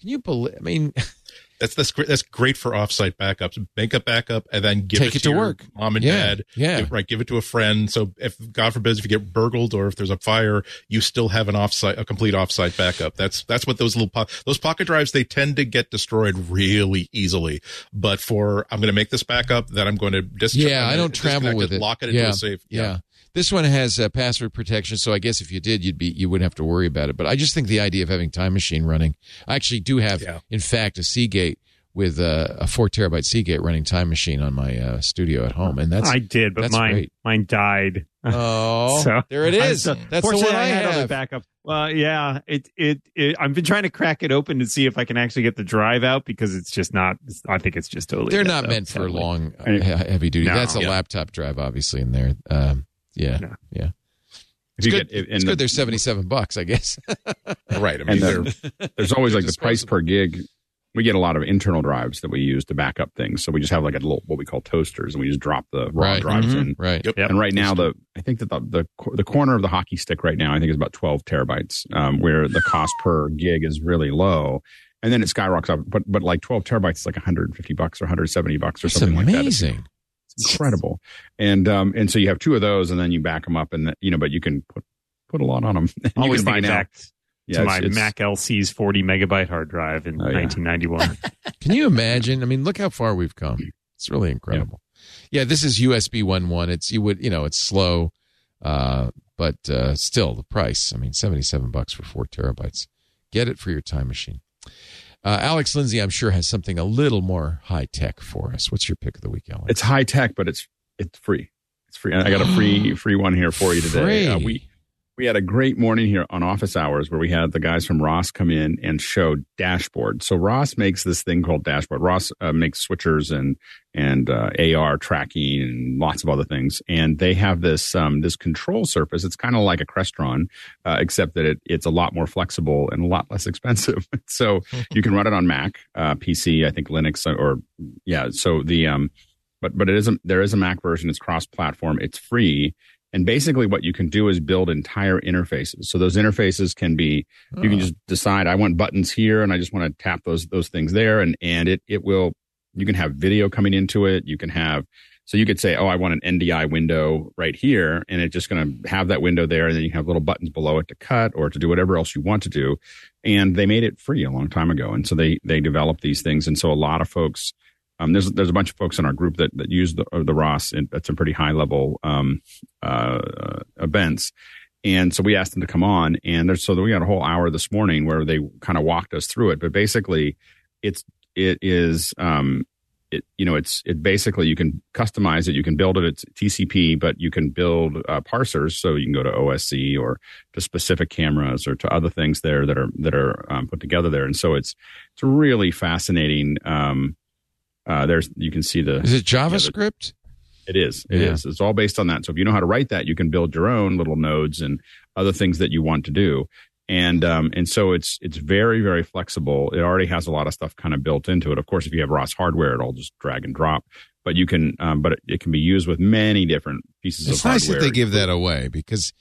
Can you believe? I mean, That's that's great. That's great for offsite backups. Make a backup and then give Take it it to work. mom and Yeah, dad. yeah. Give- right. Give it to a friend. So if God forbid if you get burgled or if there's a fire, you still have an offsite, a complete offsite backup. That's that's what those little po- those pocket drives they tend to get destroyed really easily. But for I'm going to make this backup, then I'm going to dis- yeah, I don't travel with it. Lock it into yeah, a safe. Yeah. This one has uh, password protection, so I guess if you did, you'd be you wouldn't have to worry about it. But I just think the idea of having Time Machine running, I actually do have, Yeah. in fact, a Seagate with uh, a four terabyte Seagate running Time Machine on my uh, studio at home, and that's I did, but mine great. mine died. oh, So, there it is. That's the one I, had other have. backup. Well, yeah, it, it it I've been trying to crack it open to see if I can actually get the drive out because it's just not. I think it's just totally. They're not meant for long, uh, heavy duty. No. That's a Yeah. laptop drive, obviously, in there. Um, Yeah, No. yeah. If It's you good. get- it's and good. the- They're seventy-seven bucks, I guess. Right. I mean, and there's always like the price per gig. We get a lot of internal drives that we use to back up things. So we just have like a little what we call toasters, and we just drop the raw Right. drives Mhm. in. right. Yep. Yep. And right now, the I think that the, the the corner of the hockey stick right now, I think is about 12 terabytes, um, where the cost per gig is really low, and then it skyrockets up. But but like 12 terabytes is like 150 bucks or 170 bucks or It's something like that. It's incredible. And um and so you have two of those, and then you back them up, and you know, but you can put put a lot on them. Always buy back Yeah, to it's- my it's- Mac LC's 40 megabyte hard drive in Oh, yeah. 1991. Can you imagine? I mean, look how far we've come. It's really incredible. Yeah, this is USB one one. It's you would you know it's slow, uh, but uh, still the price. I mean, seventy seven bucks for four terabytes. Get it for your time machine. Uh, Alex Lindsay, I'm sure has something a little more high tech for us. What's your pick of the week, Alex? It's high tech, but it's it's free. It's free. I got a free free one here for you today. Uh, we we had a great morning here on office hours where we had the guys from Ross come in and show dashboard. So Ross makes this thing called dashboard. Ross uh, makes switchers and and uh, AR tracking and lots of other things. And they have this um, this control surface. It's kind of like a Crestron, uh, except that it, it's a lot more flexible and a lot less expensive. so you can run it on Mac, uh, PC, I think Linux, or yeah. So the um, but but it is a, there is a Mac version. It's cross platform. It's free. And basically, what you can do is build entire interfaces. So those interfaces can be you can just decide I want buttons here, and I just want to tap those those things there, and and it it will. You can have video coming into it. You can have so you could say, oh, I want an NDI window right here, and it's just going to have that window there, and then you have little buttons below it to cut or to do whatever else you want to do. And they made it free a long time ago, and so they they developed these things, and so a lot of folks. Um, there's there's a bunch of folks in our group that, that use the the Ross and at some pretty high level um, uh, events, and so we asked them to come on, and there's so we got a whole hour this morning where they kind of walked us through it. But basically, it's it is um, it you know it's it basically you can customize it, you can build it. It's TCP, but you can build uh, parsers, so you can go to OSC or to specific cameras or to other things there that are that are um, put together there, and so it's it's really fascinating. Um, uh, there's you can see the Is it JavaScript? it is. It is. Yeah. It's all based on that. So if you know how to write that, you can build your own little nodes and other things that you want to do. And um, and so it's it's very very flexible. It already has a lot of stuff kind of built into it. Of course, if you have Ross hardware, it'll just drag and drop. But you can, um, but it, it can be used with many different pieces It's of nice hardware. that they give that away because,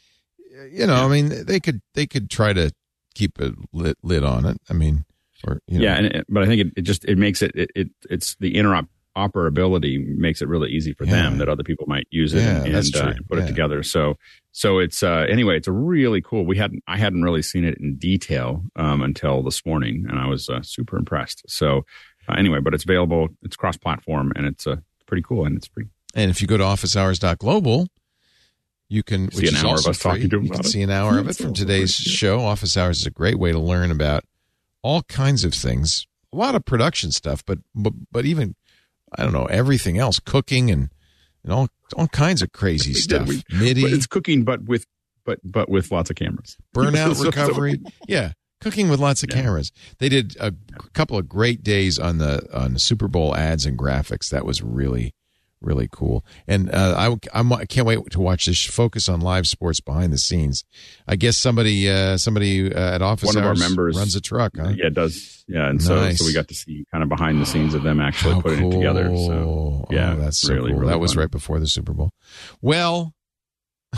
you know, I mean, they could they could try to keep a lit, lid on it. I mean, or you know, yeah, and it, but I think it, it just it makes it, it it it's the interoperability makes it really easy for Yeah. them that other people might use it Yeah, and, and, uh, and put Yeah. it together. So so it's uh, anyway, it's a really cool. We hadn't I hadn't really seen it in detail um, until this morning, and I was uh, super impressed. So uh, anyway, but it's available. It's cross platform, and it's uh, pretty cool, and it's free. And if you go to officehours.global, you can See an hour of us talking to 'em You can it. see an hour of it from today's show. Office Hours is a great way to learn about all kinds of things. A lot of production stuff, but but, but even I don't know everything else, cooking and and all all kinds of crazy stuff. We- MIDI, But it's cooking, but with but but with lots of cameras. burnout recovery. yeah, cooking with lots of Yeah. cameras. They did a couple of great days on the on the Super Bowl ads and graphics. That was really really cool. And uh, I I'm, I can't wait to watch this focus on live sports behind the scenes. I guess somebody uh, somebody uh, at Office One of our Hours members runs a truck. Huh? Yeah, it does. Yeah, and so Nice. so we got to see kind of behind the scenes of them actually How putting it together. So yeah, oh, that's so really, cool. really that was fun. right before the Super Bowl. Well,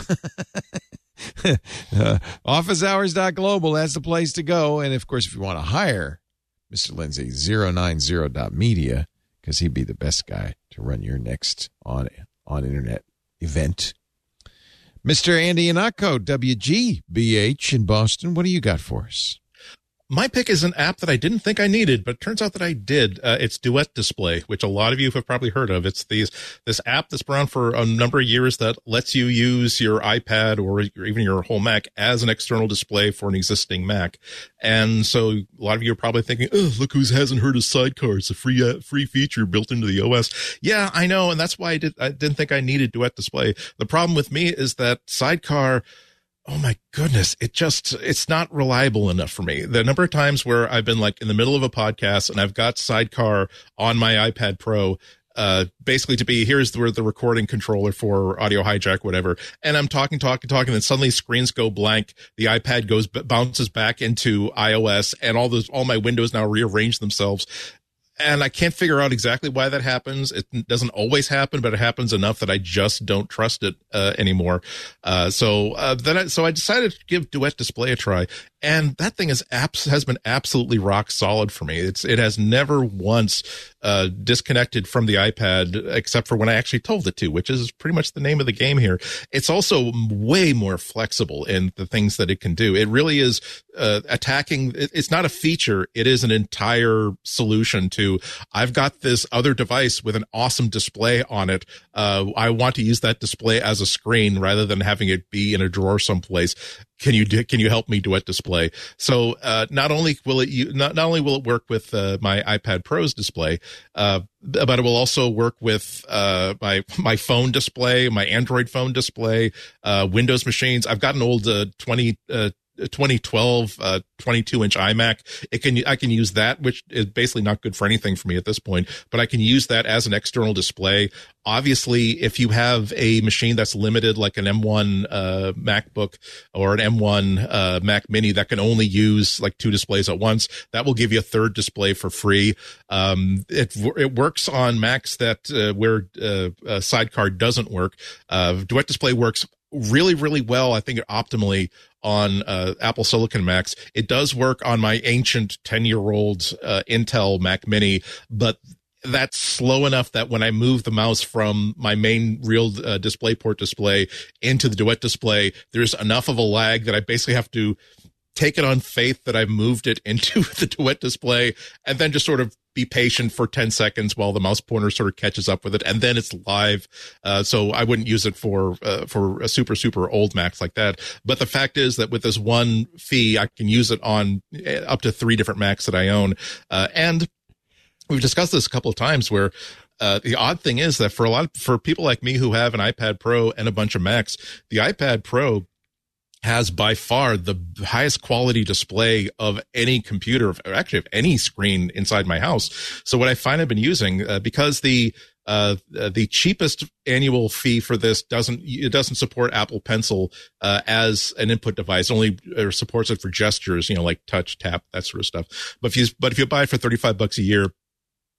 uh, officehours.global, that's the place to go. And of course, if you want to hire Mr. Lindsay, 090.media, because he'd be the best guy to run your next on on internet event. Mr. Andy Ihnatko, WGBH in Boston. What do you got for us? My pick is an app that I didn't think I needed, but it turns out that I did. Uh, it's Duet Display, which a lot of you have probably heard of. It's these this app that's been around for a number of years that lets you use your iPad or even your whole Mac as an external display for an existing Mac. And so a lot of you are probably thinking, "Oh, look who hasn't heard of Sidecar? It's a free uh, free feature built into the OS." Yeah, I know, and that's why I did I didn't think I needed Duet Display. The problem with me is that Sidecar oh my goodness it just it's not reliable enough for me the number of times where i've been like in the middle of a podcast and i've got sidecar on my ipad pro uh, basically to be here's the, the recording controller for audio hijack, whatever. And I'm talking, talking, talking, and suddenly screens go blank. The iPad goes bounces back into iOS, and all those all my windows now rearrange themselves and I can't figure out exactly why that happens. It doesn't always happen, but it happens enough that I just don't trust it uh, anymore. Uh, so uh, then, I, so I decided to give Duet Display a try, and that thing is abs- has been absolutely rock solid for me. It's it has never once uh, disconnected from the iPad except for when I actually told it to, which is pretty much the name of the game here. It's also way more flexible in the things that it can do. It really is uh, attacking. It, it's not a feature; it is an entire solution to. I've got this other device with an awesome display on it. Uh, I want to use that display as a screen rather than having it be in a drawer someplace can you do, can you help me duet display? So uh, not only will it you, not, not only will it work with uh, my iPad Pro's display, uh, but it will also work with uh, my my phone display, my Android phone display, uh, Windows machines. I've got an old uh, 20 2012 uh, 22 inch iMac. It can I can use that, which is basically not good for anything for me at this point. But I can use that as an external display. Obviously, if you have a machine that's limited, like an M1 uh, MacBook or an M1 uh, Mac Mini that can only use like two displays at once, that will give you a third display for free. Um, it it works on Macs that uh, where uh, Sidecar doesn't work. Duet Display works really, really well. I think optimally on uh, Apple Silicon Macs. It does work on my ancient 10 year old uh, Intel Mac Mini, but that's slow enough that when I move the mouse from my main real uh, DisplayPort display into the Duet display, there's enough of a lag that I basically have to take it on faith that I've moved it into the Duet display and then just sort of be patient for 10 seconds while the mouse pointer sort of catches up with it and then it's live. Uh, so i wouldn't use it for uh, for a super super old macs like that. But the fact is that with this one fee i can use it on uh, up to three different macs that i own. Uh, and we've discussed this a couple of times where uh, the odd thing is that for a lot of, for people like me who have an iPad Pro and a bunch of Macs, the iPad Pro has by far the highest quality display of any computer, or actually of any screen inside my house. So what I find I've been using, uh, because the uh, the cheapest annual fee for this doesn't it doesn't support Apple Pencil uh, as an input device. Only supports it for gestures, you know, like touch, tap, that sort of stuff. But if you but if you buy it for thirty five bucks a year,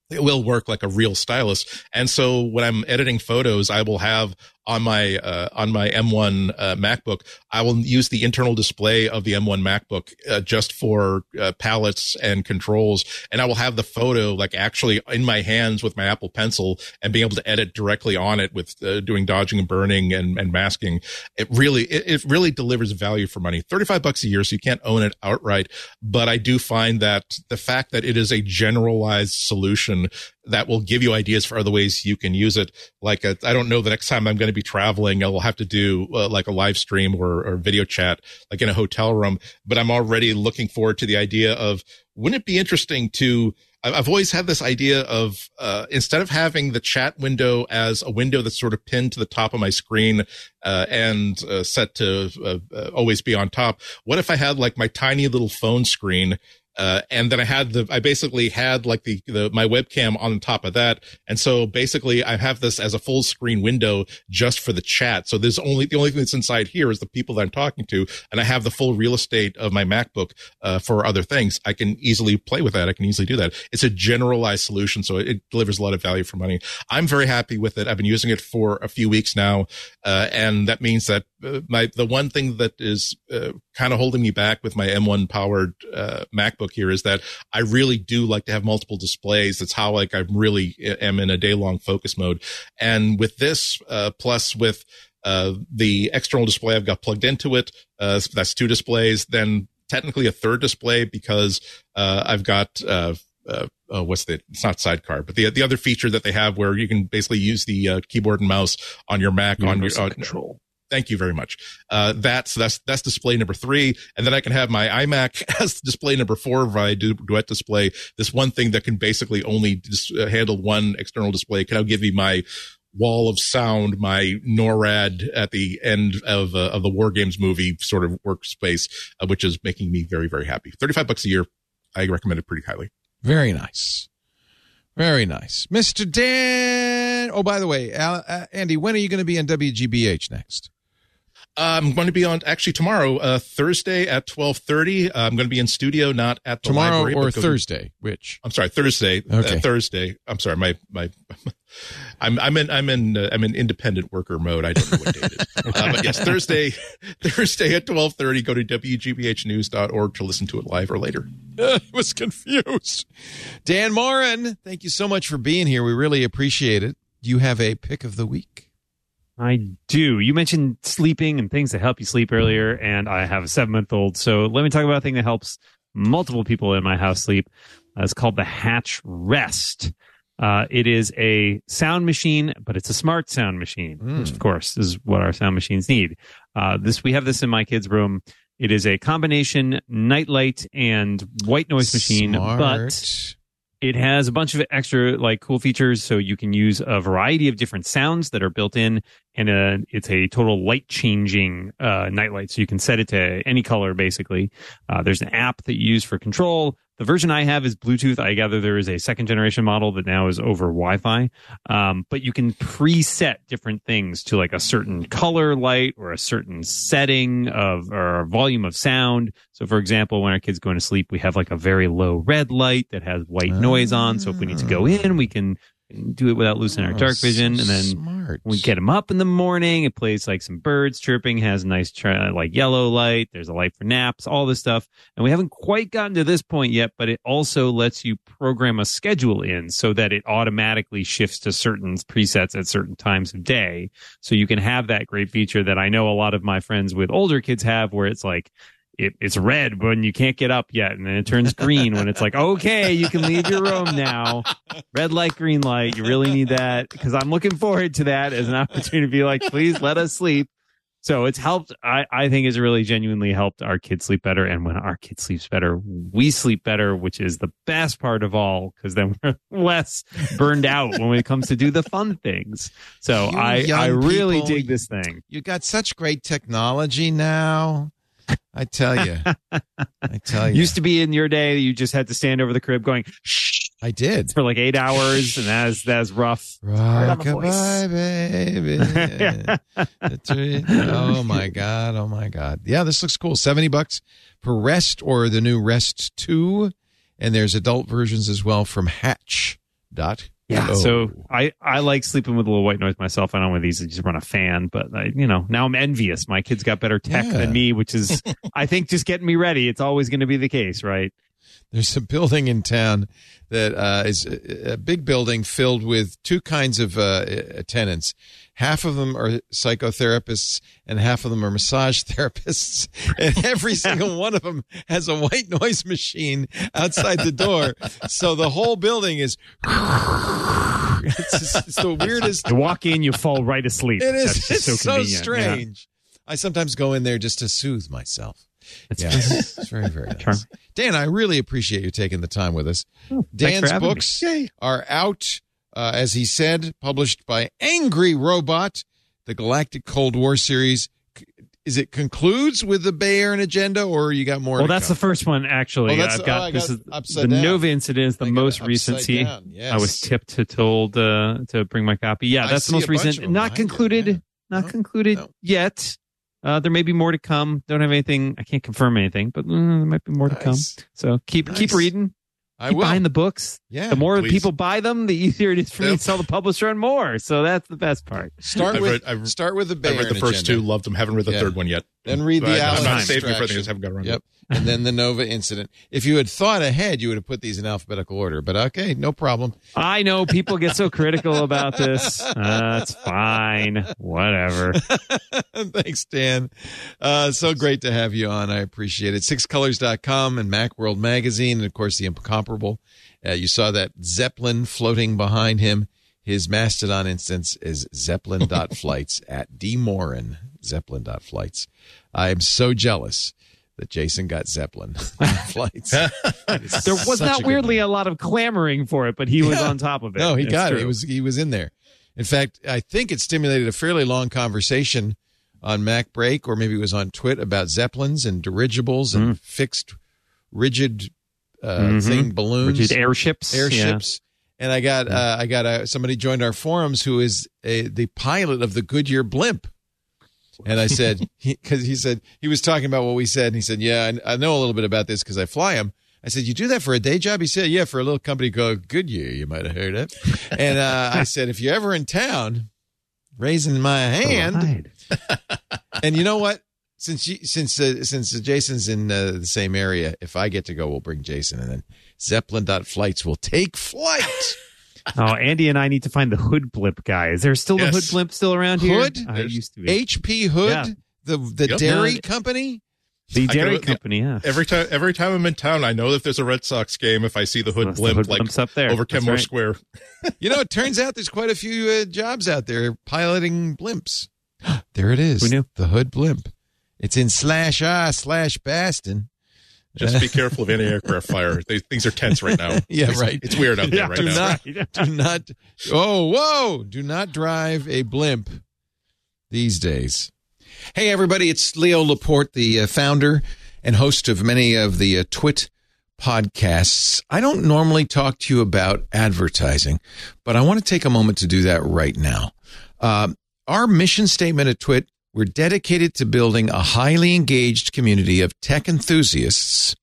it will work like a real stylus. And so when I'm editing photos, I will have on my uh, on my M1 uh, MacBook, I will use the internal display of the M1 MacBook uh, just for uh, palettes and controls, and I will have the photo like actually in my hands with my Apple Pencil and being able to edit directly on it with uh, doing dodging and burning and, and masking. It really it, it really delivers value for money. Thirty five bucks a year, so you can't own it outright, but I do find that the fact that it is a generalized solution that will give you ideas for other ways you can use it. Like I don't know the next time I'm going to be traveling, I will have to do uh, like a live stream or, or video chat, like in a hotel room. But I'm already looking forward to the idea of wouldn't it be interesting to I've always had this idea of uh, instead of having the chat window as a window that's sort of pinned to the top of my screen uh, and uh, set to uh, uh, always be on top, what if I had like my tiny little phone screen uh, and then I had the, I basically had like the, the, my webcam on top of that. And so basically I have this as a full screen window just for the chat. So there's only, the only thing that's inside here is the people that I'm talking to. And I have the full real estate of my MacBook, uh, for other things. I can easily play with that. I can easily do that. It's a generalized solution. So it delivers a lot of value for money. I'm very happy with it. I've been using it for a few weeks now. Uh, and that means that my, the one thing that is, uh, kind of holding me back with my M1 powered, uh, MacBook here is that I really do like to have multiple displays. That's how like I really am in a day long focus mode. And with this, uh, plus with, uh, the external display I've got plugged into it, uh, that's two displays, then technically a third display because, uh, I've got, uh, uh, uh, what's the it's not sidecar but the the other feature that they have where you can basically use the uh, keyboard and mouse on your mac Universal on your uh, control Thank you very much. Uh, that's, that's, that's display number three. And then I can have my iMac as display number four I do duet display. This one thing that can basically only dis- uh, handle one external display can now give me my wall of sound, my NORAD at the end of, uh, of the War Games movie sort of workspace, uh, which is making me very, very happy. 35 bucks a year. I recommend it pretty highly. Very nice. Very nice. Mr. Dan. Oh, by the way, uh, Andy, when are you going to be on WGBH next? I'm going to be on actually tomorrow, uh, Thursday at twelve thirty. I'm going to be in studio, not at the Tomorrow library, or Thursday? Which? I'm sorry, Thursday. Okay. Uh, Thursday. I'm sorry, my my. I'm I'm in I'm in uh, I'm in independent worker mode. I don't know what date it is. Uh, but yes, Thursday Thursday at twelve thirty. Go to wgbhnews.org to listen to it live or later. I was confused. Dan Moren, thank you so much for being here. We really appreciate it. Do you have a pick of the week? I do. You mentioned sleeping and things that help you sleep earlier, and I have a seven month old. So let me talk about a thing that helps multiple people in my house sleep. Uh, it's called the Hatch Rest. Uh, it is a sound machine, but it's a smart sound machine, which of course is what our sound machines need. Uh, this we have this in my kid's room. It is a combination nightlight and white noise machine, Smart. but it has a bunch of extra like cool features so you can use a variety of different sounds that are built in and uh it's a total light changing uh, nightlight so you can set it to any color basically. Uh, there's an app that you use for control the version i have is bluetooth. I gather there is a second generation model that now is over wi-fi. Um, but you can preset different things to like a certain color light or a certain setting of or volume of sound. So for example when our kids go to sleep we have like a very low red light that has white noise on. So if we need to go in we can do it without losing our Oh, dark vision so and then smart. we get him up in the morning, it plays like some birds chirping, has a nice tra- uh, like yellow light. There's a light for naps, all this stuff. And we haven't quite gotten to this point yet, but it also lets you program a schedule in so that it automatically shifts to certain presets at certain times of day. So you can have that great feature that I know a lot of my friends with older kids have where it's like, it, it's red when you can't get up yet, and then it turns green when it's like, okay, you can leave your room now. Red light, green light. You really need that because I'm looking forward to that as an opportunity to be like, please let us sleep. So it's helped. I, I think it's really genuinely helped our kids sleep better. And when our kid sleeps better, we sleep better, which is the best part of all because then we're less burned out when it comes to do the fun things. So You I, I really people, dig this thing. You got such great technology now. I tell you. I tell you. Used to be in your day, you just had to stand over the crib going, shh, I did. for like eight hours. And that's, that's rough. Rockabye, baby. The tree- oh my god! Oh my god! Yeah, this looks cool. Seventy bucks for Rest or the new Rest Two, and there's adult versions as well from Hatch. Dot. Yeah. co. So I, I like sleeping with a little white noise myself. I know with these, I just run a fan, but I, you know, now I'm envious. My kid's got better tech Yeah. than me, which is, I think, just getting me ready. It's always going to be the case, right? There's a building in town that uh, is a, a big building filled with two kinds of uh, tenants. Half of them are psychotherapists, and half of them are massage therapists. And every single one of them has a white noise machine outside the door. So the whole building is. It's, just, it's the weirdest. You walk in, you fall right asleep. It is. It's just so, convenient. Yeah. strange. I sometimes go in there just to soothe myself. It's- Yes, it's very, very nice. Dan, I really appreciate you taking the time with us. Oh, Dan's me. books are out, uh, as he said, published by Angry Robot, the Galactic Cold War series. Is it concludes with the Bayern agenda, or you got more? Well, that's the first one, actually. Oh, that's- I've got, oh, I this is the down. Nova incident is the I most recent. upside See, down, yes. I was tipped to told uh, to bring my copy. Yeah, I that's the most recent. Not you, concluded. Not No, concluded no. yet. Uh, there may be more to come. Don't have anything. I can't confirm anything, but mm, there might be more to come. So keep keep reading. I Keep will. buying the books. Yeah, the more please. people buy them, the easier it is for me to tell the publisher and more. So that's the best part. Start I've with read- I've- start with the Bay I read the first agenda. two, loved them. Haven't read the Yeah. third one yet. Then read the But Aleph I'm not extraction. saving for anything. I haven't got around Yep. and then the Nova incident. If you had thought ahead, you would have put these in alphabetical order. But okay, no problem. I know people get so critical about this. That's fine. Whatever. Thanks, Dan. Uh, so great to have you on. I appreciate it. Sixcolors.com and Macworld Magazine, and of course, the incomparable. Uh, you saw that Zeppelin floating behind him. His Mastodon instance is Zeppelin.flights at D. Moren, Zeppelin.flights. I am so jealous that Jason got Zeppelin flights. There was Such a not weirdly a lot of clamoring for it, but he was Yeah. on top of it. No, he It's got it. He was he was in there. In fact, I think it stimulated a fairly long conversation on MacBreak, or maybe it was on Twit about zeppelins and dirigibles and fixed rigid uh, Mhm. thing balloons, Rigid airships. airships. and I got uh, I got uh, somebody joined our forums who is a, the pilot of the Goodyear blimp. And I said, because he, he, said he was talking about what we said, and he said, "Yeah, I, I know a little bit about this because I fly them." I said, "You do that for a day job?" He said, "Yeah, for a little company called Goodyear. You might have heard it." And uh, I said, "If you're ever in town, raising my hand." and you know what? Since you, since uh, since Jason's in uh, the same area, if I get to go, we'll bring Jason, and then Zeppelin flights will take flight. oh, Andy and I need to find the Hood Blimp guy. Is there still yes. the Hood Blimp still around here? Hood, I used to be. HP Hood, yeah. the the yep. dairy company. The dairy company, yeah. Every time, every time I'm in town, I know that there's a Red Sox game. If I see the hood Unless blimp, the hood like up there. over Kenmore right. Square. you know, it turns out there's quite a few uh, jobs out there piloting blimps. there it is. Who knew? The hood blimp. It's in slash ah slash Boston. Just be careful of any aircraft fire. They, things are tense right now. yeah, it's, right. It's weird out there yeah, right do now. Not, do not. Oh, whoa! Do not drive a blimp these days. Hey, everybody! It's Leo Laporte, the uh, founder and host of many of the uh, Twit podcasts. I don't normally talk to you about advertising, but I want to take a moment to do that right now. Uh, our mission statement at Twit we're dedicated to building a highly engaged community of tech enthusiasts.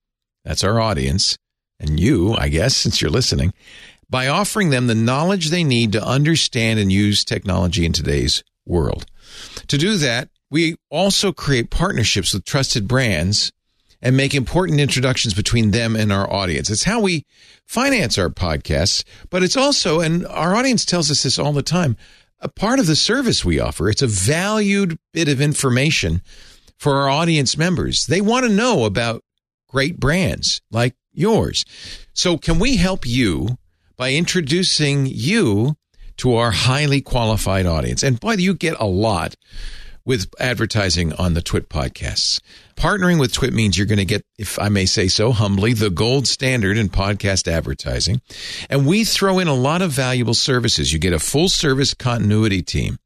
That's our audience. And you, I guess, since you're listening, by offering them the knowledge they need to understand and use technology in today's world. To do that, we also create partnerships with trusted brands and make important introductions between them and our audience. It's how we finance our podcasts, but it's also, and our audience tells us this all the time, a part of the service we offer. It's a valued bit of information for our audience members. They want to know about great brands like yours. So can we help you by introducing you to our highly qualified audience? And boy, you get a lot with advertising on the Twit podcasts. Partnering with Twit means you're going to get, if I may say so humbly, the gold standard in podcast advertising. And we throw in a lot of valuable services. You get a full service continuity team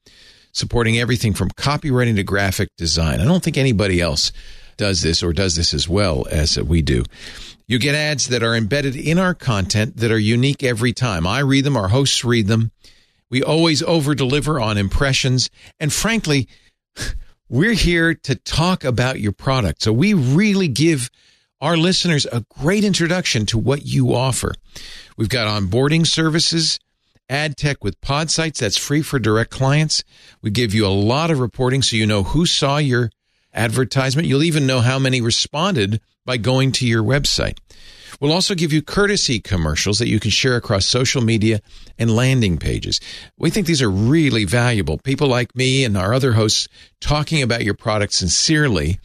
supporting everything from copywriting to graphic design. I don't think anybody else does this or does this as well as we do. You get ads that are embedded in our content that are unique every time. I read them, our hosts read them. We always over deliver on impressions. And frankly, we're here to talk about your product. So we really give our listeners a great introduction to what you offer. We've got onboarding services, ad tech with Podsights that's free for direct clients. We give you a lot of reporting so you know who saw your advertisement. You'll even know how many responded by going to your website. We'll also give you courtesy commercials that you can share across social media and landing pages. We think these are really valuable. People like me and our other hosts talking about your product sincerely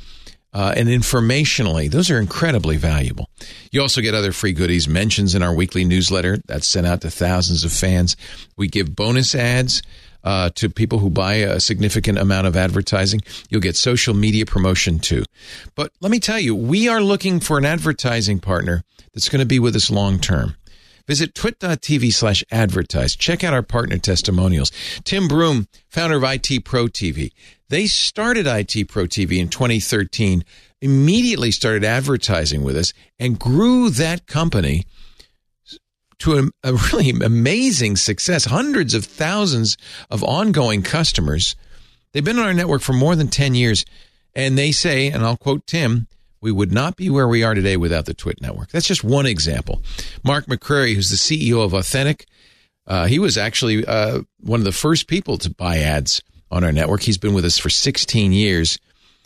uh, and informationally, those are incredibly valuable. You also get other free goodies, mentions in our weekly newsletter that's sent out to thousands of fans. We give bonus ads uh, to people who buy a significant amount of advertising. You'll get social media promotion too. But let me tell you, we are looking for an advertising partner that's going to be with us long term. Visit twit.tv slash advertise. Check out our partner testimonials. Tim Broom, founder of IT Pro TV. They started IT Pro TV in 2013, immediately started advertising with us and grew that company to a, a really amazing success. Hundreds of thousands of ongoing customers. They've been on our network for more than 10 years. And they say, and I'll quote Tim, we would not be where we are today without the Twit network. That's just one example. Mark McCrary, who's the CEO of Authentic, uh, he was actually uh, one of the first people to buy ads on our network. He's been with us for 16 years.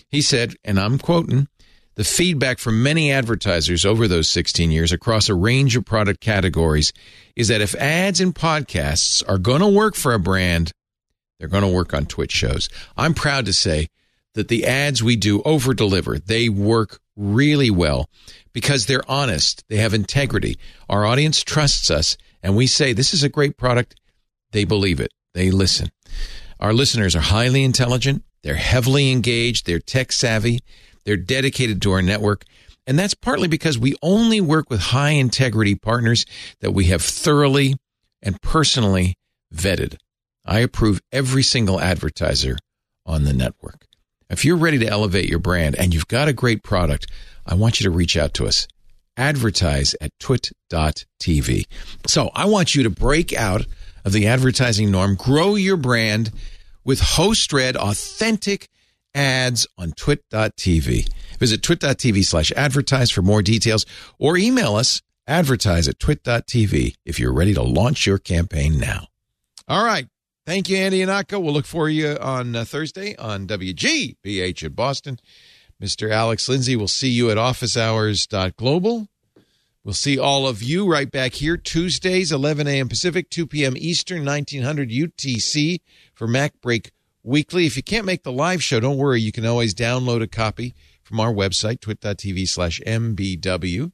He said, and I'm quoting, the feedback from many advertisers over those 16 years across a range of product categories is that if ads and podcasts are going to work for a brand, they're going to work on Twit shows. I'm proud to say that the ads we do over deliver. They work really well because they're honest. They have integrity. Our audience trusts us and we say this is a great product. They believe it. They listen. Our listeners are highly intelligent. They're heavily engaged. They're tech savvy. They're dedicated to our network. And that's partly because we only work with high integrity partners that we have thoroughly and personally vetted. I approve every single advertiser on the network. If you're ready to elevate your brand and you've got a great product, I want you to reach out to us. advertise at twit.tv. So I want you to break out of the advertising norm, grow your brand with host read authentic ads on twit.tv. Visit twit.tv slash advertise for more details or email us advertise at twit.tv if you're ready to launch your campaign now. All right. Thank you, Andy Ihnatko. We'll look for you on uh, Thursday on WGBH in Boston. Mr. Alex Lindsay, we'll see you at officehours.global. We'll see all of you right back here Tuesdays, 11 a.m. Pacific, 2 p.m. Eastern, 1900 UTC for MacBreak Weekly. If you can't make the live show, don't worry. You can always download a copy from our website, twit.tv slash MBW.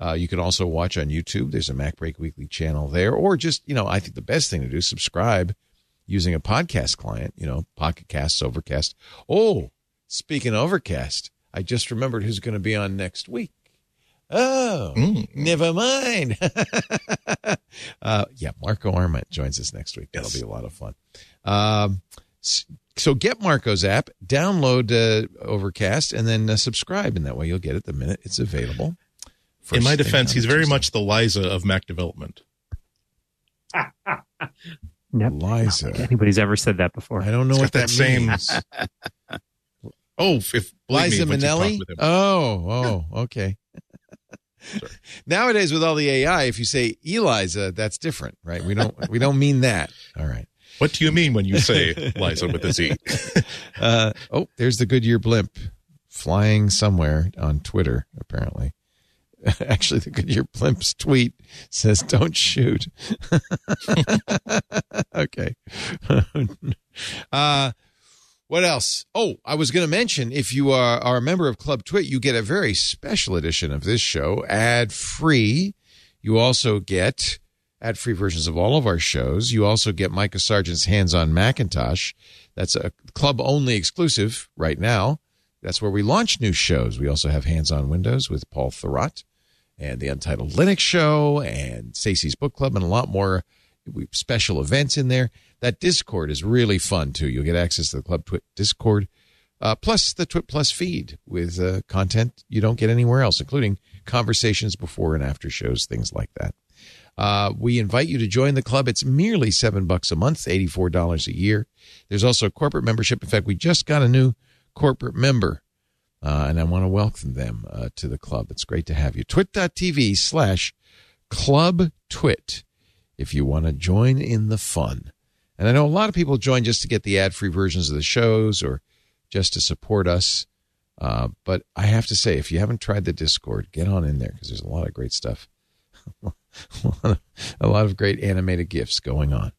Uh, you can also watch on YouTube. There's a MacBreak Weekly channel there. Or just, you know, I think the best thing to do is subscribe using a podcast client, you know, Pocket Casts, Overcast. Oh, speaking of Overcast, I just remembered who's going to be on next week. Oh, Mm. never mind. uh, yeah, Marco Arment joins us next week. That'll Yes. be a lot of fun. Um, so get Marco's app, download uh, Overcast, and then uh, subscribe. And that way you'll get it the minute it's available. In my defense, he's very much the Liza of Mac development. Yep. Liza. Anybody's ever said that before? I don't know It's what that, that same- means. Oh, if believe Liza me, once you talk Minnelli. Oh, oh, okay. Nowadays, with all the AI, if you say Eliza, that's different, right? We don't we don't mean that. All right. What do you mean when you say Liza with a Z? Uh, oh, there's the Goodyear blimp flying somewhere on Twitter, apparently. Actually, the Goodyear blimp's tweet says, "Don't shoot." okay. uh, what else? Oh, I was going to mention if you are, are a member of Club Twit, you get a very special edition of this show, ad free. You also get ad free versions of all of our shows. You also get Micah Sargent's Hands on Macintosh. That's a club only exclusive right now. That's where we launch new shows. We also have Hands on Windows with Paul Thurrott and the Untitled Linux Show and Stacey's Book Club and a lot more special events in there. That Discord is really fun too. You'll get access to the Club Twit Discord, uh, plus the Twit Plus feed with uh, content you don't get anywhere else, including conversations before and after shows, things like that. Uh, we invite you to join the club. It's merely seven bucks a month, eighty-four dollars a year. There's also a corporate membership. In fact, we just got a new corporate member, uh, and I want to welcome them uh, to the club. It's great to have you. Twit.tv slash club twit if you want to join in the fun. And I know a lot of people join just to get the ad-free versions of the shows or just to support us. Uh, but I have to say, if you haven't tried the Discord, get on in there because there's a lot of great stuff. a lot of great animated gifs going on.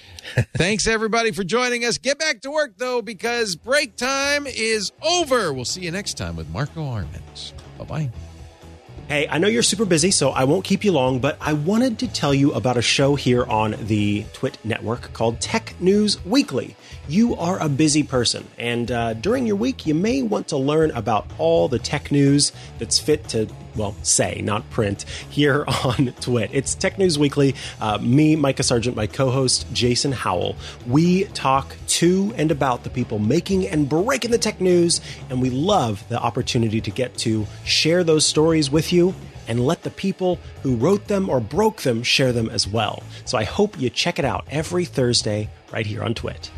Thanks everybody for joining us. Get back to work though, because break time is over. We'll see you next time with Marco Arment. Bye bye. Hey, I know you're super busy, so I won't keep you long, but I wanted to tell you about a show here on the Twit network called Tech News Weekly. You are a busy person, and uh, during your week, you may want to learn about all the tech news that's fit to, well, say, not print, here on Twit. It's Tech News Weekly. Uh, me, Micah Sargent, my co host, Jason Howell. We talk to and about the people making and breaking the tech news, and we love the opportunity to get to share those stories with you and let the people who wrote them or broke them share them as well. So I hope you check it out every Thursday right here on Twit.